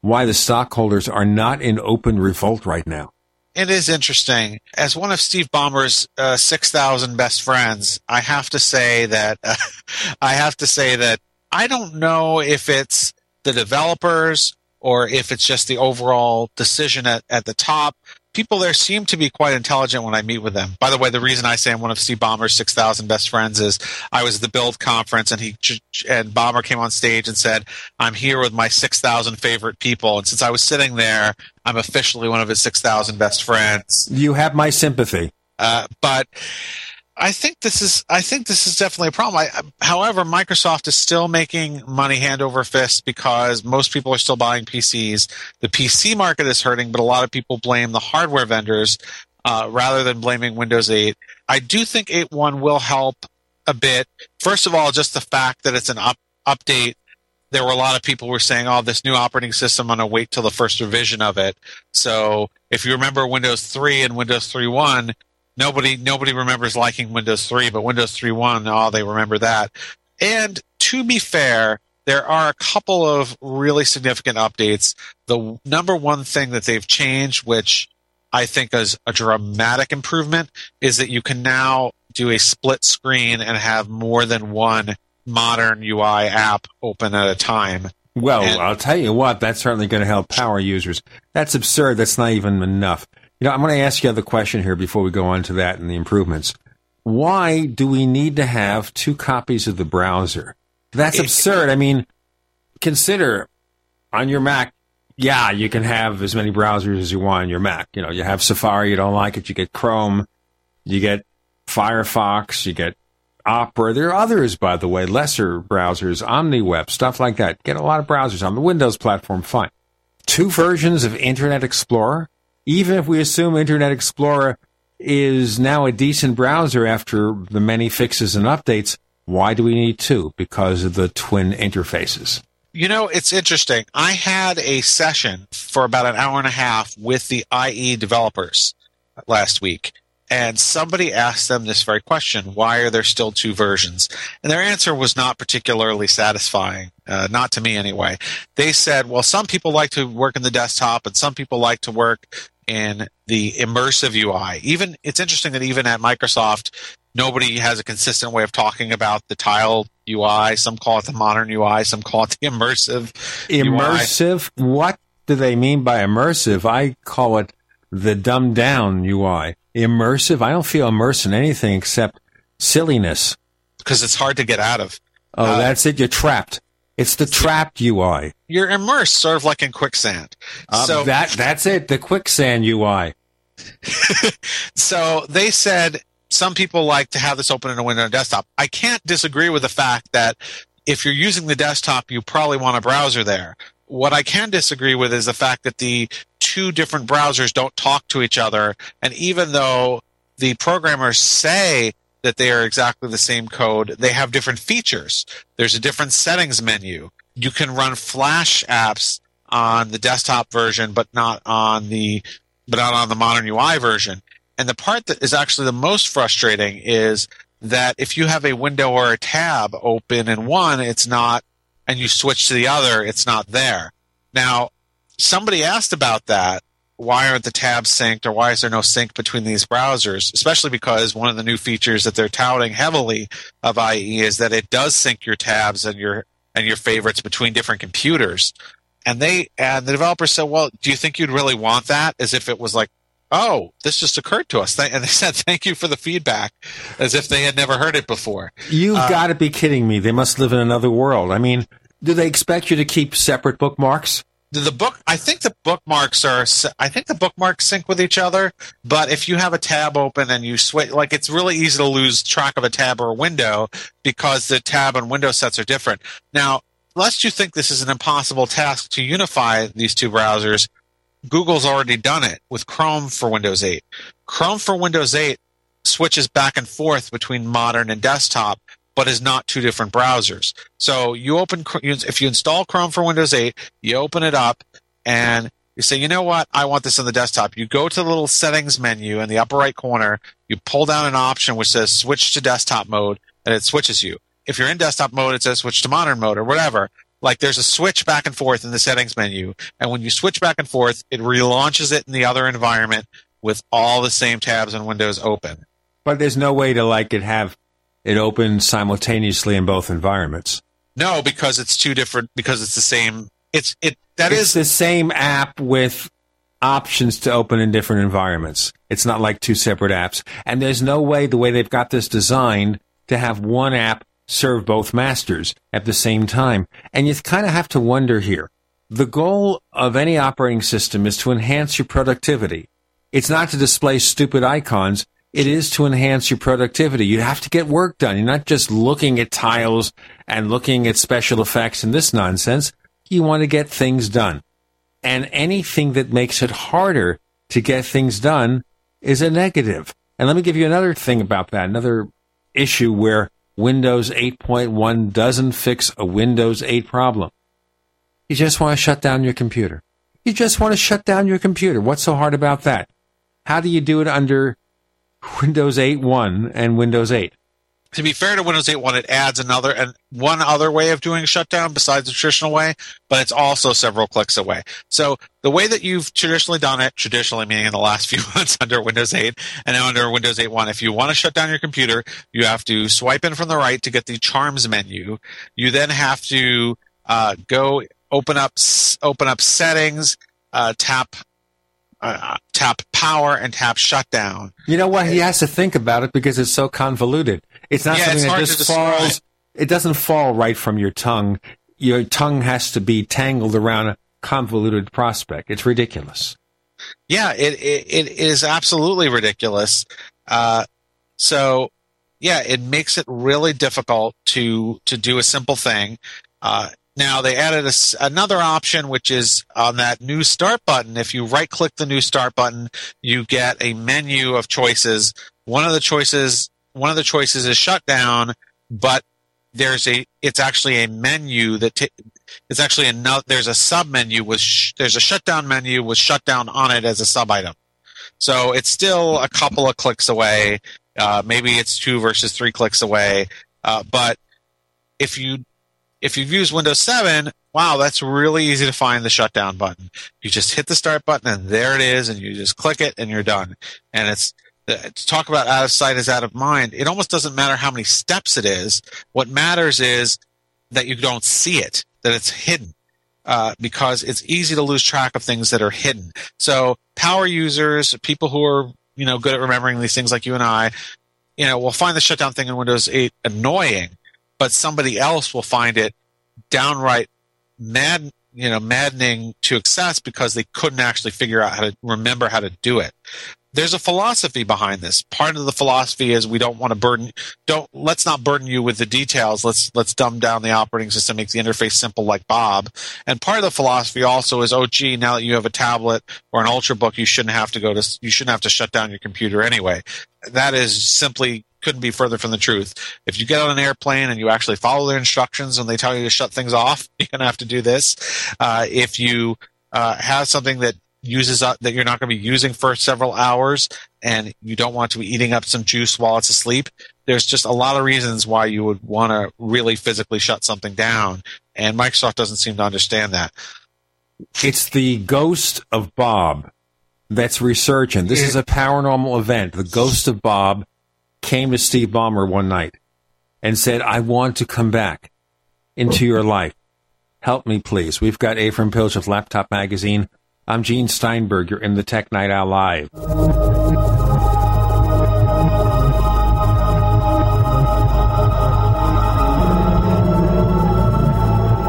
why the stockholders are not in open revolt right now. It is interesting. As one of Steve Ballmer's uh, 6,000 best friends, I have to say that uh, I have to say that I don't know if it's the developers or if it's just the overall decision at, at the top. People there seem to be quite intelligent when I meet with them. By the way, the reason I say I'm one of Steve Ballmer's 6,000 best friends is I was at the Build conference and he and Bomber came on stage and said, "I'm here with my 6,000 favorite people." And since I was sitting there, I'm officially one of his 6,000 best friends. You have my sympathy. Uh, but I think this is I think this is definitely a problem. I, however, Microsoft is still making money hand over fist because most people are still buying PCs. The PC market is hurting, but a lot of people blame the hardware vendors uh, rather than blaming Windows 8. I do think 8.1 will help a bit. First of all, just the fact that it's an up, update. There were a lot of people who were saying, "Oh, this new operating system, I'm going to wait till the first revision of it." So, if you remember Windows 3 and Windows 3.1, nobody nobody remembers liking Windows 3, but Windows 3.1, oh, they remember that. And to be fair, there are a couple of really significant updates. The number one thing that they've changed, which I think is a dramatic improvement, is that you can now do a split screen and have more than one modern UI app open at a time. Well, and, I'll tell you what, that's certainly going to help power users. That's absurd. That's not even enough. You know, I'm going to ask you the question here before we go on to that and the improvements. Why do we need to have two copies of the browser? That's absurd. I mean, consider on your Mac, yeah, you can have as many browsers as you want on your Mac. You know, you have Safari, you don't like it, you get Chrome, you get Firefox, you get Opera. There are others, by the way, lesser browsers, OmniWeb, stuff like that. Get a lot of browsers on the Windows platform, fine. Two versions of Internet Explorer, even if we assume Internet Explorer is now a decent browser after the many fixes and updates, why do we need two? Because of the twin interfaces. You know, it's interesting. I had a session for about an hour and a half with the IE developers last week. And somebody asked them this very question why are there still two versions? And their answer was not particularly satisfying uh, not to me anyway. They said well some people like to work in the desktop and some people like to work in the immersive ui even it's interesting that even at microsoft nobody has a consistent way of talking about the tile ui some call it the modern ui some call it the immersive Immersive? What do they mean by immersive? I call it the dumbed down UI. Immersive? I don't feel immersed in anything except silliness. because it's hard to get out of Oh, Uh, that's it. You're trapped. It's the trapped UI. you're immersed sort of like in quicksand Uh, so that that's it. The quicksand UI. so they said some people like to have this open in a window on desktop. I can't disagree with the fact that if you're using the desktop, you probably want a browser there. What I can disagree with is the fact that the two different browsers don't talk to each other. And even though the programmers say that they are exactly the same code, they have different features. There's a different settings menu. You can run Flash apps on the desktop version, but not on the but not on the modern UI version. And the part that is actually the most frustrating is that if you have a window or a tab open in one, it's not, and you switch to the other, it's not there. Now, somebody asked about that. Why aren't the tabs synced or why is there no sync between these browsers? Especially because one of the new features that they're touting heavily of IE is that it does sync your tabs and your and your favorites between different computers. And they and the developer said, "Well, do you think you'd really want that?" As if it was like, "Oh, this just occurred to us." And they said, "Thank you for the feedback," as if they had never heard it before. You've Uh, got to be kidding me. They must live in another world. I mean, do they expect you to keep separate bookmarks? The, book i think the bookmarks are i think the bookmarks sync with each other but if you have a tab open and you switch like it's really easy to lose track of a tab or a window because the tab and window sets are different. Now lest you think this is an impossible task to unify these two browsers google's already done it with chrome for windows 8 chrome for windows 8 switches back and forth between modern and desktop but is not two different browsers. So you open if you install Chrome for Windows 8, you open it up and you say, you know what, I want this on the desktop. You go to the little settings menu in the upper right corner, you pull down an option which says switch to desktop mode, and it switches you. If you're in desktop mode, it says switch to modern mode or whatever. Like there's a switch back and forth in the settings menu, and when you switch back and forth, it relaunches it in the other environment with all the same tabs and windows open. But there's no way to like it have it open simultaneously in both environments. No, because it's two different. Because it's the same. It's it. That it's is the same app with options to open in different environments. It's not like two separate apps. And there's no way, the way they've got this designed, to have one app serve both masters at the same time. And you kind of have to wonder here. The goal of any operating system is to enhance your productivity. It's not to display stupid icons. It is to enhance your productivity. You have to get work done. You're not just looking at tiles and looking at special effects and this nonsense. You want to get things done. And anything that makes it harder to get things done is a negative. And let me give you another thing about that, another issue where Windows 8.1 doesn't fix a Windows 8 problem. You just want to shut down your computer. You just want to shut down your computer. What's so hard about that? How do you do it under Windows 8.1 and Windows 8? to be fair to Windows 8.1, it adds another and one other way of doing shutdown besides the traditional way, but it's also several clicks away. So the way that you've traditionally done it, traditionally meaning in the last few months under Windows 8 and now under Windows 8.1, if you want to shut down your computer, you have to swipe in from the right to get the Charms menu. You then have to uh, go open up open up settings, uh, tap uh, tap power and tap shutdown. You know what? He has to think about it because it's so convoluted. It's not Yeah, something it's that just falls. It doesn't fall right from your tongue. Your tongue has to be tangled around a convoluted prospect. It's ridiculous. Yeah, it it, it is absolutely ridiculous. Uh, so yeah, it makes it really difficult to to do a simple thing. Uh, now they added a another option, which is on that new start button. If you right click the new start button, you get a menu of choices. One of the choices one of the choices is shutdown, but there's a it's actually a menu that ta it's actually another there's a sub menu with sh- there's a shutdown menu with shutdown on it as a sub item So it's still a couple of clicks away. Uh, maybe it's two versus three clicks away. Uh, but if you if you've used Windows 7, wow, that's really easy to find the shutdown button. You just hit the start button and there it is, and you just click it and you're done. And it's to talk about out of sight is out of mind. It almost doesn't matter how many steps it is. What matters is that you don't see it, that it's hidden. Uh, because it's easy to lose track of things that are hidden. So power users, people who are you know good at remembering these things like you and I, you know, will find the shutdown thing in Windows 8 annoying, but somebody else will find it downright mad, you know, maddening to excess because they couldn't actually figure out how to remember how to do it there's a philosophy behind this. Part of the philosophy is we don't want to burden don't let's not burden you with the details. Let's let's dumb down the operating system, make the interface simple like Bob. And part of the philosophy also is oh gee, now that you have a tablet or an ultrabook, you shouldn't have to go to you shouldn't have to shut down your computer anyway. That is simply couldn't be further from the truth. If you get on an airplane and you actually follow their instructions and they tell you to shut things off, you're gonna have to do this. Uh, if you uh, have something that uses up that you're not going to be using for several hours and you don't want to be eating up some juice while it's asleep there's just a lot of reasons why you would want to really physically shut something down. And microsoft doesn't seem to understand that. It's the ghost of bob that's resurgent. This is a paranormal event. The ghost of bob came to steve ballmer one night and said i want to come back into your life help me please we've got Avram Piltch of laptop magazine I'm Gene Steinberg. You're in the Tech Night Owl Live.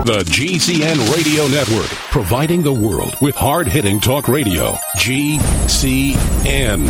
The GCN Radio Network, providing the world with hard hitting talk radio. GCN.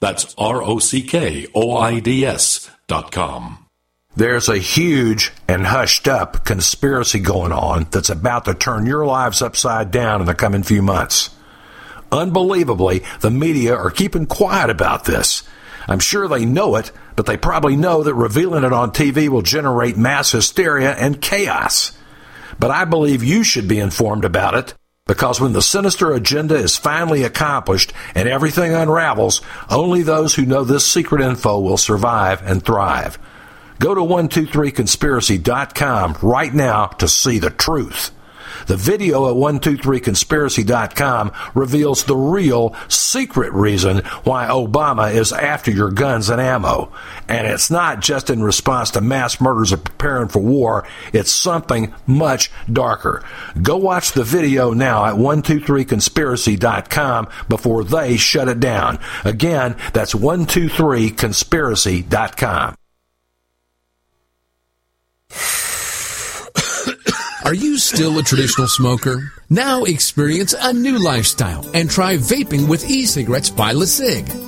That's R O C K O I D S dot com. There's a huge and hushed up conspiracy going on that's about to turn your lives upside down in the coming few months. Unbelievably, the media are keeping quiet about this. I'm sure they know it, but they probably know that revealing it on TV will generate mass hysteria and chaos. But I believe you should be informed about it because when the sinister agenda is finally accomplished and everything unravels, only those who know this secret info will survive and thrive. Go to 123conspiracy.com right now to see the truth. The video at 123conspiracy.com reveals the real secret reason why Obama is after your guns and ammo. And it's not just in response to mass murders and preparing for war, it's something much darker. Go watch the video now at 123conspiracy.com before they shut it down. Again, that's 123conspiracy.com. Are you still a traditional smoker? Now experience a new lifestyle and try vaping with e-cigarettes by LeCig.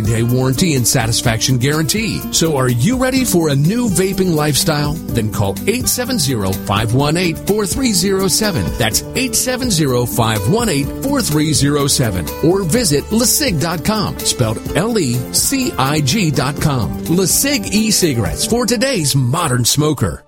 30 day warranty and satisfaction guarantee. So are you ready for a new vaping lifestyle? Then call 870-518-4307. That's 870-518-4307 or visit lecig.com, spelled L-E-C-I-G dot com. LeCig e-cigarettes for today's modern smoker.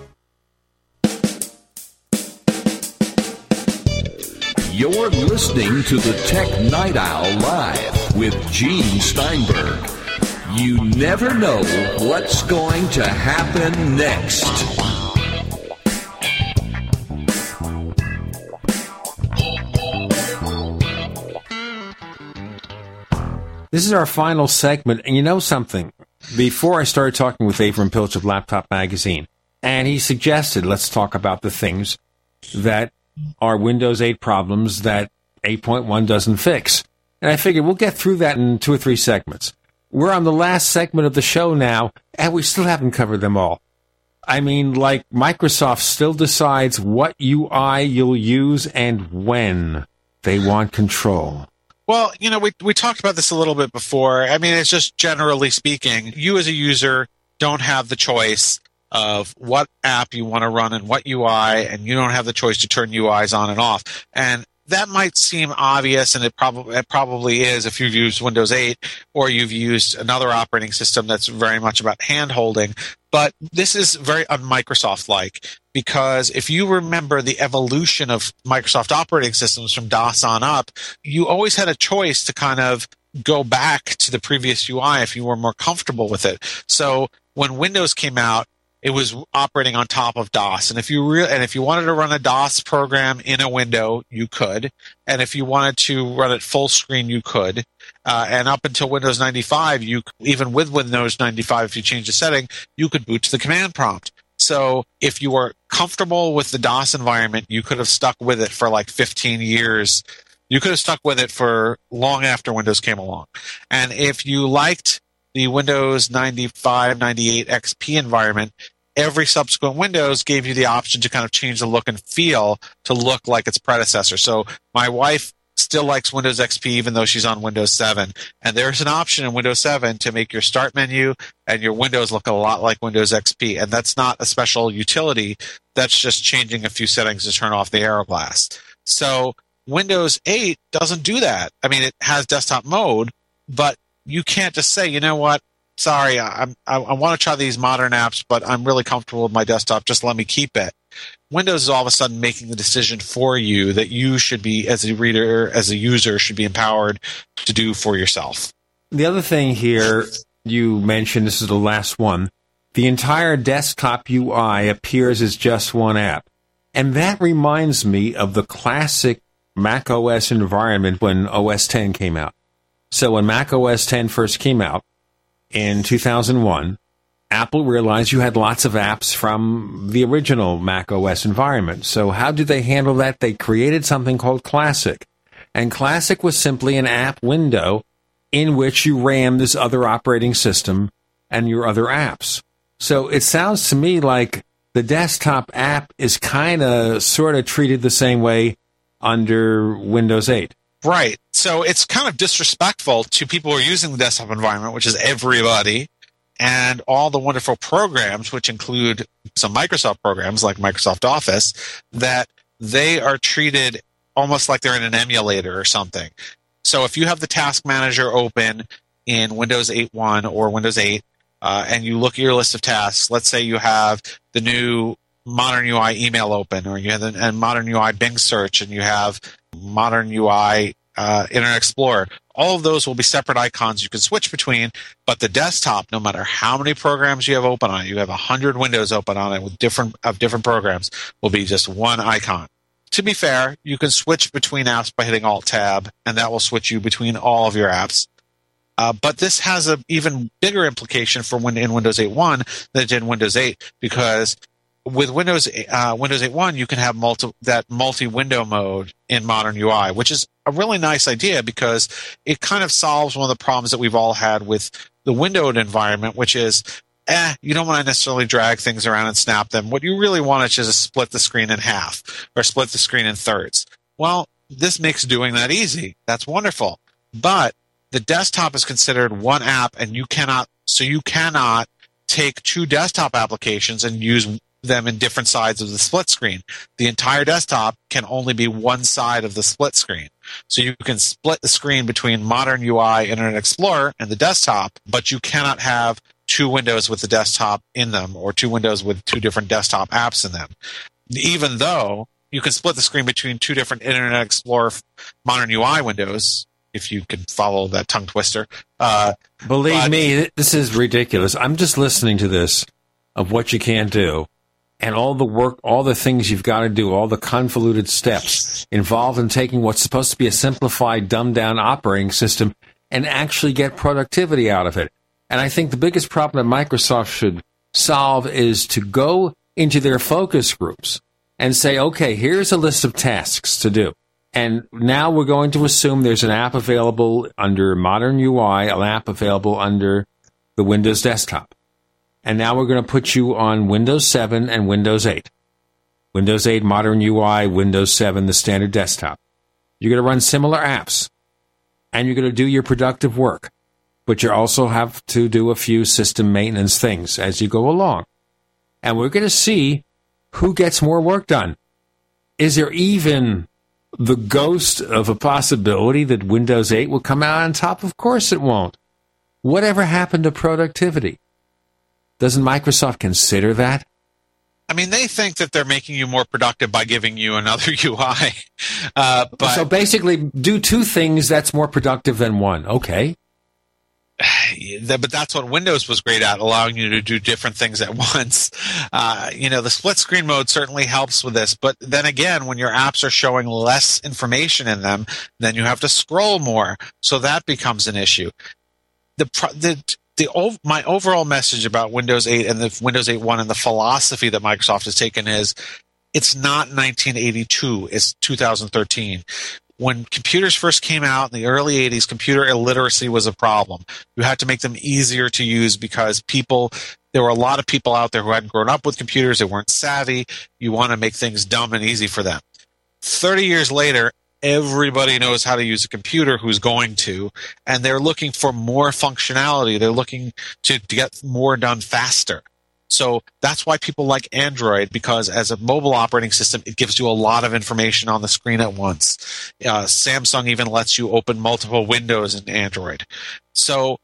You're listening to the Tech Night Owl Live with Gene Steinberg. You never know what's going to happen next. This is our final segment, and you know something? Before I started talking with Avram Piltch of Laptop Magazine, and he suggested let's talk about the things that are Windows 8 problems that 8.1 doesn't fix. And I figured we'll get through that in two or three segments. We're on the last segment of the show now, and we still haven't covered them all. I mean, like Microsoft still decides what UI you'll use and when they want control. Well, you know, we we talked about this a little bit before. I mean, it's just generally speaking, you as a user don't have the choice of what app you want to run and what UI, and you don't have the choice to turn UIs on and off. And that might seem obvious, and it probably it probably is if you've used Windows 8 or you've used another operating system that's very much about hand holding. But this is very un-Microsoft like because if you remember the evolution of Microsoft operating systems from DOS on up, you always had a choice to kind of go back to the previous UI if you were more comfortable with it. So when Windows came out, it was operating on top of DOS. And if you re- and if you wanted to run a DOS program in a window, you could. And if you wanted to run it full screen, you could. Uh, and up until Windows 95, you even with Windows 95, if you change the setting, you could boot to the command prompt. So if you were comfortable with the DOS environment, you could have stuck with it for like 15 years. You could have stuck with it for long after Windows came along. And if you liked the Windows 95, 98 XP environment, every subsequent Windows gave you the option to kind of change the look and feel to look like its predecessor. So my wife still likes Windows XP even though she's on Windows 7. And there's an option in Windows 7 to make your start menu and your windows look a lot like Windows XP. And that's not a special utility. That's just changing a few settings to turn off the Aero glass. So Windows 8 doesn't do that. I mean, it has desktop mode, but you can't just say, you know what, sorry, I, I, I want to try these modern apps, but I'm really comfortable with my desktop. Just let me keep it. Windows is all of a sudden making the decision for you that you should be, as a reader, as a user, should be empowered to do for yourself. The other thing here you mentioned, this is the last one, the entire desktop UI appears as just one app. And that reminds me of the classic Mac OS environment when OS 10 came out. So when Mac OS 10 first came out in 2001, Apple realized you had lots of apps from the original Mac OS environment. So how did they handle that? They created something called Classic. And Classic was simply an app window in which you ran this other operating system and your other apps. So it sounds to me like the desktop app is kind of sort of treated the same way under Windows 8. Right. So it's kind of disrespectful to people who are using the desktop environment, which is everybody, and all the wonderful programs, which include some Microsoft programs like Microsoft Office, that they are treated almost like they're in an emulator or something. So if you have the task manager open in Windows 8.1 or Windows 8, uh, and you look at your list of tasks, let's say you have the new Modern UI email open, or you have and Modern UI Bing search, and you have Modern UI uh, Internet Explorer. All of those will be separate icons you can switch between, but the desktop, no matter how many programs you have open on it, you have a hundred windows open on it with different of different programs, will be just one icon. To be fair, you can switch between apps by hitting Alt Tab, and that will switch you between all of your apps. Uh, but this has an even bigger implication for when in Windows 8.1 than it did in Windows 8 because with Windows uh, Windows 8.1 you can have multi that multi-window mode in Modern UI, which is a really nice idea because it kind of solves one of the problems that we've all had with the windowed environment, which is eh, you don't want to necessarily drag things around and snap them. What you really want is just split the screen in half or split the screen in thirds. Well, this makes doing that easy. That's wonderful. But the desktop is considered one app and you cannot, so you cannot take two desktop applications and use them in different sides of the split screen. The entire desktop can only be one side of the split screen. So you can split the screen between Modern UI, Internet Explorer, and the desktop, but you cannot have two windows with the desktop in them or two windows with two different desktop apps in them. Even though you can split the screen between two different Internet Explorer Modern UI windows, if you can follow that tongue twister. Uh, Believe but- me, this is ridiculous. I'm just listening to this of what you can't do and all the work, all the things you've got to do, all the convoluted steps involved in taking what's supposed to be a simplified, dumbed down operating system and actually get productivity out of it. And I think the biggest problem that Microsoft should solve is to go into their focus groups and say, okay, here's a list of tasks to do. And now we're going to assume there's an app available under Modern UI, an app available under the Windows desktop. And now we're going to put you on Windows 7 and Windows 8. Windows 8 Modern UI, Windows 7 the standard desktop. You're going to run similar apps and you're going to do your productive work, but you also have to do a few system maintenance things as you go along. And we're going to see who gets more work done. Is there even the ghost of a possibility that Windows 8 will come out on top? Of course it won't. Whatever happened to productivity? Doesn't Microsoft consider that? I mean, they think that they're making you more productive by giving you another UI. Uh, but so basically, do two things that's more productive than one. Okay. But that's what Windows was great at, allowing you to do different things at once. Uh, you know, the split screen mode certainly helps with this, but then again, when your apps are showing less information in them, then you have to scroll more, so that becomes an issue. The the the my overall message about Windows 8 and the Windows 8.1 and the philosophy that Microsoft has taken is it's not 1982, it's 2013 when computers first came out in the early 80s, computer illiteracy was a problem. You had to make them easier to use because people, there were a lot of people out there who hadn't grown up with computers, they weren't savvy. You want to make things dumb and easy for them. 30 years later, everybody knows how to use a computer who's going to, and they're looking for more functionality. They're looking to, to get more done faster. So that's why people like Android because as a mobile operating system, it gives you a lot of information on the screen at once. Uh, Samsung even lets you open multiple windows in Android. So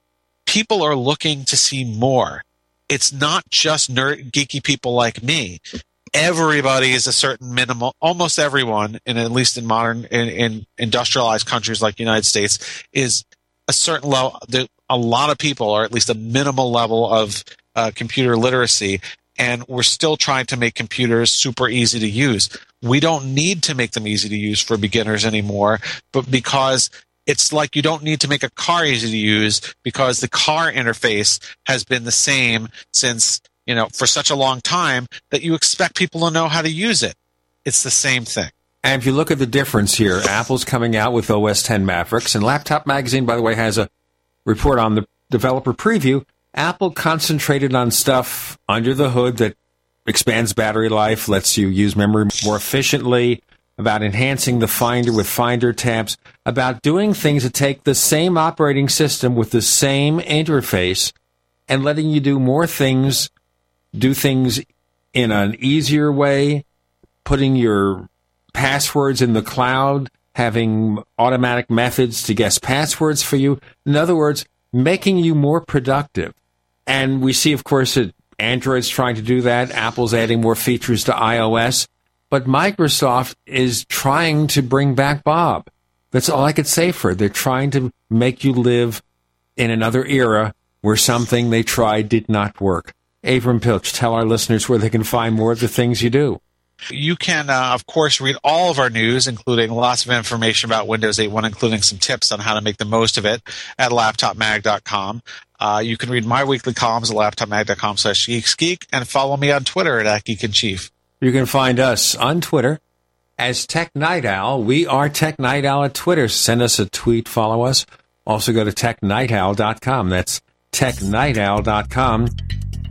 people are looking to see more. It's not just nerd, geeky people like me. Everybody is a certain minimal, almost everyone, in at least in modern, in, in industrialized countries like the United States, is a certain level. A lot of people are at least a minimal level of uh, computer literacy, and we're still trying to make computers super easy to use. We don't need to make them easy to use for beginners anymore, but because it's like you don't need to make a car easy to use because the car interface has been the same since, you know, for such a long time that you expect people to know how to use it. It's the same thing. And if you look at the difference here, Apple's coming out with OS 10 Mavericks, and Laptop Magazine, by the way, has a report on the developer preview. Apple concentrated on stuff under the hood that expands battery life, lets you use memory more efficiently, about enhancing the Finder with Finder tabs, about doing things that take the same operating system with the same interface and letting you do more things, do things in an easier way, putting your passwords in the cloud, having automatic methods to guess passwords for you. In other words, making you more productive. And we see, of course, that Android's trying to do that. Apple's adding more features to iOS. But Microsoft is trying to bring back Bob. That's all I could say for it. They're trying to make you live in another era where something they tried did not work. Avram Piltch, tell our listeners where they can find more of the things you do. You can, uh, of course, read all of our news, including lots of information about Windows 8.1, including some tips on how to make the most of it at laptopmag.com. Uh, you can read my weekly columns at laptopmag.com slash geeksgeek and follow me on Twitter at Geek in Chief. You can find us on Twitter as Tech Night Owl. We are Tech Night Owl at Twitter. Send us a tweet, follow us. Also go to technightowl.com. That's technightowl.com.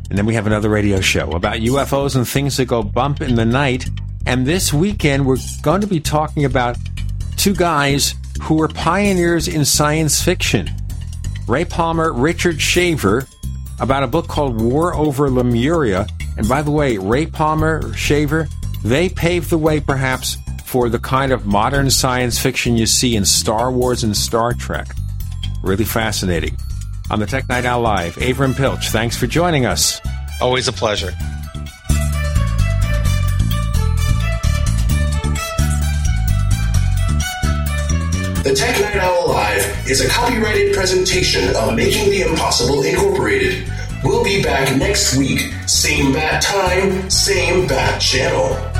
And then we have another radio show about UFOs and things that go bump in the night. And this weekend, we're going to be talking about two guys who were pioneers in science fiction Ray Palmer, Richard Shaver, about a book called War Over Lemuria. And by the way, Ray Palmer, Shaver, they paved the way perhaps for the kind of modern science fiction you see in Star Wars and Star Trek. Really fascinating on the Tech Night Owl Live. Avram Piltch, thanks for joining us. Always a pleasure. The Tech Night Owl Live is a copyrighted presentation of Making the Impossible Incorporated. We'll be back next week, same bat time, same bat channel.